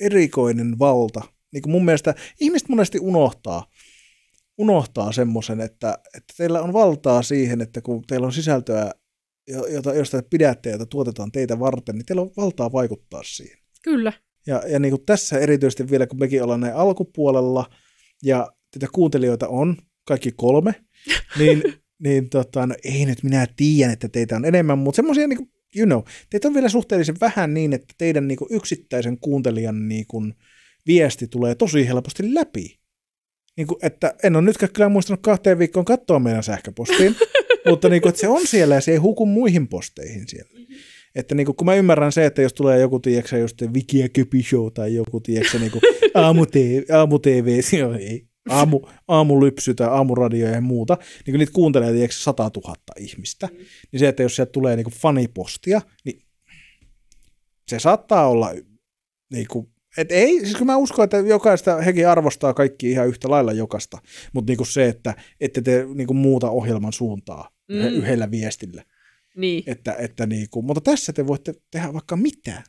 erikoinen valta. Niin kuin mun mielestä ihmiset monesti unohtaa, unohtaa semmoisen, että, että teillä on valtaa siihen, että kun teillä on sisältöä, jo- jota, josta te pidätte ja jota tuotetaan teitä varten, niin teillä on valtaa vaikuttaa siihen. Kyllä. Ja, ja niin kuin tässä erityisesti vielä, kun mekin ollaan näin alkupuolella ja tätä kuuntelijoita on kaikki kolme, niin, niin tota, no ei nyt minä tiedän, että teitä on enemmän, mutta semmoisia, niin kuin, you know, teitä on vielä suhteellisen vähän niin, että teidän niin kuin yksittäisen kuuntelijan niin kuin, viesti tulee tosi helposti läpi. Niin kuin, että en ole nytkään kyllä muistanut kahteen viikkoon katsoa meidän sähköpostiin, mutta niin kuin, että se on siellä ja se ei huku muihin posteihin siellä. Että niin kuin, kun mä ymmärrän se, että jos tulee joku, tiedätkö, just Viki ja Köpi Show tai joku, tiedätkö, niin kuin aamu, TV, aamu TV, joo, ei, aamu, aamulypsy tai aamuradio ja muuta, niin kun niitä kuuntelee, tiedätkö, 100 000 ihmistä, niin se, että jos sieltä tulee niin kuin fanipostia, niin se saattaa olla niin kuin Et ei, siis kun mä uskon, että jokaista, hekin arvostaa kaikki ihan yhtä lailla jokasta, mutta niinku se, että ette te niinku muuta ohjelman suuntaa mm. Mm. yhdellä viestillä. Niin, Että, että niinku, mutta tässä te voitte tehdä vaikka mitään.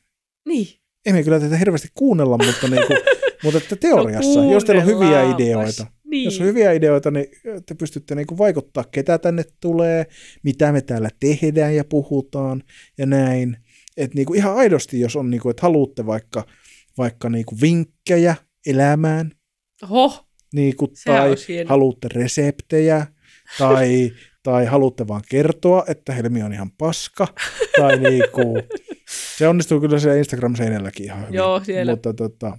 niin. Emme kyllä teitä hirveästi kuunnella, mutta, niinku, mutta että teoriassa, No jos teillä on hyviä ideoita, Niin. jos on hyviä ideoita, niin te pystytte niinku vaikuttaa, ketä tänne tulee, mitä me täällä tehdään ja puhutaan ja näin. Että niinku ihan aidosti, jos on, niinku, että haluatte vaikka, vaikka niinku vinkkejä elämään, Oho, niinku, Sehän tai haluatte reseptejä, tai, tai haluatte vaan kertoa, että Helmi on ihan paska, tai niinku, se onnistuu kyllä siellä Instagram-seinälläkin ihan hyvin. Joo, siellä. Mutta tota,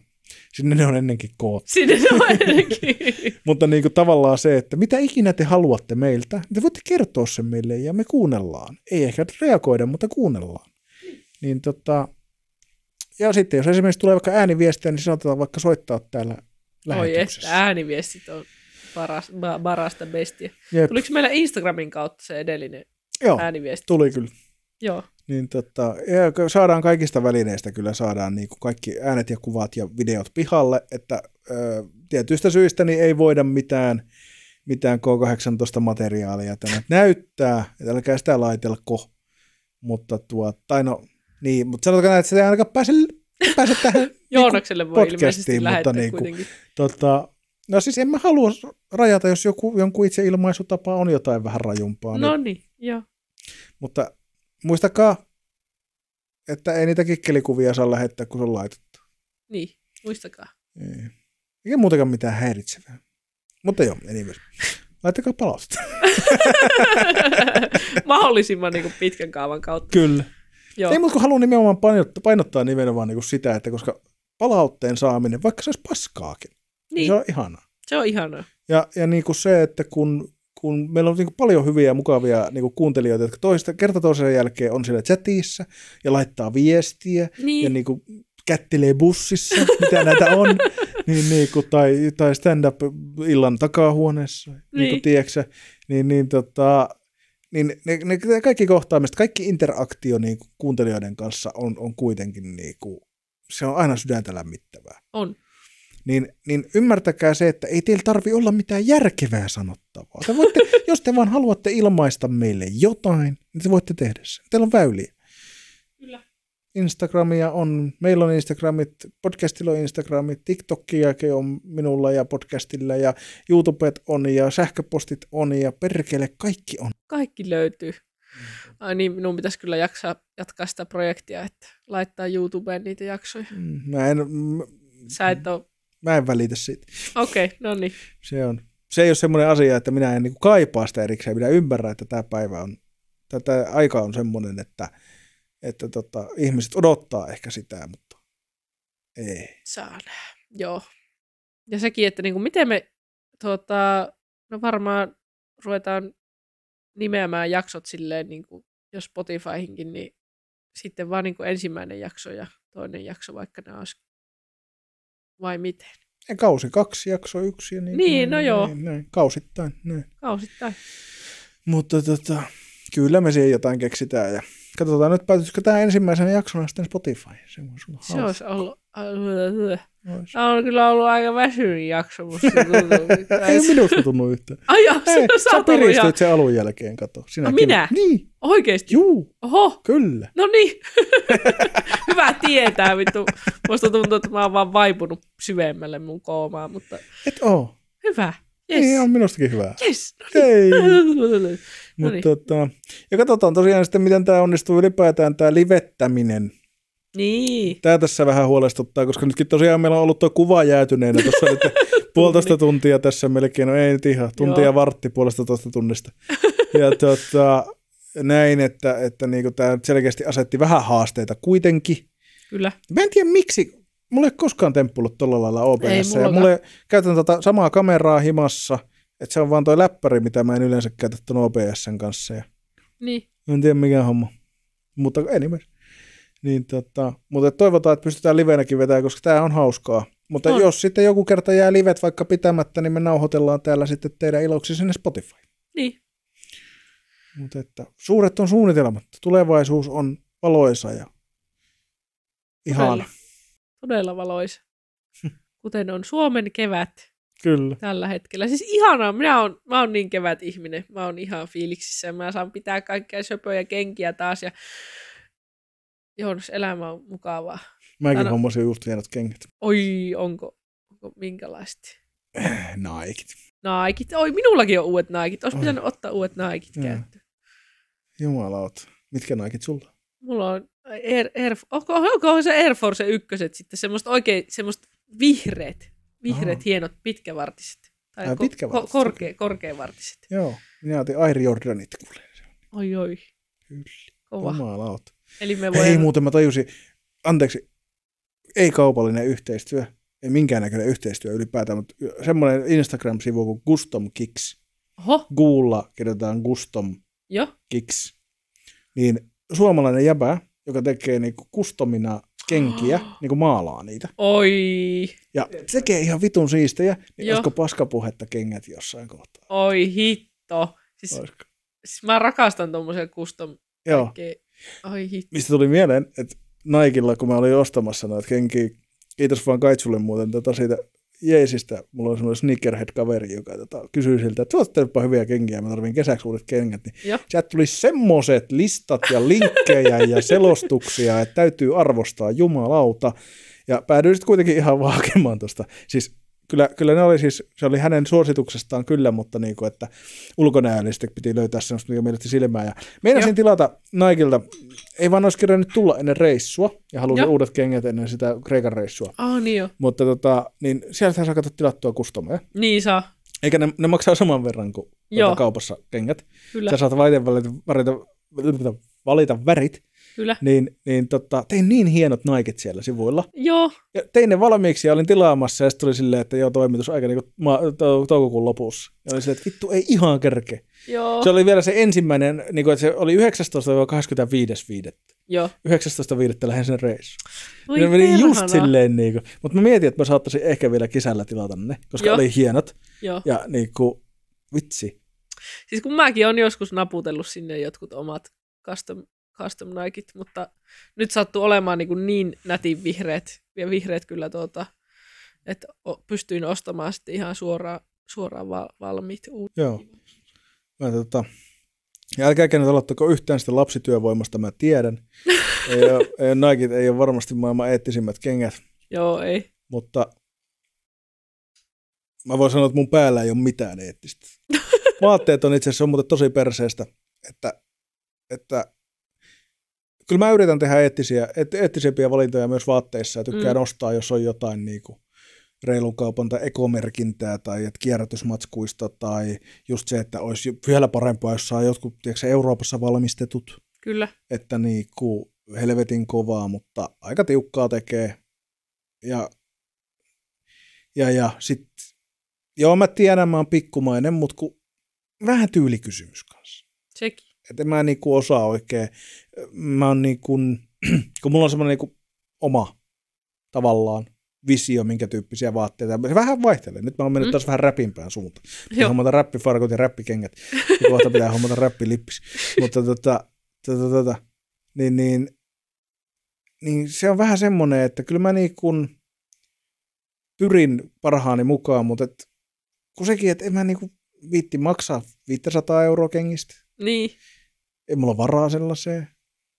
sinne ne on ennenkin koottu. sinne se on ainakin. Mutta niinku tavallaan se, että mitä ikinä te haluatte meiltä, te voitte kertoa sen meille ja me kuunnellaan. Ei ehkä reagoida, mutta kuunnellaan. Niin tota, ja sitten jos esimerkiksi tulee vaikka ääniviestiä, niin sanotaan vaikka soittaa täällä Oi että ääniviestit on paras, ba, parasta bestia. Jep. Tuliko meillä Instagramin kautta se edellinen Joo, ääniviesti? tuli kyllä. Joo. Niin tota, ja saadaan kaikista välineistä kyllä saadaan niin kuin kaikki äänet ja kuvat ja videot pihalle, että ö, tietyistä syistä niin ei voida mitään, mitään K18-materiaalia tänne näyttää, että älkää sitä laitelko, mutta tuo, tai no, niin, mutta sanotaan näin, että se ei ainakaan pääse, pääse tähän Joonakselle voi podcastiin, ilmeisesti mutta niinku- kuitenkin. tota, no siis en mä halua rajata, jos joku, jonkun itse ilmaisutapa on jotain vähän rajumpaa, No niin, niin, joo. mutta muistakaa, että ei niitä kikkelikuvia saa lähettää, kun se on laitettu. Niin, muistakaa. Ei. Eikä muutenkaan mitään häiritsevää. Mutta joo, anyways. Laittakaa palautetta. Mahdollisimman niin kuin pitkän kaavan kautta. Kyllä. Joo. Ei muuta kuin haluan nimenomaan painottaa, painottaa nimenomaan niin kuin sitä, että koska palautteen saaminen, vaikka se olisi paskaakin, niin. se on ihanaa. se on ihanaa. Ja, ja niin kuin se, että kun, kun meillä on niin kuin paljon hyviä ja mukavia niin kuin kuuntelijoita, jotka toista, kerta toisen jälkeen on siellä chatissa ja laittaa viestiä Niin, ja niin kuin kättelee bussissa, mitä näitä on, niin, niin kuin, tai, tai stand-up illan takahuoneessa, niin, niin kuin, tiedätkö, niin, niin, tota, niin ne, ne, ne kaikki kohtaamiset, kaikki interaktio niin kuin kuuntelijoiden kanssa on, on kuitenkin, niin kuin, se on aina sydäntä lämmittävää. on. Niin, niin ymmärtäkää se, että ei teillä tarvi olla mitään järkevää sanottavaa. Te voitte, jos te vaan haluatte ilmaista meille jotain, niin te voitte tehdä sen. Teillä on väyliä. Kyllä. Instagramia on, meillä on Instagramit, podcastilla on Instagramit, TikTokiakin on minulla ja podcastilla ja YouTubet on ja sähköpostit on ja perkele kaikki on. Kaikki löytyy. Mm. Ai niin, minun pitäisi kyllä jaksaa jatkaa sitä projektia, että laittaa YouTubeen niitä jaksoja. Mm, Mä en, Sä et ole... mä en välitä siitä. Okei, okay, no niin. Se, on, se ei ole semmoinen asia, että minä en niin kaipaa sitä erikseen. Minä ymmärrän, että tämä päivä on, tätä aika on semmoinen, että, että tota, ihmiset odottaa ehkä sitä, mutta ei. Saa nähdä. Joo. Ja sekin, että niin kuin miten me, tuota, no varmaan ruvetaan nimeämään jaksot silleen, niin kuin, jos Spotifyhinkin, niin sitten vaan niin kuin ensimmäinen jakso ja toinen jakso, vaikka ne olisi, vai miten? Ja kausi kaksi, jakso yksi. Ja niin, Niin, no joo. Näin, näin, kausittain. Näin. Kausittain. Mutta tota, kyllä me siihen jotain keksitään. Ja katsotaan nyt, päätyisikö tämä ensimmäisenä jaksona sitten Spotify. Se olla Se hauska. olisi ollut... Tämä on kyllä ollut aika väsynyt jakso. Musta tuntuu. Ei minusta tunnu yhtään. Ai joo, Ei, sä, sä ollut ihan... piristyit sen alun jälkeen, kato. Sinä No kyllä. minä? Niin, Oikeesti? juu, Oho, kyllä. no niin. Hyvä tietää, vittu. Musta tuntuu, että mä oon vaan vaipunut syvemmälle mun koomaan, mutta Et oo. hyvä. Yes. Niin, Yes. on minustakin hyvää. Yes. No niin. No Mutta niin. tota, ja katsotaan tosiaan sitten, miten tämä onnistuu ylipäätään, tämä livettäminen. Niin. Tämä tässä vähän huolestuttaa, koska nytkin tosiaan meillä on ollut tuo kuva jäätyneenä tuossa nyt puolitoista tuntia tässä melkein, no ei nyt ihan, tuntia Joo. vartti puolesta toista tunnista. Ja tota, näin, että, että niinku tämä selkeästi asetti vähän haasteita kuitenkin. Kyllä. Mä en tiedä miksi, mulla ei koskaan temppullut tuolla lailla OBS. Ei ja mulle käytän tota samaa kameraa himassa, että se on vaan toi läppäri, mitä mä en yleensä käytä tuon OBSn kanssa. Ja Niin. en tiedä mikä homma. Mutta anyways. Niin tota, mutta toivotaan, että pystytään livenäkin vetämään, koska tämä on hauskaa. Mutta On. jos sitten joku kerta jää livet vaikka pitämättä, niin me nauhoitellaan täällä sitten teidän iloksi sinne Spotify. Niin. Mutta että suuret on suunnitelmat. Tulevaisuus on valoisa ja ihana. Todella. Todella valoisa. Kuten on Suomen kevät Kyllä. tällä hetkellä. Siis ihanaa, minä on, mä oon niin kevät ihminen. Mä oon ihan fiiliksissä ja mä saan pitää kaikkea söpöjä kenkiä taas. Ja Joonas, elämä on mukavaa. Mäkin Aina- hommasin just hienot kengät. Oi, onko, onko minkälaiset? Naikit. Naikit. Oi, minullakin on uudet naikit. Olisi pitänyt ottaa uudet naikit käyttöön. Jumalauta. Mitkä naikit sulla? Mulla on Air, Air, onko, onko se Air Force ykköset sitten semmoista oikein, semmoista vihreät, vihreät Aha. hienot pitkävartiset. Tai Ai, ko- pitkävartiset, ko- korkea, korkeavartiset. Joo. Minä otin Air Jordanit kuule. Oi oi, Kyllä. kova. Jumalauta. Eli me Ei voidaan... muuten mä tajusin, anteeksi, ei kaupallinen yhteistyö, ei minkäännäköinen yhteistyö ylipäätään, mutta semmoinen Instagram-sivu kuin Custom Kicks. Oho, Googlella kirjoitetaan Custom jo. Kicks. Niin suomalainen jäbä, joka tekee niinku customina kenkiä, niinku maalaa niitä. Oi, Ja tekee ihan vitun siistejä, niin Joo. olisiko paskapuhetta kengät jossain kohtaa? oi hitto. Siis, Olisiko? siis mä rakastan tommosen custom Joo. kaikkea. Oi hitto. Mistä tuli mieleen, että Naikilla, kun mä olin ostamassa noita kenkiä, kiitos vaan Kaitsulle muuten tota siitä Jeesistä, mulla on semmoinen sneakerhead-kaveri, joka tota, kysyy siltä, että tuottelepa hyviä kenkiä, mä tarvin kesäksi uudet kengät, niin sieltä tuli semmoiset listat ja linkkejä ja selostuksia, että täytyy arvostaa jumalauta, ja päädyin sitten kuitenkin ihan vaan hakemaan tuosta, siis kyllä, kyllä ne oli siis, se oli hänen suosituksestaan kyllä, mutta niin kuin, että ulkonäöllisesti piti löytää semmoista, mikä mielestäni silmää. Ja meinasin Joo. tilata Naikilta, ei vaan olisi kerännyt tulla ennen reissua, ja halusin Joo. uudet kengät ennen sitä Kreikan reissua. Ah, niin jo. Mutta tota, niin sieltä saa katsoa tilattua kustomeja. Niin saa. Eikä ne, ne maksaa saman verran kuin Joo. tuota kaupassa kengät. Kyllä, Sä saat valita, valita, valita, valita värit, kyllä. niin, niin tota, tein niin hienot naikit siellä sivuilla. Joo, Ja tein ne valmiiksi ja olin tilaamassa ja sitten tuli silleen, että joo toimitusaika niin ma- tou- toukokuun lopussa. Ja oli silleen, että vittu ei ihan kerke. joo, Se oli vielä se ensimmäinen, niin kuin, että se oli 19-25.5. joo. 19.5. lähden sen reissu. Voi ne meni just silleen, niin kuin. mutta mä mietin, että mä saattaisin ehkä vielä kesällä tilata ne, koska Joo. oli hienot. Joo. Ja niin kuin, vitsi. Siis kun mäkin on joskus naputellut sinne jotkut omat custom, custom Nikit, mutta nyt sattuu olemaan niin, kuin niin nätin vihreät, ja vihreät kyllä tuota, että pystyin ostamaan sitten ihan suoraan, suoraan val- valmiit uudet. Joo. Mä, tota, ja älkääkä nyt aloittako yhtään sitä lapsityövoimasta, mä tiedän. Ei ole, ei ole Nike ei ole varmasti maailman eettisimmät kengät, Joo, ei. mutta mä voin sanoa, että mun päällä ei ole mitään eettistä. Vaatteet on itse asiassa on muuten tosi perseestä, että, että kyllä mä yritän tehdä eettisiä, eet, eettisempiä valintoja myös vaatteissa ja tykkään Mm. mm. ostaa, jos on jotain niin kuin reilun kaupan tai ekomerkintää tai että kierrätysmatskuista tai just se, että olisi vielä parempaa, jos saa jotkut tiedätkö, Euroopassa valmistetut, Kyllä. että niin kuin helvetin kovaa, mutta aika tiukkaa tekee. Ja, ja, ja sit, joo mä tiedän, mä oon pikkumainen, mutta kun vähän tyylikysymys kanssa. Sekin. Että en mä niinku osaa oikein. Mä oon niinku, kun mulla on semmoinen niinku oma tavallaan visio, minkä tyyppisiä vaatteita. Se vähän vaihtelee. Nyt mä oon mennyt Mm. taas vähän räpimpään suuntaan. Pitää Joo. hommata räppifarkut ja räppikengät. Ja kohta pitää hommata räppilippis. Mutta tota, tota, tota, niin, niin, niin se on vähän semmoinen, että kyllä mä niin kuin pyrin parhaani mukaan, mutta et, kun sekin, että en mä niin kuin viitti maksaa 500 euroa kengistä. Niin. Ei mulla varaa sellaiseen,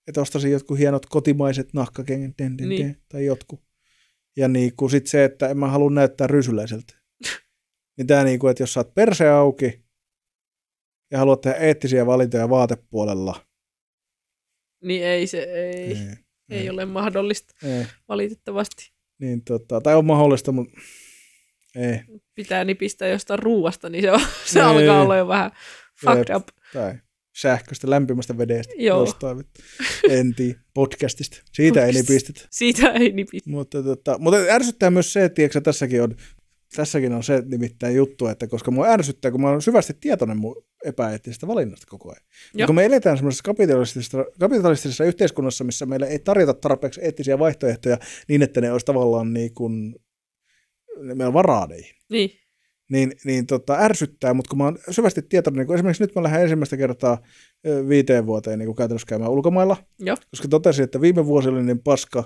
että ostaisin jotkut hienot kotimaiset nahkakengät den, den, Niin. den, tai jotkut. Ja niin kuin sit se, että en mä halua näyttää rysyläiseltä. niin tää niin kuin, että jos saat perse auki ja haluat tehdä eettisiä valintoja vaatepuolella, Niin ei se, ei, ei, ei ole mahdollista ei, valitettavasti. niin tota, tai on mahdollista, mutta ei. Pitää nipistää jostain ruuasta, niin se, on, se Ei. alkaa olla jo vähän fucked Jep. up. Tai sähköstä lämpimästä vedestä. Joo. Jostain, en tiedä, podcastista. Siitä ei Podcast. nipistetä. Siitä ei nipistä. Mutta, tota, mutta ärsyttää myös se, että tiedätkö, sä, tässäkin on, tässäkin on se nimittäin juttu, että koska mua ärsyttää, kun mä oon syvästi tietoinen mun epäeettisestä valinnasta koko ajan. Ja kun me eletään semmoisessa kapitalistisessa, kapitalistisessa yhteiskunnassa, missä meillä ei tarjota tarpeeksi eettisiä vaihtoehtoja niin, että ne olisi tavallaan niin kuin, meillä on varaa niihin. Niin. Niin, niin tota, ärsyttää, mutta kun mä oon syvästi tietoinen, niin kun esimerkiksi nyt mä lähden ensimmäistä kertaa viiteen vuoteen niin käytännössä käymään ulkomailla, Joo. koska totesin, että viime vuosi oli niin paska,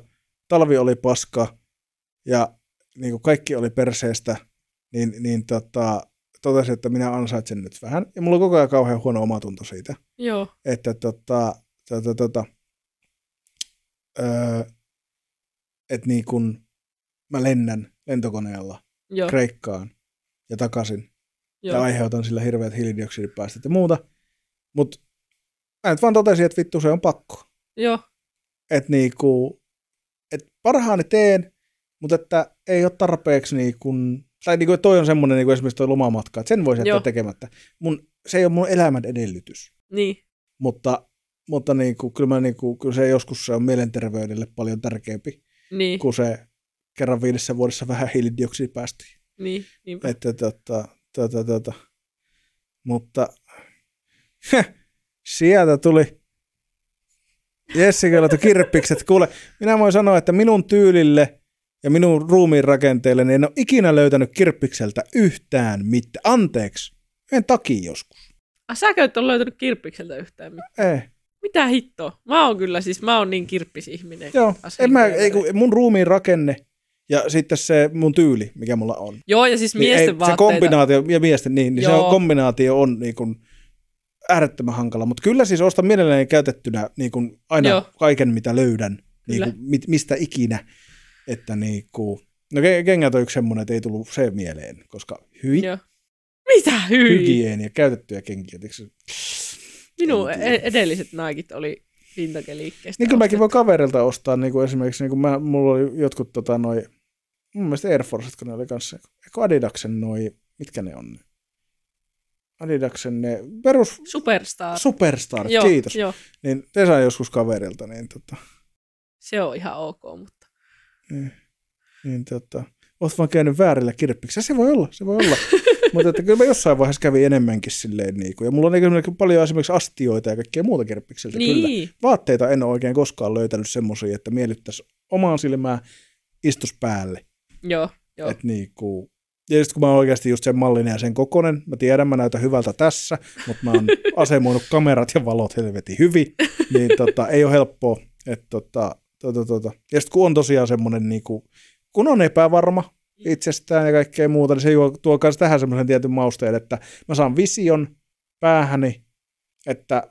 talvi oli paska, ja niin kuin kaikki oli perseestä, niin, niin tota, totesin, että minä ansaitsen nyt vähän. Ja mulla on koko ajan kauhean huono omatunto siitä, Joo, että tota, tota, tota, öö, että niin kun mä lennän lentokoneella joo, Kreikkaan ja takaisin ja joo, aiheutan sillä hirveät hiilidioksidipäästöt ja muuta. Mutta mä nyt vaan totesin, että vittu se on pakko. joo, Että niinku, et parhaani teen, mutta että ei ole tarpeeksi niinku, tai niinku, toi on semmoinen niinku esimerkiksi toi lomamatka, että sen voisi jättää Joo. tekemättä. Mun, se ei ole mun elämän edellytys, niin, mutta, mutta niinku, kyllä, mä niinku, kyllä se joskus se on mielenterveydelle paljon tärkeämpi niin, kuin se kerran viidessä vuodessa vähän hiilidioksidipäästöjä. Niin, niinpä. Että tota, tota, tota. Mutta sieltä tuli Jessica laittoi kirppikset. Kuule, minä voin sanoa, että minun tyylille ja minun ruumiin rakenteelle niin en ole ikinä löytänyt kirppikseltä yhtään mitään. Anteeksi, en takia joskus. Ah, säkö et ole löytänyt kirppikseltä yhtään mitään? Ei. Mitä hittoa? Mä oon kyllä siis, mä oon niin kirppisihminen. Joo, en mä, ei, kun mun ruumiin rakenne ja sitten se mun tyyli, mikä mulla on. Joo, ja siis Niin miesten ei, se vaatteita. kombinaatio, ja miesten, niin, niin se Joo. kombinaatio on niin kuin, äärettömän hankala, mutta kyllä siis ostan mielelläni käytettynä niin kuin aina Joo. Kaiken, mitä löydän, niin kuin, mit, mistä ikinä. Että niin kuin, no ke- kengät on yksi semmoinen, että ei tullut se mieleen, koska hyi, Joo. Mitä hyi? hygienia, käytettyjä kenkiä. se- Minun e- edelliset naikit oli vintage-liikkeestä. Niin kyllä mäkin voin kaverilta ostaa, niin kuin esimerkiksi niin kuin mä, mulla oli jotkut tota, noi, mun mielestä Air Force, kun ne oli kanssa, eikö Adidaksen noi, mitkä ne on? Adidaksen ne perus Superstar. Superstar, joo, kiitos. Joo, Niin te sain joskus kaverilta, niin, tota, se on ihan ok, mutta niin, niin tota, oot vaan käynyt väärillä kirppiksillä. Se voi olla, se voi olla. Mutta että kyllä mä jossain vaiheessa kävin enemmänkin silleen, niin kuin, ja mulla on niin paljon esimerkiksi astioita ja kaikkea muuta kirppiksiltä kyllä. niin, Vaatteita en ole oikein koskaan löytänyt semmoisia, että miellyttäisi omaan silmään istus päälle. Joo, joo, Et niin kuin, ja sitten kun mä oon oikeasti just sen mallinen ja sen kokonen, mä tiedän, mä näytän hyvältä tässä, mutta mä oon asemoinut kamerat ja valot helvetin hyvin, niin tota, ei ole helppoa. Et tota, tota, tota. Ja sitten kun on tosiaan semmoinen, niin kuin, kun on epävarma itsestään ja kaikkea muuta, niin se juo, tuo myös tähän semmoisen tietyn mausteen, että mä saan vision päähäni, että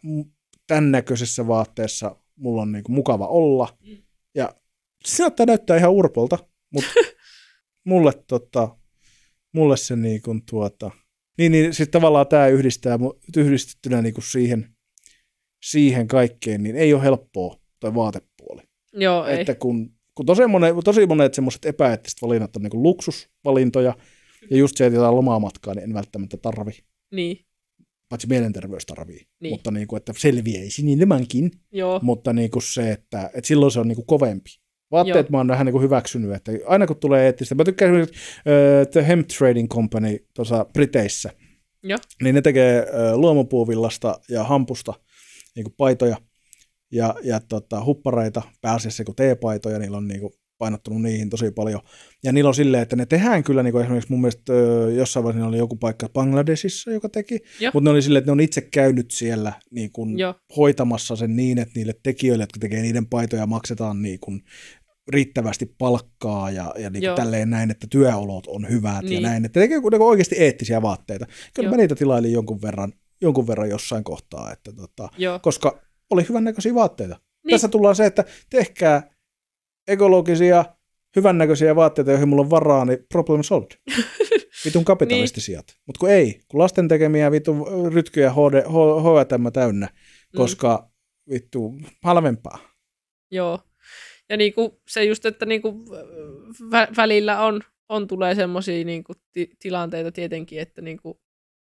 tämän näköisessä vaatteessa mulla on niin kuin mukava olla. Ja se näyttää ihan urpolta, mutta mulle, tota, mulle se niin kuin tuota, niin, niin sitten tavallaan tämä yhdistää, yhdistettynä niin kuin siihen, siihen kaikkeen, niin ei ole helppoa toi vaatepuoli. joo, ei. Että kun, kun tosi monet, tosi monet semmoiset epäeettiset valinnat on niin kuin luksusvalintoja, ja just se, että jotain lomamatkaa, niin en välttämättä tarvi, Niin, paitsi mielenterveys tarvii, Niin. mutta niin kuin, että selviäisi niin ilmankin, joo, mutta niin kuin se, että, että silloin se on niin kuin kovempi. Vaatteet Joo. mä oon vähän niin hyväksynyt, että aina kun tulee eettistä, mä tykkään esimerkiksi uh, The Hemp Trading Company tuossa Briteissä, Joo. niin ne tekee uh, luomupuuvillasta ja hampusta niin kuin paitoja ja, ja tota, huppareita, pääasiassa kuin teepaitoja, niillä on niin kuin painottunut niihin tosi paljon. Ja niillä on silleen, että ne tehdään kyllä, niin kuin esimerkiksi mun mielestä jossain vaiheessa oli joku paikka Bangladesissa, joka teki, Joo. mutta ne oli silleen, että ne on itse käynyt siellä niin kuin joo, hoitamassa sen niin, että niille tekijöille, jotka tekee niiden paitoja, maksetaan niin kuin riittävästi palkkaa ja, ja niin kuin tälleen näin, että työolot on hyvät Niin. ja näin, että tekee niin oikeasti eettisiä vaatteita. Kyllä Joo. mä niitä tilailin jonkun verran, jonkun verran jossain kohtaa, että tota, joo. koska oli hyvännäköisiä vaatteita. Niin. Tässä tullaan se, että tehkää ekologisia, hyvännäköisiä vaatteita, joihin mulla on varaa, niin problem solved. Vitun kapitalistisiat. Niin. Mutta kun ei, kun lasten tekemiä vittu rytkyjä HD, H- täynnä, Mm. koska vittu halvempaa. Joo. Ja niinku se just, että niinku vä- välillä on, on tulee semmoisia niinku ti- tilanteita tietenkin, että niinku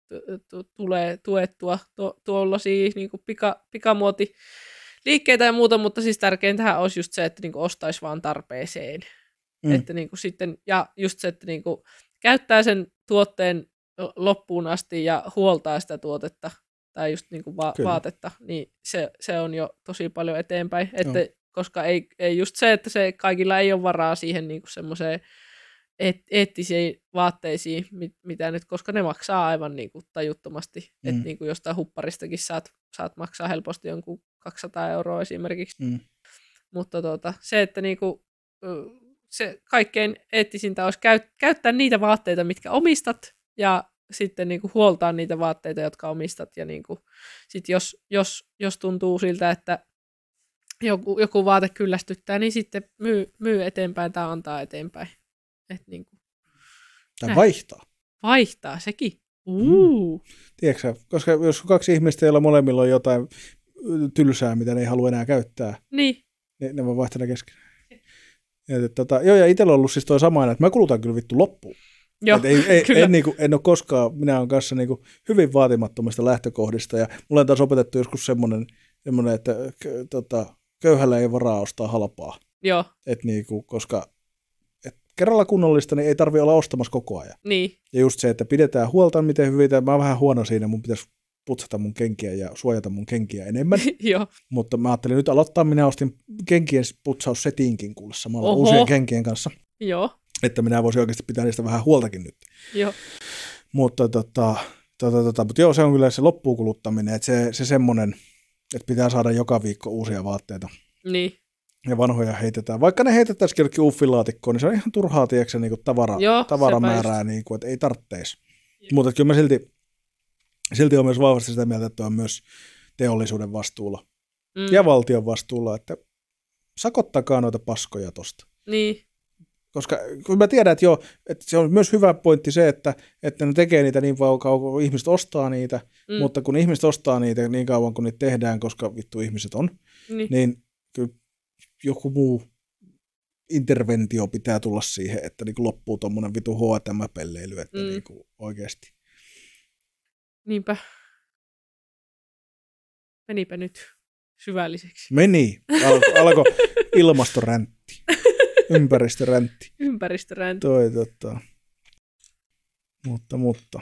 t- t- tulee tuettua tuollaisia niinku pika- pikamuoti liikkeitä ja muuta, mutta siis tärkeintähän olisi just se, että niinku ostaisi vaan tarpeeseen. Mm. Että niinku sitten, ja just se, että niinku käyttää sen tuotteen loppuun asti ja huoltaa sitä tuotetta tai just niinku va- Kyllä. vaatetta, niin se, se on jo tosi paljon eteenpäin. Että, Joo. koska ei, ei just se, että se kaikilla ei ole varaa siihen niinku semmoiseen eet, eettisiin vaatteisiin, mit, mitä nyt, koska ne maksaa aivan niinku tajuttomasti. Mm. Että Mm. niinku jostain hupparistakin saat, saat maksaa helposti jonkun 200 euroa esimerkiksi. Mm. Mutta tota, se, että niinku, ö, se kaikkein eettisintä olisi käyt, käyttää niitä vaatteita, mitkä omistat, ja sitten niin kuin huoltaa niitä vaatteita, jotka omistat. Ja niin kuin, sit jos, jos, jos tuntuu siltä, että joku, joku vaate kyllästyttää, niin sitten myy, myy eteenpäin tai antaa eteenpäin. Et niin kuin, Tai Näin. vaihtaa. vaihtaa sekin. Uu. Tiedätkö, sä, koska jos kaksi ihmistä, joilla molemmilla on jotain tylsää, mitä ne ei halua enää käyttää, Niin, niin ne voi vaihtaa ne kesken. Ja, et tota, joo, ja itsellä on ollut siis toi sama, että mä kulutan kyllä vittu loppuun. joo, Et ei, ei, kyllä. en, niinku, en ole koskaan, minä olen kanssa niinku hyvin vaatimattomista lähtökohdista, ja mulle on taas opetettu joskus semmoinen, semmoinen että k, tota, köyhällä ei varaa ostaa halpaa. joo, Et niinku, koska et kerralla kunnollista, niin ei tarvi olla ostamassa koko ajan. niin, Ja just se, että pidetään huolta, miten hyvin, mä oon vähän huono siinä, mun pitäisi putsata mun kenkiä ja suojata mun kenkiä enemmän. joo, Mutta mä ajattelin nyt aloittaa, minä ostin kenkien putsaussetinkin kuule samalla Oho. uusien kenkien kanssa, joo, että minä voisin oikeasti pitää niistä vähän huoltakin nyt. joo, Mutta, tota, tota, tota, mutta joo, se on kyllä se loppuukuluttaminen, että se, se semmoinen, että pitää saada joka viikko uusia vaatteita. Niin, ja vanhoja heitetään. Vaikka ne heitettäisikin jollekin uffilaatikkoon, niin se on ihan turhaa, tiedätkö, niin kuin tavara, Joo, tavaramäärää, niin kuin, että ei tarvitteisi. Mutta kyllä mä silti, silti on myös vahvasti sitä mieltä, että on myös teollisuuden vastuulla mm, ja valtion vastuulla, että sakottakaa noita paskoja tosta. niin, Koska kun mä tiedän, että, joo, että se on myös hyvä pointti se, että, että ne tekee niitä niin kauan, kun ihmiset ostaa niitä, mm. mutta kun ihmiset ostaa niitä niin kauan, kun niitä tehdään, koska vittu ihmiset on, niin, niin kyllä joku muu interventio pitää tulla siihen, että niin loppuu tuommoinen vitu H&M-pelleily, että Mm. niin oikeasti. niinpä. Menipä nyt syvälliseksi. Meni, Al- alkoi ilmastoräntti, ympäristöräntti. Ympäristöränti. Toi, tota. Mutta, mutta.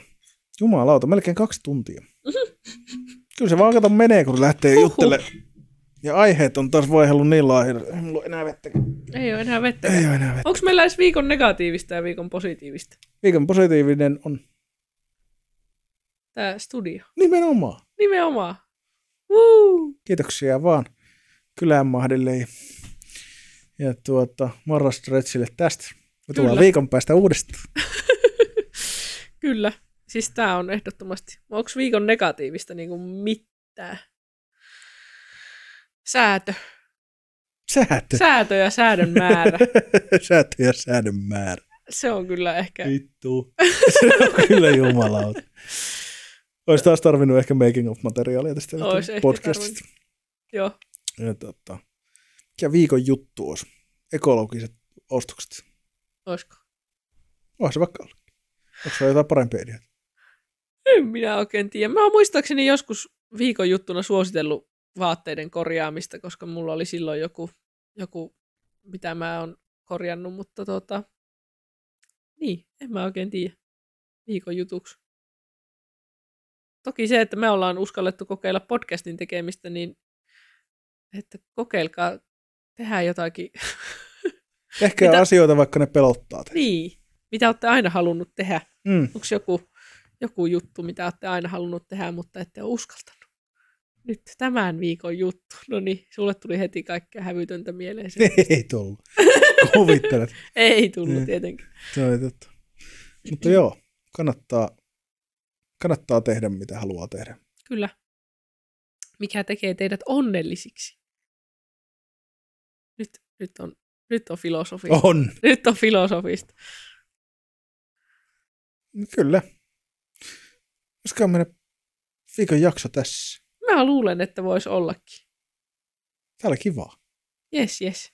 Jumalauta, melkein kaksi tuntia. Kyllä se vaan kato menee, kun lähtee juttelemaan. Ja aiheet on taas vaihdellut niin laajille. Ei mulla ole enää vettä. Ei ole enää vettä. Ei ole enää vettä. Onko meillä edes viikon negatiivista ja viikon positiivista? Viikon positiivinen on Tämä studio. nimenomaan. Nimenomaan. Woo! Kiitoksia vaan Kylänmahdille ja, ja tuota, Morra Stretchille tästä. Me tullaan Kyllä. viikon päästä uudestaan. Kyllä. Siis tää on ehdottomasti. Onko viikon negatiivista niinku mitään? Säätö. Säätö. Säätö ja säädön määrä. Säätö ja säädön määrä. Se on kyllä ehkä. Vittu. Se on kyllä jumalauta. Olisi taas tarvinnut ehkä making of materiaalia tästä podcastista. Joo. Ja, tota, mikä viikon juttu olisi? Ekologiset ostokset. Oisko? Onhan se vaikka olla. Onko se jotain parempia ideoita? En minä oikein tiedä. Mä oon muistaakseni joskus viikon juttuna suositellut vaatteiden korjaamista, koska mulla oli silloin joku, joku mitä mä oon korjannut, mutta tota, niin, en mä oikein tiedä viikon jutuksi. Toki se, että me ollaan uskallettu kokeilla podcastin tekemistä, niin että kokeilkaa tehdä jotakin. Ehkä Mitä- asioita, vaikka ne pelottaa teitä. niin, mitä olette aina halunnut tehdä. Mm. Onko joku, joku juttu, mitä olette aina halunnut tehdä, mutta ette ole uskaltanut? Nyt tämän viikon juttu. No niin, sulle tuli heti kaikkea hävytöntä mieleen. Ei tullut. Kuvittelet. Ei tullut Niin. tietenkin. Se on totta. Mutta joo, kannattaa, kannattaa tehdä mitä haluaa tehdä. Kyllä. Mikä tekee teidät onnellisiksi? Nyt, nyt on, nyt on filosofista. On. Nyt on filosofista. Kyllä. Olisikohan meidän viikon jakso tässä? Mä luulen, että voisi ollakin. Tää oli kiva. Jes, jes.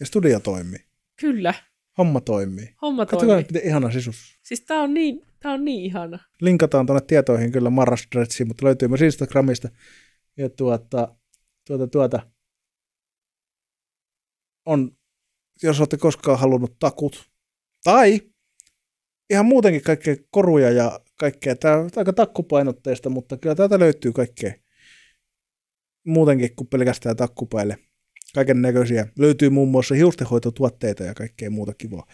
Ja studio toimii. Kyllä. Homma toimii. Homma Katsotaan, toimii. miten ihana sisus. Siis tää on niin, tää on niin ihana. Linkataan tuonne tietoihin kyllä Marrastretsiin, mutta löytyy myös Instagramista. Ja tuota, tuota, tuota, on, jos olette koskaan halunnut takut, tai ihan muutenkin kaikkea koruja ja kaikkea. Tämä on aika takkupainotteista, mutta kyllä täältä löytyy kaikkea muutenkin kuin pelkästään takkupäille. Kaiken näköisiä. Löytyy muun muassa hiustenhoitotuotteita ja kaikkea muuta kivaa.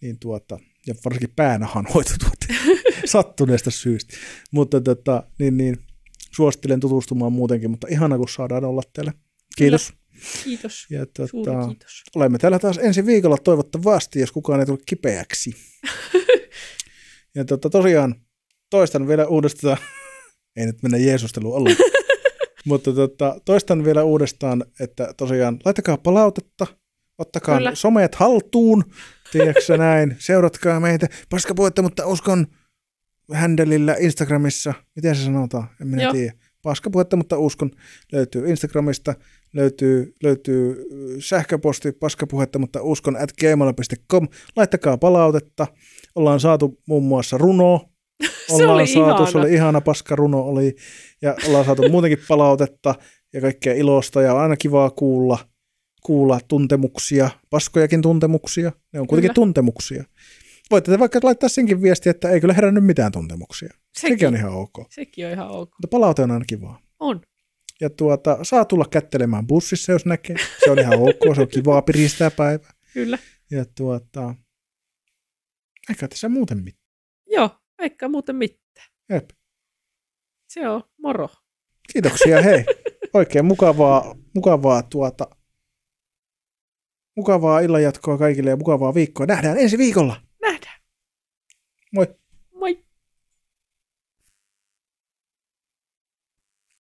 Niin tuota, ja varsinkin päänahan hoitotuotteita sattuneesta syystä. Mutta tota, niin, niin, suosittelen tutustumaan muutenkin, mutta ihana kun saadaan olla täällä. Kiitos. Kiitos. Ja Suuri tota, kiitos. olemme täällä taas ensi viikolla toivottavasti, jos kukaan ei tule kipeäksi. ja tota, tosiaan toistan vielä uudestaan, ei nyt mennä Jeesusteluun ollenkaan, mutta tota, toistan vielä uudestaan, että tosiaan laittakaa palautetta, ottakaa Kyllä. Somet haltuun, tiedätkö näin, seuratkaa meitä, paskapuhetta, mutta uskon händelillä Instagramissa, miten se sanotaan, en minä Joo. tiedä. Paskapuhetta, mutta uskon, löytyy Instagramista, löytyy, löytyy äh, sähköposti paskapuhetta, mutta uskon at gmail.com. Laittakaa palautetta. Ollaan saatu muun muassa runo. Ollaan oli saatu, ihana. se oli ihana paskaruno oli. Ja ollaan saatu muutenkin palautetta ja kaikkea ilosta ja on aina kivaa kuulla, kuulla tuntemuksia, paskojakin tuntemuksia. Ne on kuitenkin Kyllä. tuntemuksia. Voitte te vaikka laittaa senkin viesti, että ei kyllä herännyt mitään tuntemuksia. Sekin, Sekin on ihan ok. sekin on ihan ok. Mutta palaute on aina kivaa. On. Ja tuota, saa tulla kättelemään bussissa, jos näkee. Se on ihan ok, se on kivaa piristää päivää. Kyllä. Ja tuota, eikä tässä muuten mitään. Joo, eikä muuten mitään. Jep. Se on moro. Kiitoksia, hei. Oikein mukavaa, mukavaa tuota, mukavaa illanjatkoa kaikille ja mukavaa viikkoa. Nähdään ensi viikolla. Nähdään. Moi. Moi.